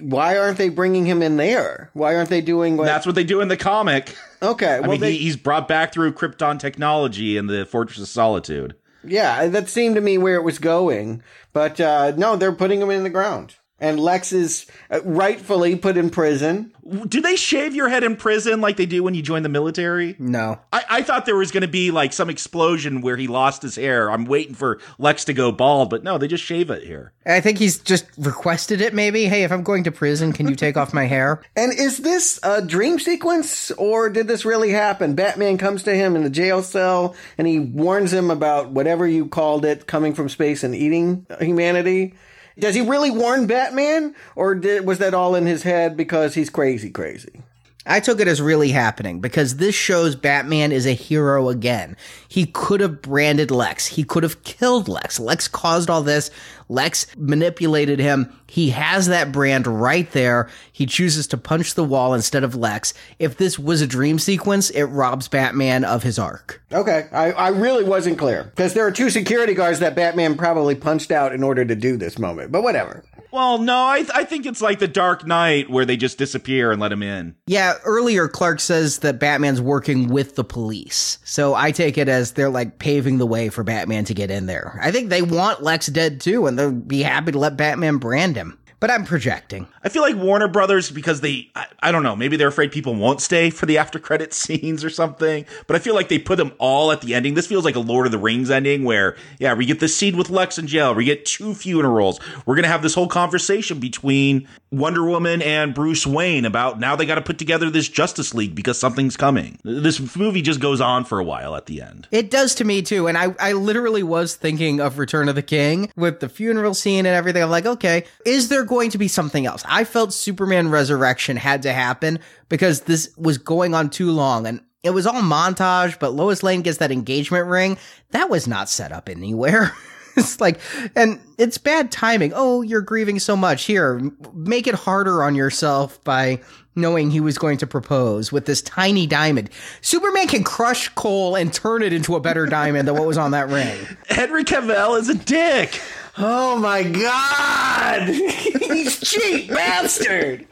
why aren't they bringing him in there? Why aren't they doing what? That's what they do in the comic. Okay. Well, I mean, they... he's brought back through Krypton technology in the Fortress of Solitude. Yeah, that seemed to me where it was going. But uh, no, they're putting him in the ground and Lex is uh, rightfully put in prison. Do they shave your head in prison like they do when you join the military? No. I, I thought there was going to be like some explosion where he lost his hair. I'm waiting for Lex to go bald, but no, they just shave it here. I think he's just requested it maybe. Hey, if I'm going to prison, can you take off my hair? And is this a dream sequence or did this really happen? Batman comes to him in the jail cell and he warns him about whatever you called it coming from space and eating humanity. Does he really warn Batman, or did, was that all in his head because he's crazy, crazy? I took it as really happening because this shows Batman is a hero again. He could have branded Lex. He could have killed Lex. Lex caused all this. Lex manipulated him. He has that brand right there. He chooses to punch the wall instead of Lex. If this was a dream sequence, it robs Batman of his arc. Okay. I, I really wasn't clear because there are two security guards that Batman probably punched out in order to do this moment, but whatever. Well, no, I, th- I think it's like the Dark Knight where they just disappear and let him in. Yeah, earlier Clark says that Batman's working with the police. So I take it as they're like paving the way for Batman to get in there. I think they want Lex dead too, and they'll be happy to let Batman brand him but I'm projecting. I feel like Warner Brothers because they I, I, don't know, maybe they're afraid people won't stay for the after credit scenes or something, but I feel like they put them all at the ending. This feels like a Lord of the Rings ending where yeah, we get the scene with Lex in jail, we get two funerals. We're going to have this whole conversation between Wonder Woman and Bruce Wayne about now they got to put together this Justice League because something's coming. This movie just goes on for a while at the end. It does to me too, and I I literally was thinking of Return of the King with the funeral scene and everything. I'm like, okay, is there going to be something else. I felt Superman Resurrection had to happen because this was going on too long and it was all montage, but Lois Lane gets that engagement ring. That was not set up anywhere. it's like, and it's bad timing. Oh, you're grieving so much. Here, make it harder on yourself by knowing he was going to propose with this tiny diamond. Superman can crush coal and turn it into a better diamond than what was on that ring. Henry Cavill is a dick. Oh my god! He's cheap bastard!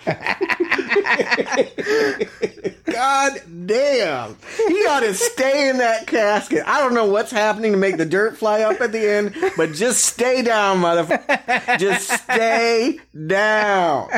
god damn! He ought to stay in that casket. I don't know what's happening to make the dirt fly up at the end, but just stay down, motherfucker. Just stay down.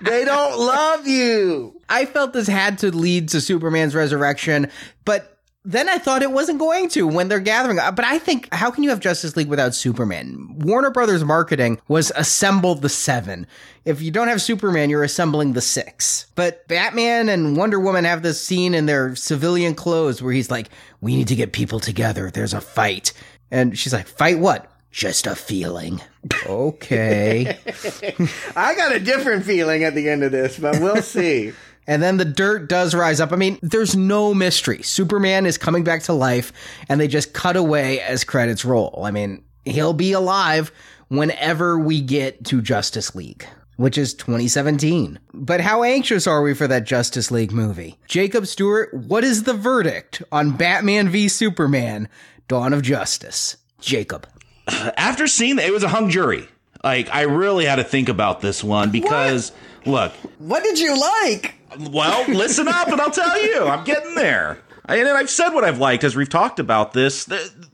they don't love you. I felt this had to lead to Superman's resurrection, but then I thought it wasn't going to when they're gathering. Uh, but I think, how can you have Justice League without Superman? Warner Brothers marketing was assemble the seven. If you don't have Superman, you're assembling the six. But Batman and Wonder Woman have this scene in their civilian clothes where he's like, we need to get people together. There's a fight. And she's like, fight what? Just a feeling. Okay. I got a different feeling at the end of this, but we'll see. And then the dirt does rise up. I mean, there's no mystery. Superman is coming back to life, and they just cut away as credits roll. I mean, he'll be alive whenever we get to Justice League, which is 2017. But how anxious are we for that Justice League movie? Jacob Stuart, what is the verdict on Batman v Superman Dawn of Justice? Jacob. After seeing that, it was a hung jury. Like, I really had to think about this one because, what? Look. What did you like? Well, listen up and I'll tell you. I'm getting there. And I've said what I've liked as we've talked about this.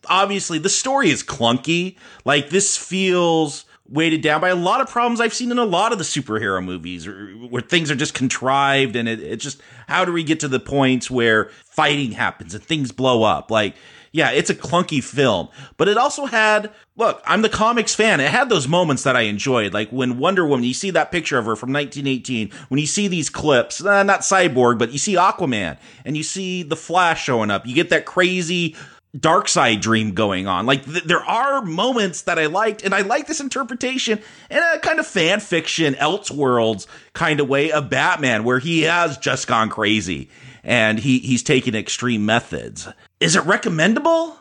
Obviously, the story is clunky. Like, this feels weighted down by a lot of problems I've seen in a lot of the superhero movies where things are just contrived and it, it's just how do we get to the points where fighting happens and things blow up? Like, yeah, it's a clunky film, but it also had, look, I'm the comics fan. It had those moments that I enjoyed. Like when Wonder Woman, you see that picture of her from 1918, when you see these clips, not Cyborg, but you see Aquaman and you see the Flash showing up. You get that crazy Darkseid dream going on. Like th- there are moments that I liked, and I like this interpretation in a kind of fan fiction, Elseworlds kind of way of Batman, where he has just gone crazy and he he's taking extreme methods. Is it recommendable?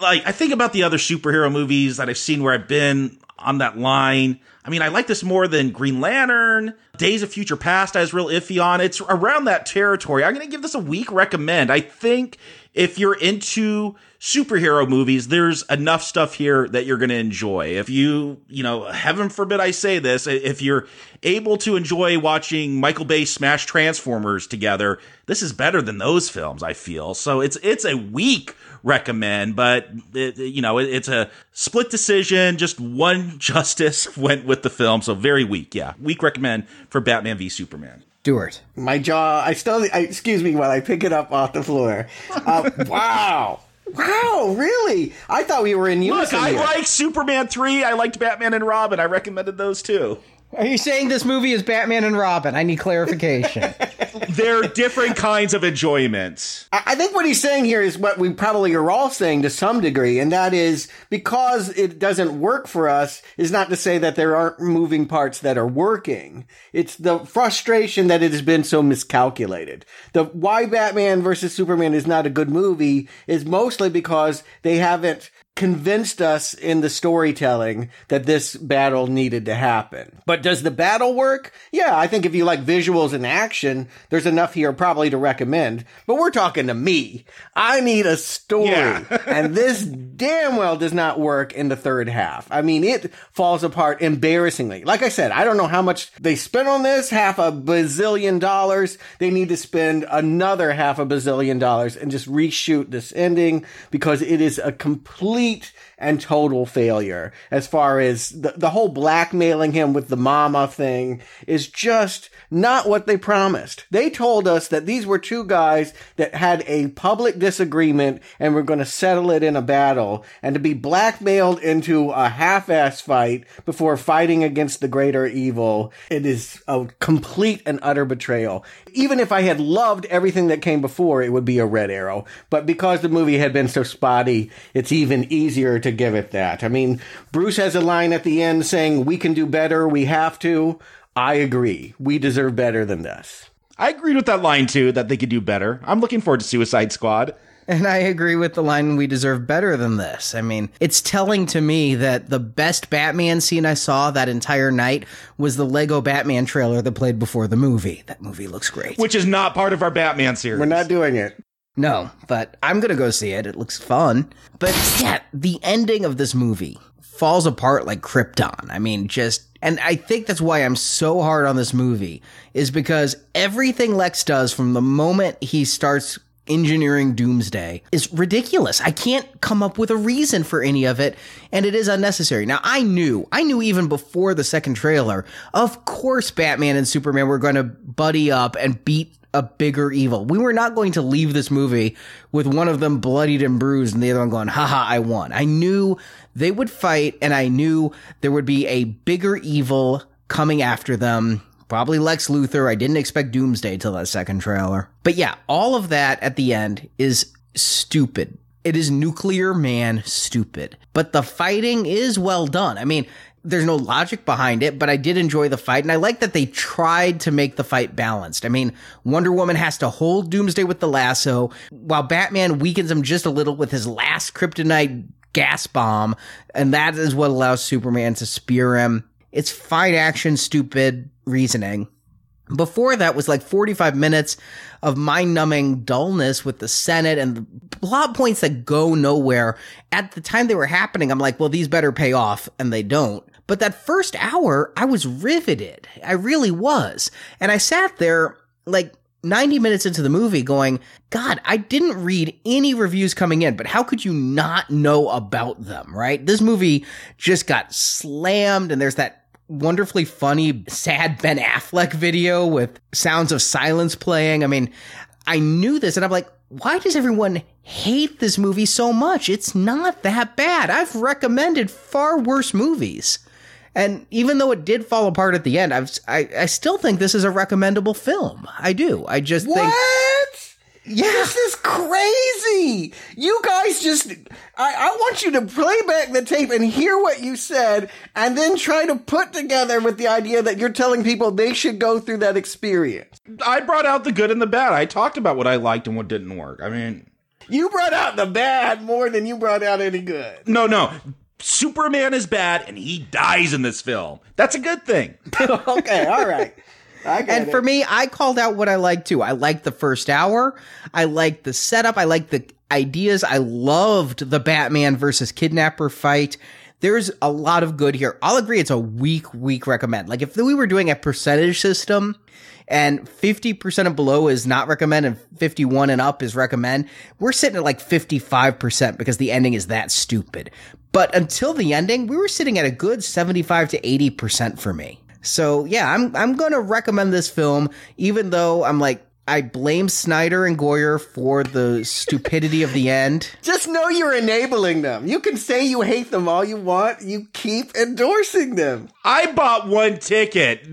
like I think about the other superhero movies that I've seen where I've been on that line. I mean, I like this more than Green Lantern. Days of Future Past I was real iffy on. It's around that territory. I'm going to give this a weak recommend. I think if you're into superhero movies, there's enough stuff here that you're going to enjoy. If you, you know, heaven forbid I say this, if you're able to enjoy watching Michael Bay smash Transformers together, this is better than those films, I feel. So it's it's a weak recommend, but it, you know, it, it's a split decision. Just one justice went with the film, so very weak. Yeah, weak recommend for Batman v Superman. Stuart. My jaw. I still. I, excuse me while I pick it up off the floor. Uh, wow. Wow, really? I thought we were in unison. Look, I here. like Superman 3. I liked Batman and Robin. I recommended those too. Are you saying this movie is Batman and Robin? I need clarification. They're different kinds of enjoyments. I think what he's saying here is what we probably are all saying to some degree, and that is because it doesn't work for us is not to say that there aren't moving parts that are working. It's the frustration that it has been so miscalculated. The why Batman versus Superman is not a good movie is mostly because they haven't convinced us in the storytelling that this battle needed to happen. But does the battle work? Yeah, I think if you like visuals and action, there's enough here probably to recommend. But we're talking to me. I need a story. Yeah. and this damn well does not work in the third half. I mean, it falls apart embarrassingly. Like I said, I don't know how much they spent on this, half a bazillion dollars. They need to spend another half a bazillion dollars and just reshoot this ending because it is a complete complete and total failure. As far as the, the whole blackmailing him with the mama thing is just not what they promised. They told us that these were two guys that had a public disagreement and were going to settle it in a battle and to be blackmailed into a half-ass fight before fighting against the greater evil. It is a complete and utter betrayal. Even if I had loved everything that came before, it would be a red arrow. But because the movie had been so spotty, it's even easier to give it that. I mean, Bruce has a line at the end saying, We can do better, we have to. I agree. We deserve better than this. I agreed with that line too, that they could do better. I'm looking forward to Suicide Squad. And I agree with the line, we deserve better than this. I mean, it's telling to me that the best Batman scene I saw that entire night was the Lego Batman trailer that played before the movie. That movie looks great. Which is not part of our Batman series. We're not doing it. No, but I'm gonna go see it. It looks fun. But yeah, the ending of this movie falls apart like Krypton. I mean, just, and I think that's why I'm so hard on this movie, is because everything Lex does from the moment he starts engineering doomsday is ridiculous. I can't come up with a reason for any of it, and it is unnecessary. Now, I knew, I knew even before the second trailer, of course Batman and Superman were going to buddy up and beat a bigger evil. We were not going to leave this movie with one of them bloodied and bruised and the other one going, haha, I won. I knew they would fight and I knew there would be a bigger evil coming after them. Probably Lex Luthor. I didn't expect Doomsday till that second trailer. But yeah, all of that at the end is stupid. It is nuclear man stupid. But the fighting is well done. I mean, there's no logic behind it, but I did enjoy the fight. And I like that they tried to make the fight balanced. I mean, Wonder Woman has to hold Doomsday with the lasso while Batman weakens him just a little with his last kryptonite gas bomb. And that is what allows Superman to spear him. It's fight action, stupid reasoning. Before that was like 45 minutes of mind numbing dullness with the Senate and the plot points that go nowhere. At the time they were happening, I'm like, well, these better pay off, and they don't. But that first hour, I was riveted. I really was. And I sat there like 90 minutes into the movie going, God, I didn't read any reviews coming in, but how could you not know about them, right? This movie just got slammed, and there's that wonderfully funny, sad Ben Affleck video with sounds of silence playing. I mean, I knew this and I'm like, why does everyone hate this movie so much? It's not that bad. I've recommended far worse movies. And even though it did fall apart at the end, I've, I, I still think this is a recommendable film. I do. I just what? think. Yeah. This is crazy. You guys just, I, I want you to play back the tape and hear what you said and then try to put together with the idea that you're telling people they should go through that experience. I brought out the good and the bad. I talked about what I liked and what didn't work. I mean, you brought out the bad more than you brought out any good. No, no. Superman is bad and he dies in this film. That's a good thing. okay, all right and it. for me, I called out what I liked too. I liked the first hour. I liked the setup. I liked the ideas. I loved the Batman versus kidnapper fight. There's a lot of good here. I'll agree it's a weak, weak recommend. Like if we were doing a percentage system and 50% and below is not recommend and 51 and up is recommend, we're sitting at like 55% because the ending is that stupid. But until the ending, we were sitting at a good 75 to 80% for me. So yeah, I'm I'm gonna recommend this film, even though I'm like I blame Snyder and Goyer for the stupidity of the end. Just know you're enabling them. You can say you hate them all you want. You keep endorsing them. I bought one ticket.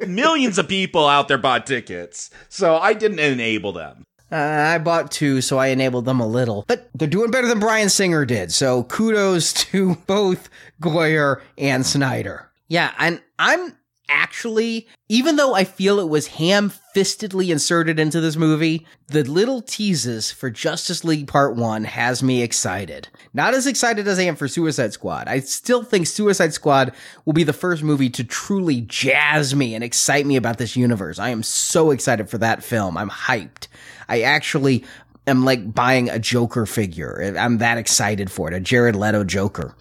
Millions of people out there bought tickets. So I didn't enable them. Uh, I bought two, so I enabled them a little. But they're doing better than Bryan Singer did. So kudos to both Goyer and Snyder. Yeah, and I'm actually, even though I feel it was ham fistedly inserted into this movie, the little teases for Justice League Part 1 has me excited. Not as excited as I am for Suicide Squad. I still think Suicide Squad will be the first movie to truly jazz me and excite me about this universe. I am so excited for that film. I'm hyped. I actually am like buying a Joker figure. I'm that excited for it, a Jared Leto Joker.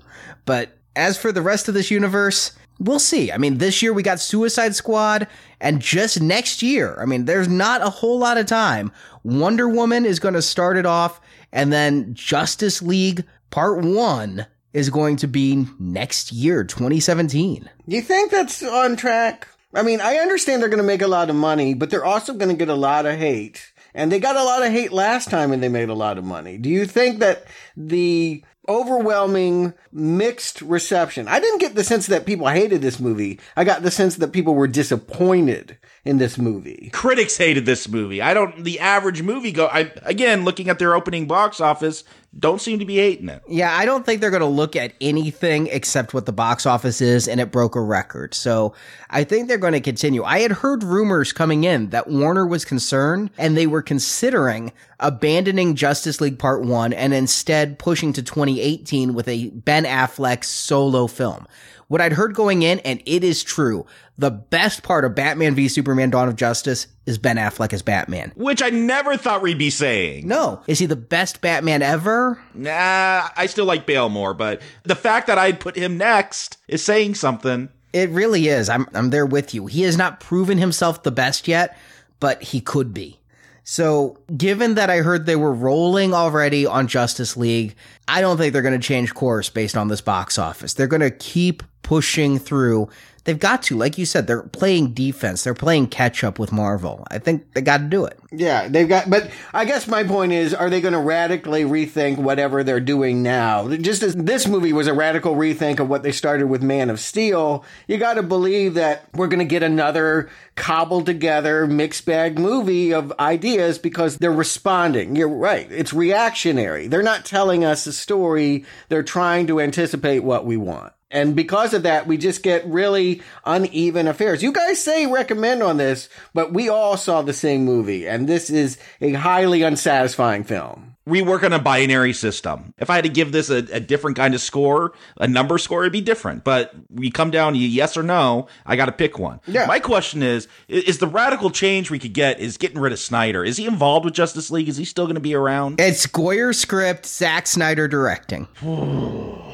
But as for the rest of this universe, we'll see. I mean, this year we got Suicide Squad, and just next year, I mean, there's not a whole lot of time. Wonder Woman is going to start it off, and then Justice League Part 1 is going to be next year, 2017. You think that's on track? I mean, I understand they're going to make a lot of money, but they're also going to get a lot of hate. And they got a lot of hate last time and they made a lot of money. Do you think that the overwhelming mixed reception. I didn't get the sense that people hated this movie. I got the sense that people were disappointed in this movie. Critics hated this movie. I don't the average movie go I again looking at their opening box office, don't seem to be hating it. Yeah, I don't think they're going to look at anything except what the box office is, and it broke a record. So I think they're going to continue. I had heard rumors coming in that Warner was concerned and they were considering abandoning Justice League Part 1 and instead pushing to 2018 with a Ben Affleck solo film. What I'd heard going in, and it is true, the best part of Batman v Superman Dawn of Justice is Ben Affleck as Batman. Which I never thought we'd be saying. No. Is he the best Batman ever? Nah, I still like Bale more, but the fact that I'd put him next is saying something. It really is. I'm I'm there with you. He has not proven himself the best yet, but he could be. So, given that I heard they were rolling already on Justice League, I don't think they're going to change course based on this box office. They're going to keep pushing through. They've got to, like you said, they're playing defense. They're playing catch up with Marvel. I think they got to do it. Yeah, they've got, but I guess my point is, are they going to radically rethink whatever they're doing now? Just as this movie was a radical rethink of what they started with Man of Steel, you got to believe that we're going to get another cobbled together mixed bag movie of ideas because they're responding. You're right. It's reactionary. They're not telling us a story. They're trying to anticipate what we want. And because of that, we just get really uneven affairs. You guys say recommend on this, but we all saw the same movie, and this is a highly unsatisfying film. We work on a binary system. If I had to give this a, a different kind of score, a number score, it'd be different. But we come down to yes or no, I got to pick one. Yeah. My question is: Is the radical change we could get is getting rid of Snyder? Is he involved with Justice League? Is he still going to be around? It's Goyer script, Zack Snyder directing.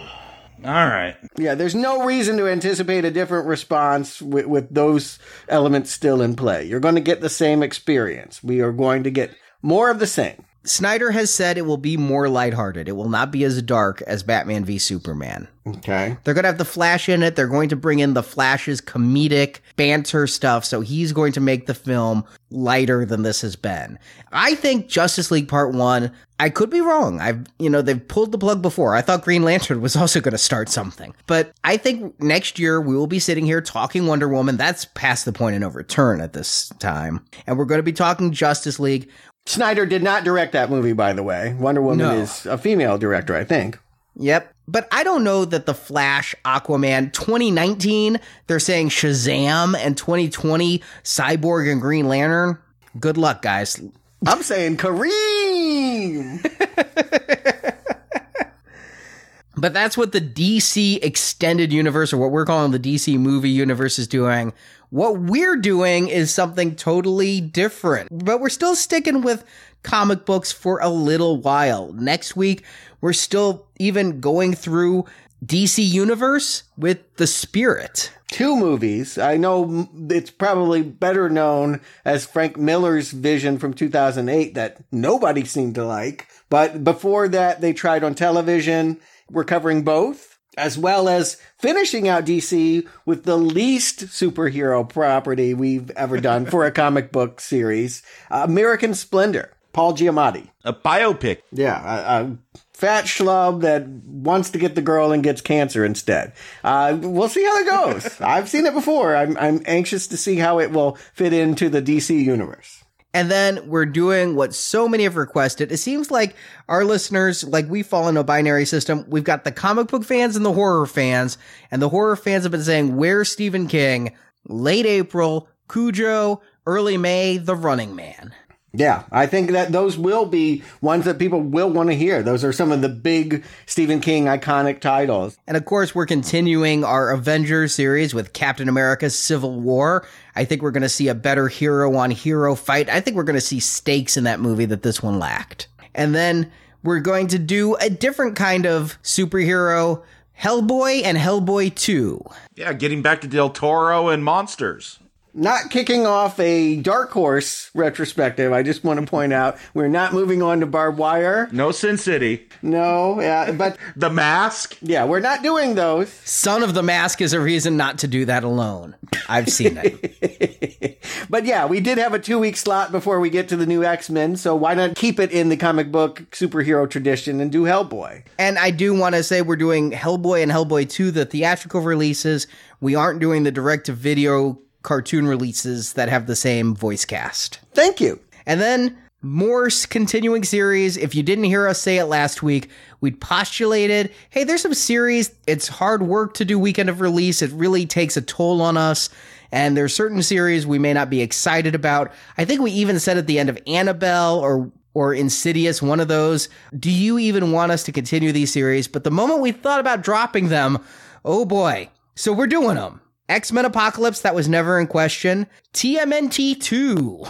All right. Yeah, there's no reason to anticipate a different response with, with those elements still in play. You're going to get the same experience. We are going to get more of the same. Snyder has said it will be more lighthearted. It will not be as dark as Batman v Superman. Okay. They're going to have the Flash in it. They're going to bring in the Flash's comedic banter stuff. So he's going to make the film lighter than this has been. I think Justice League Part 1, I could be wrong. I've, you know, they've pulled the plug before. I thought Green Lantern was also going to start something. But I think next year we will be sitting here talking Wonder Woman. That's past the point of no return at this time. And we're going to be talking Justice League. Snyder did not direct that movie, by the way. Wonder Woman No. is a female director, I think. Yep. But I don't know that the Flash, Aquaman 2019, they're saying Shazam and 2020 Cyborg and Green Lantern. Good luck, guys. I'm saying Kareem. But that's what the DC extended universe, or what we're calling the DC movie universe, is doing. What we're doing is something totally different. But we're still sticking with comic books for a little while. Next week, we're still even going through DC Universe with The Spirit. Two movies. I know it's probably better known as Frank Miller's vision from 2008 that nobody seemed to like. But before that, they tried on television. We're covering both, as well as finishing out DC with the least superhero property we've ever done for a comic book series uh, American Splendor, Paul Giamatti. A biopic. Yeah, a, a fat schlub that wants to get the girl and gets cancer instead. Uh, we'll see how that goes. I've seen it before. I'm, I'm anxious to see how it will fit into the DC universe. And then we're doing what so many have requested. It seems like our listeners, like we fall into a binary system. We've got the comic book fans and the horror fans, and the horror fans have been saying, Where's Stephen King? Late April, Cujo, early May, The Running Man. Yeah, I think that those will be ones that people will want to hear. Those are some of the big Stephen King iconic titles. And of course, we're continuing our Avengers series with Captain America Civil War. I think we're going to see a better hero on hero fight. I think we're going to see stakes in that movie that this one lacked. And then we're going to do a different kind of superhero Hellboy and Hellboy 2. Yeah, getting back to Del Toro and monsters. Not kicking off a Dark Horse retrospective. I just want to point out we're not moving on to Barbed Wire. No Sin City. No, yeah, but The Mask. yeah, we're not doing those. Son of the Mask is a reason not to do that alone. I've seen it. But yeah, we did have a two week slot before we get to the new X Men, so why not keep it in the comic book superhero tradition and do Hellboy? And I do want to say we're doing Hellboy and Hellboy 2, the theatrical releases. We aren't doing the direct to video cartoon releases that have the same voice cast. Thank you. And then more continuing series. If you didn't hear us say it last week, we postulated hey, there's some series. It's hard work to do weekend of release, it really takes a toll on us. And there's certain series we may not be excited about. I think we even said at the end of Annabelle or or Insidious, one of those. Do you even want us to continue these series? But the moment we thought about dropping them, oh boy. So we're doing them. X Men Apocalypse, that was never in question. TMNT 2.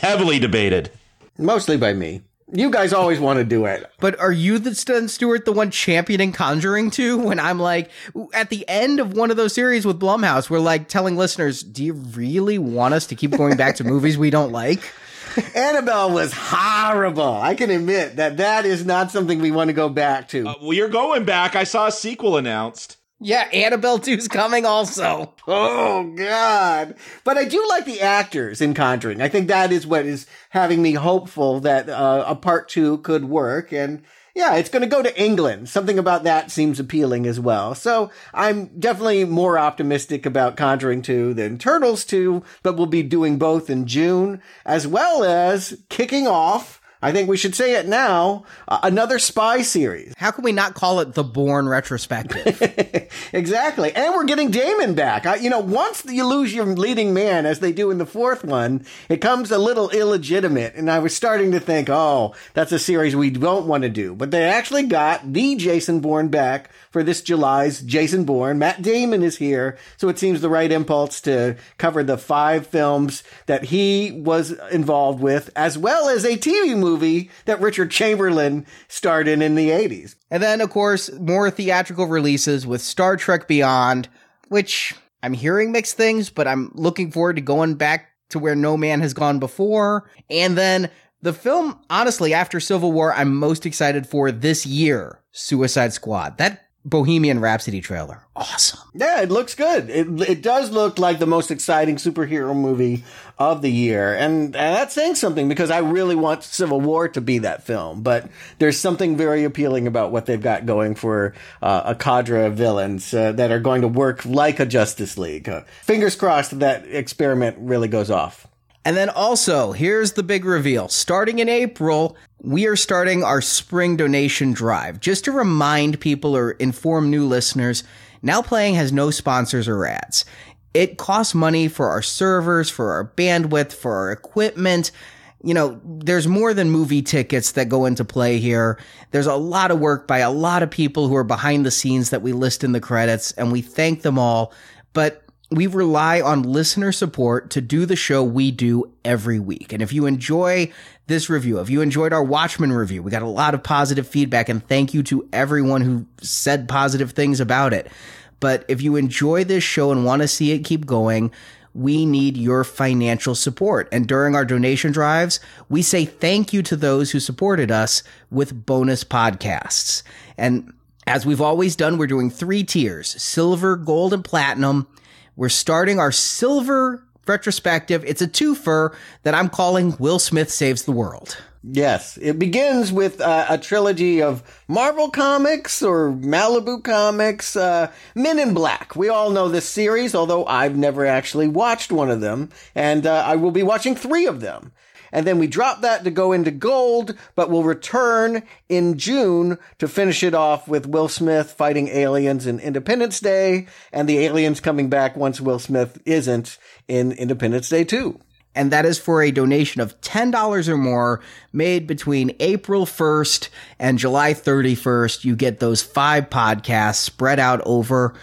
Heavily debated. Mostly by me. You guys always want to do it. But are you the Stun Stewart the one championing Conjuring 2 when I'm like at the end of one of those series with Blumhouse, we're like telling listeners, do you really want us to keep going back to movies we don't like? Annabelle was horrible. I can admit that that is not something we want to go back to. Uh, well, you're going back. I saw a sequel announced. Yeah, Annabelle 2's coming also. Oh, God. But I do like the actors in Conjuring. I think that is what is having me hopeful that uh, a part two could work. And yeah, it's going to go to England. Something about that seems appealing as well. So I'm definitely more optimistic about Conjuring 2 than Turtles 2, but we'll be doing both in June, as well as kicking off I think we should say it now. Uh, another spy series. How can we not call it the Bourne retrospective? exactly. And we're getting Damon back. I, you know, once you lose your leading man, as they do in the fourth one, it comes a little illegitimate. And I was starting to think, oh, that's a series we don't want to do. But they actually got the Jason Bourne back for this July's Jason Bourne. Matt Damon is here, so it seems the right impulse to cover the five films that he was involved with, as well as a TV movie that Richard Chamberlain starred in in the 80s. And then, of course, more theatrical releases with Star Trek Beyond, which I'm hearing mixed things, but I'm looking forward to going back to where no man has gone before. And then the film, honestly, after Civil War, I'm most excited for this year, Suicide Squad. That Bohemian Rhapsody trailer. Awesome. Yeah, it looks good. It it does look like the most exciting superhero movie of the year. And, and that's saying something because I really want Civil War to be that film. But there's something very appealing about what they've got going for uh, a cadre of villains uh, that are going to work like a Justice League. Uh, fingers crossed that experiment really goes off. And then also, here's the big reveal. Starting in April, we are starting our spring donation drive. Just to remind people or inform new listeners, Now Playing has no sponsors or ads. It costs money for our servers, for our bandwidth, for our equipment. You know, there's more than movie tickets that go into play here. There's a lot of work by a lot of people who are behind the scenes that we list in the credits, and we thank them all. But we rely on listener support to do the show we do every week. And if you enjoy this review, if you enjoyed our Watchmen review, we got a lot of positive feedback and thank you to everyone who said positive things about it. But if you enjoy this show and want to see it keep going, we need your financial support. And during our donation drives, we say thank you to those who supported us with bonus podcasts. And as we've always done, we're doing three tiers silver, gold, and platinum. We're starting our silver retrospective. It's a twofer that I'm calling Will Smith Saves the World. Yes, it begins with uh, a trilogy of Marvel comics or Malibu comics, uh, Men in Black. We all know this series, although I've never actually watched one of them, and uh, I will be watching three of them and then we drop that to go into gold, but we'll return in June to finish it off with Will Smith fighting aliens in Independence Day, and the aliens coming back once Will Smith isn't in Independence Day 2 and that is for a donation of $10 or more made between April 1st and July 31st. You get those five podcasts spread out over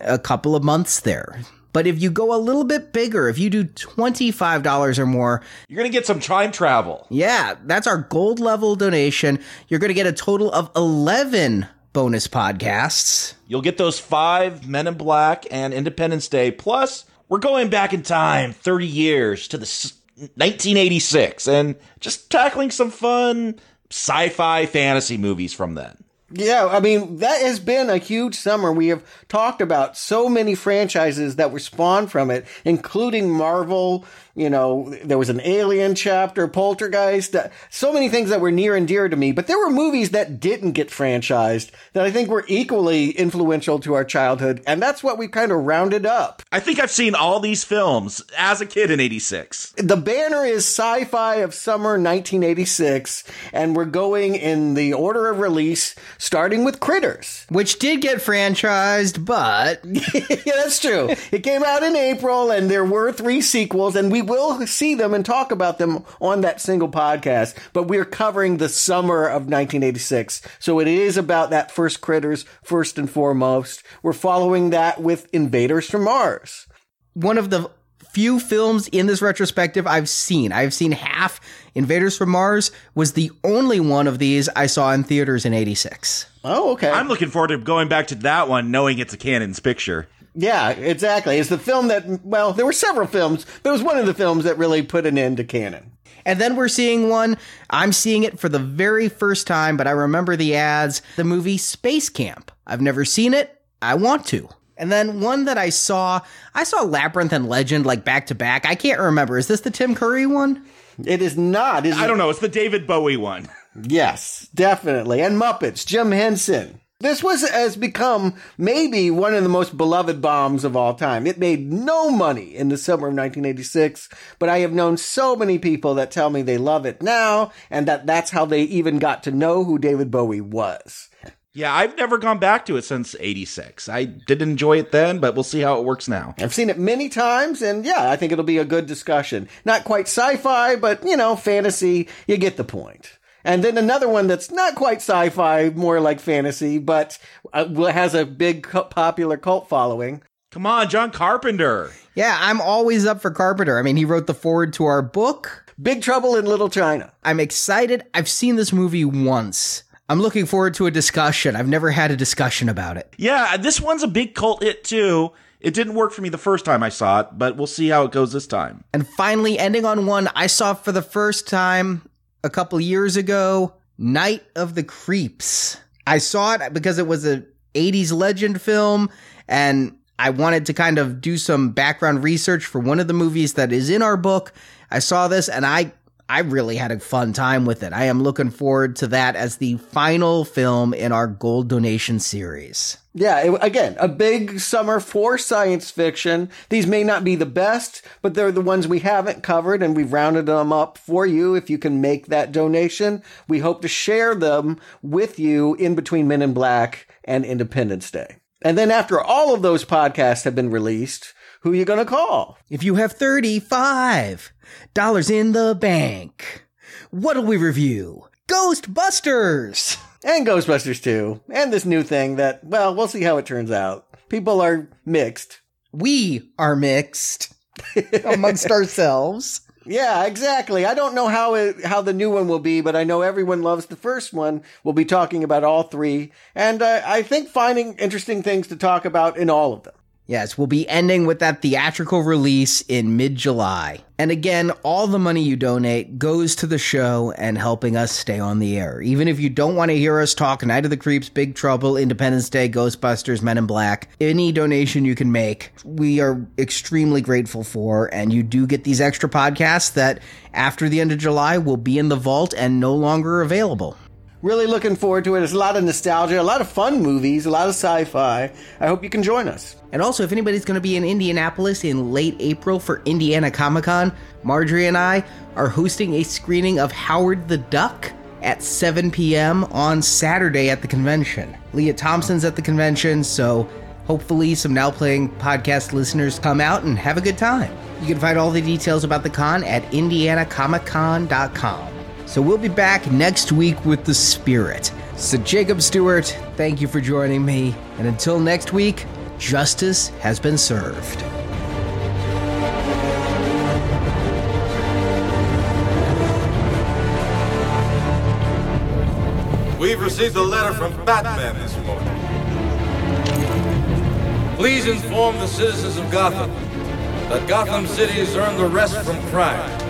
a couple of months there. But if you go a little bit bigger, if you do $25 or more, you're going to get some time travel. Yeah, that's our gold level donation. You're going to get a total of 11 bonus podcasts. You'll get those five Men in Black and Independence Day. Plus, we're going back in time 30 years to the 1986 and just tackling some fun sci fi fantasy movies from then. Yeah, I mean, that has been a huge summer. We have talked about so many franchises that were spawned from it, including Marvel, you know, there was an Alien chapter, Poltergeist, uh, so many things that were near and dear to me. But there were movies that didn't get franchised that I think were equally influential to our childhood. And that's what we kind of rounded up. I think I've seen all these films as a kid in 86. The banner is sci fi of summer 1986. And we're going in the order of release, starting with Critters, which did get franchised, but. yeah, that's true. It came out in April and there were three sequels. And we will see them and talk about them on that single podcast, but we're covering the summer of 1986. So it is about that first Critters first and foremost. We're following that with Invaders from Mars. One of the few films in this retrospective I've seen. I've seen half. Invaders from Mars was the only one of these I saw in theaters in 86. Oh, okay. I'm looking forward to going back to that one knowing it's a Cannon's picture. Yeah, exactly. It's the film that, well, there were several films, but it was one of the films that really put an end to Cannon. And then we're seeing one. I'm seeing it for the very first time, but I remember the ads. The movie Space Camp. I've never seen it. I want to. And then one that I saw, I saw Labyrinth and Legend like back to back. I can't remember. Is this the Tim Curry one? It is not. Is I it? don't know. It's the David Bowie one. Yes, definitely. And Muppets, Jim Henson. This was has become maybe one of the most beloved bombs of all time. It made no money in the summer of 1986, but I have known so many people that tell me they love it now and that that's how they even got to know who David Bowie was. Yeah, I've never gone back to it since 86. I did enjoy it then, but we'll see how it works now. I've seen it many times and yeah, I think it'll be a good discussion. Not quite sci-fi, but you know, fantasy, you get the point. And then another one that's not quite sci-fi, more like fantasy, but uh, has a big cu- popular cult following. Come on, John Carpenter. Yeah, I'm always up for Carpenter. I mean, he wrote the foreword to our book. Big Trouble in Little China. I'm excited. I've seen this movie once. I'm looking forward to a discussion. I've never had a discussion about it. Yeah, this one's a big cult hit too. It didn't work for me the first time I saw it, but we'll see how it goes this time. And finally, ending on one I saw for the first time a couple years ago Night of the Creeps. I saw it because it was a 80s legend film and I wanted to kind of do some background research for one of the movies that is in our book. I saw this and I I really had a fun time with it. I am looking forward to that as the final film in our gold donation series. Yeah, it, again, a big summer for science fiction. These may not be the best, but they're the ones we haven't covered and we've rounded them up for you. If you can make that donation, we hope to share them with you in between Men in Black and Independence Day. And then after all of those podcasts have been released, who are you going to call? If you have 35 dollars in the bank, what'll we review? Ghostbusters! And Ghostbusters 2. And this new thing that, well, we'll see how it turns out. People are mixed. We are mixed amongst ourselves. Yeah, exactly. I don't know how it, how the new one will be, but I know everyone loves the first one. We'll be talking about all three, and uh, I think finding interesting things to talk about in all of them. Yes, we'll be ending with that theatrical release in mid July. And again, all the money you donate goes to the show and helping us stay on the air. Even if you don't want to hear us talk Night of the Creeps, Big Trouble, Independence Day, Ghostbusters, Men in Black, any donation you can make, we are extremely grateful for. And you do get these extra podcasts that after the end of July will be in the vault and no longer available. Really looking forward to it. It's a lot of nostalgia, a lot of fun movies, a lot of sci fi. I hope you can join us. And also, if anybody's going to be in Indianapolis in late April for Indiana Comic Con, Marjorie and I are hosting a screening of Howard the Duck at 7 p.m. on Saturday at the convention. Lea Thompson's at the convention, so hopefully some now playing podcast listeners come out and have a good time. You can find all the details about the con at indianacomiccon.com. So we'll be back next week with The Spirit. So, Jacob Stewart, thank you for joining me. And until next week, justice has been served. We've received a letter from Batman this morning. Please inform the citizens of Gotham that Gotham City has earned the rest from crime.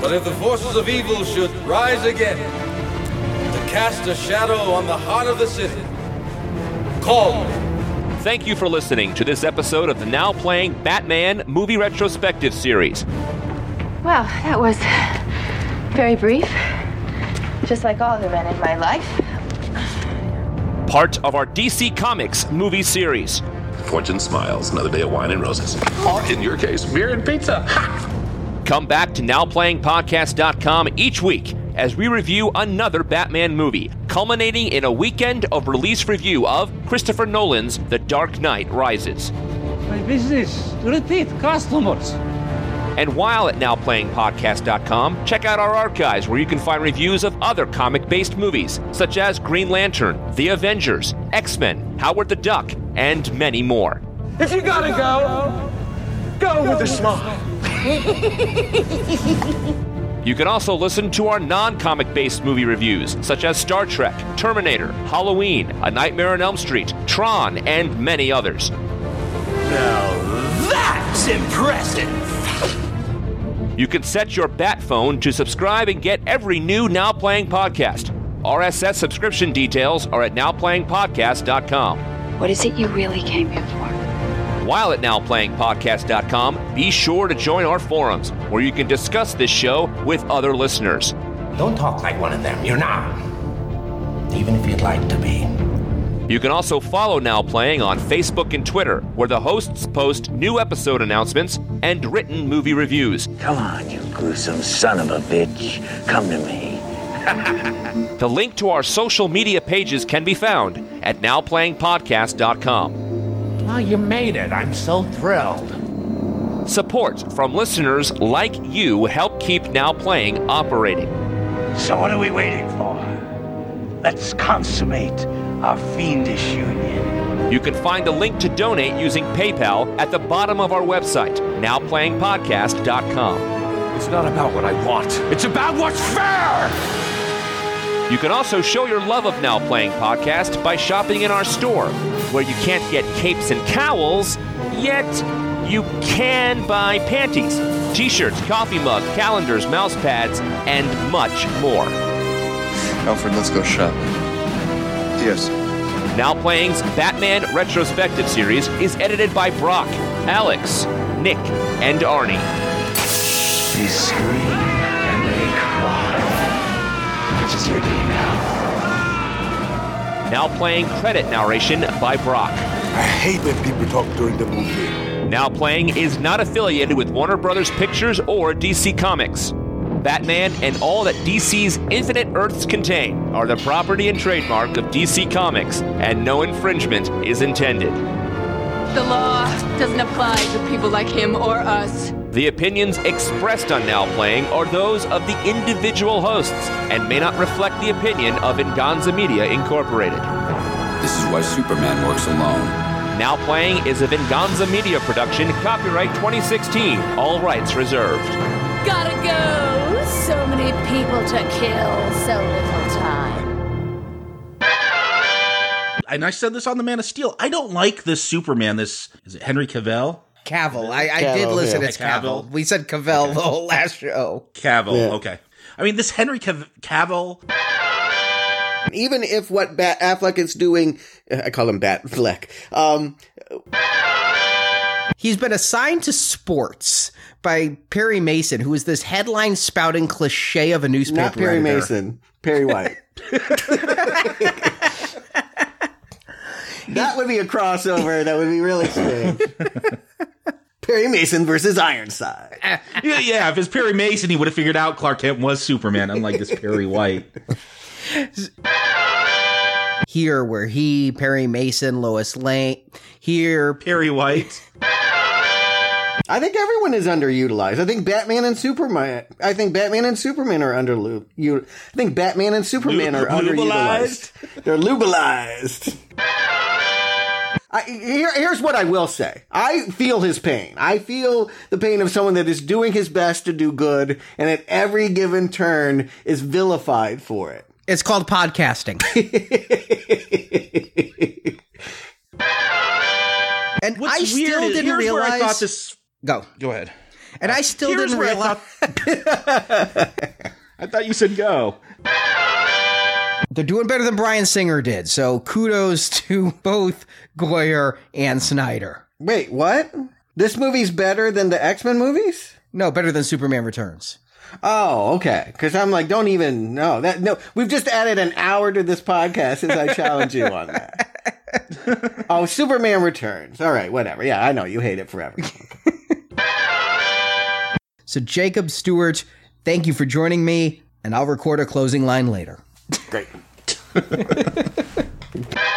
But if the forces of evil should rise again to cast a shadow on the heart of the city, call me. Thank you for listening to this episode of the now playing Batman Movie Retrospective Series. Well, that was very brief. Just like all the men in my life. Part of our DC Comics movie series. Fortune smiles, another day of wine and roses. Or in your case, beer and pizza. Ha! Come back to NowPlayingPodcast.com each week as we review another Batman movie, culminating in a weekend of release review of Christopher Nolan's The Dark Knight Rises. My business, repeat customers. And while at NowPlayingPodcast.com, check out our archives where you can find reviews of other comic based movies, such as Green Lantern, The Avengers, X Men, Howard the Duck, and many more. If you gotta go, go with a smile. You can also listen to our non comic based movie reviews, such as Star Trek, Terminator, Halloween, A Nightmare on Elm Street, Tron, and many others. Now that's impressive. You can set your bat phone to subscribe and get every new Now Playing podcast. RSS subscription details are at nowplayingpodcast.com. What is it you really came here for? While at nowplayingpodcast.com, be sure to join our forums where you can discuss this show with other listeners. Don't talk like one of them. You're not. Even if you'd like to be. You can also follow Now Playing on Facebook and Twitter, where the hosts post new episode announcements and written movie reviews. Come on, you gruesome son of a bitch. Come to me. the link to our social media pages can be found at nowplayingpodcast.com. Oh, you made it. I'm so thrilled. Support from listeners like you help keep Now Playing operating. So, what are we waiting for? Let's consummate our fiendish union. You can find a link to donate using PayPal at the bottom of our website, nowplayingpodcast.com. It's not about what I want, it's about what's fair! You can also show your love of Now Playing Podcast by shopping in our store, where you can't get capes and cowls, yet you can buy panties, t shirts, coffee mug, calendars, mouse pads, and much more. Alfred, let's go shopping. Yes. Now Playing's Batman Retrospective Series is edited by Brock, Alex, Nick, and Arnie. They scream Now Playing credit narration by Brock. I hate when people talk during the movie. Now Playing is not affiliated with Warner Brothers Pictures or DC Comics. Batman and all that DC's Infinite Earths contain are the property and trademark of DC Comics, and no infringement is intended. The law doesn't apply to people like him or us. The opinions expressed on Now Playing are those of the individual hosts and may not reflect the opinion of Venganza Media Incorporated. This is why Superman works alone. Now Playing is a Venganza Media production, copyright 2016, all rights reserved. Gotta go! So many people to kill, so little time. And I said this on the Man of Steel. I don't like this Superman. This is it Henry Cavill. Cavill. I, I did listen. yeah. It's Cavill. We said Cavell the whole last show. Cavill. Yeah. Okay. I mean, this Henry Cav- Cavill. Even if what Bat Affleck is doing, I call him Bat Fleck. Um, He's been assigned to sports by Perry Mason, who is this headline spouting cliche of a newspaper. not Perry editor. Mason, Perry White. that would be a crossover. That would be really strange. Perry Mason versus Ironside. Eh, yeah, yeah. If it's Perry Mason, he would have figured out Clark Kent was Superman, unlike this Perry White. Here, where he, Perry Mason, Lois Lane. Here, Perry White. I think everyone is underutilized. I think Batman and Superman. I think Batman and Superman are under. You. I think Batman and Superman Lu- are underutilized. They're lubalized. I, here, here's what I will say. I feel his pain. I feel the pain of someone that is doing his best to do good, and at every given turn is vilified for it. It's called podcasting. and What's I weird still is- didn't here's realize. where I thought this. Go. Go ahead. And I uh, still didn't where I realize. I thought you said go. They're doing better than Bryan Singer did. So kudos to both Goyer and Snyder. Wait, what? This movie's better than the X Men movies? No, better than Superman Returns. Oh, okay. Because I'm like, don't even no that no. We've just added an hour to this podcast as I challenge you on that. oh, Superman Returns. All right, whatever. Yeah, I know you hate it forever. So Jacob Stewart, thank you for joining me, and I'll record a closing line later. Great.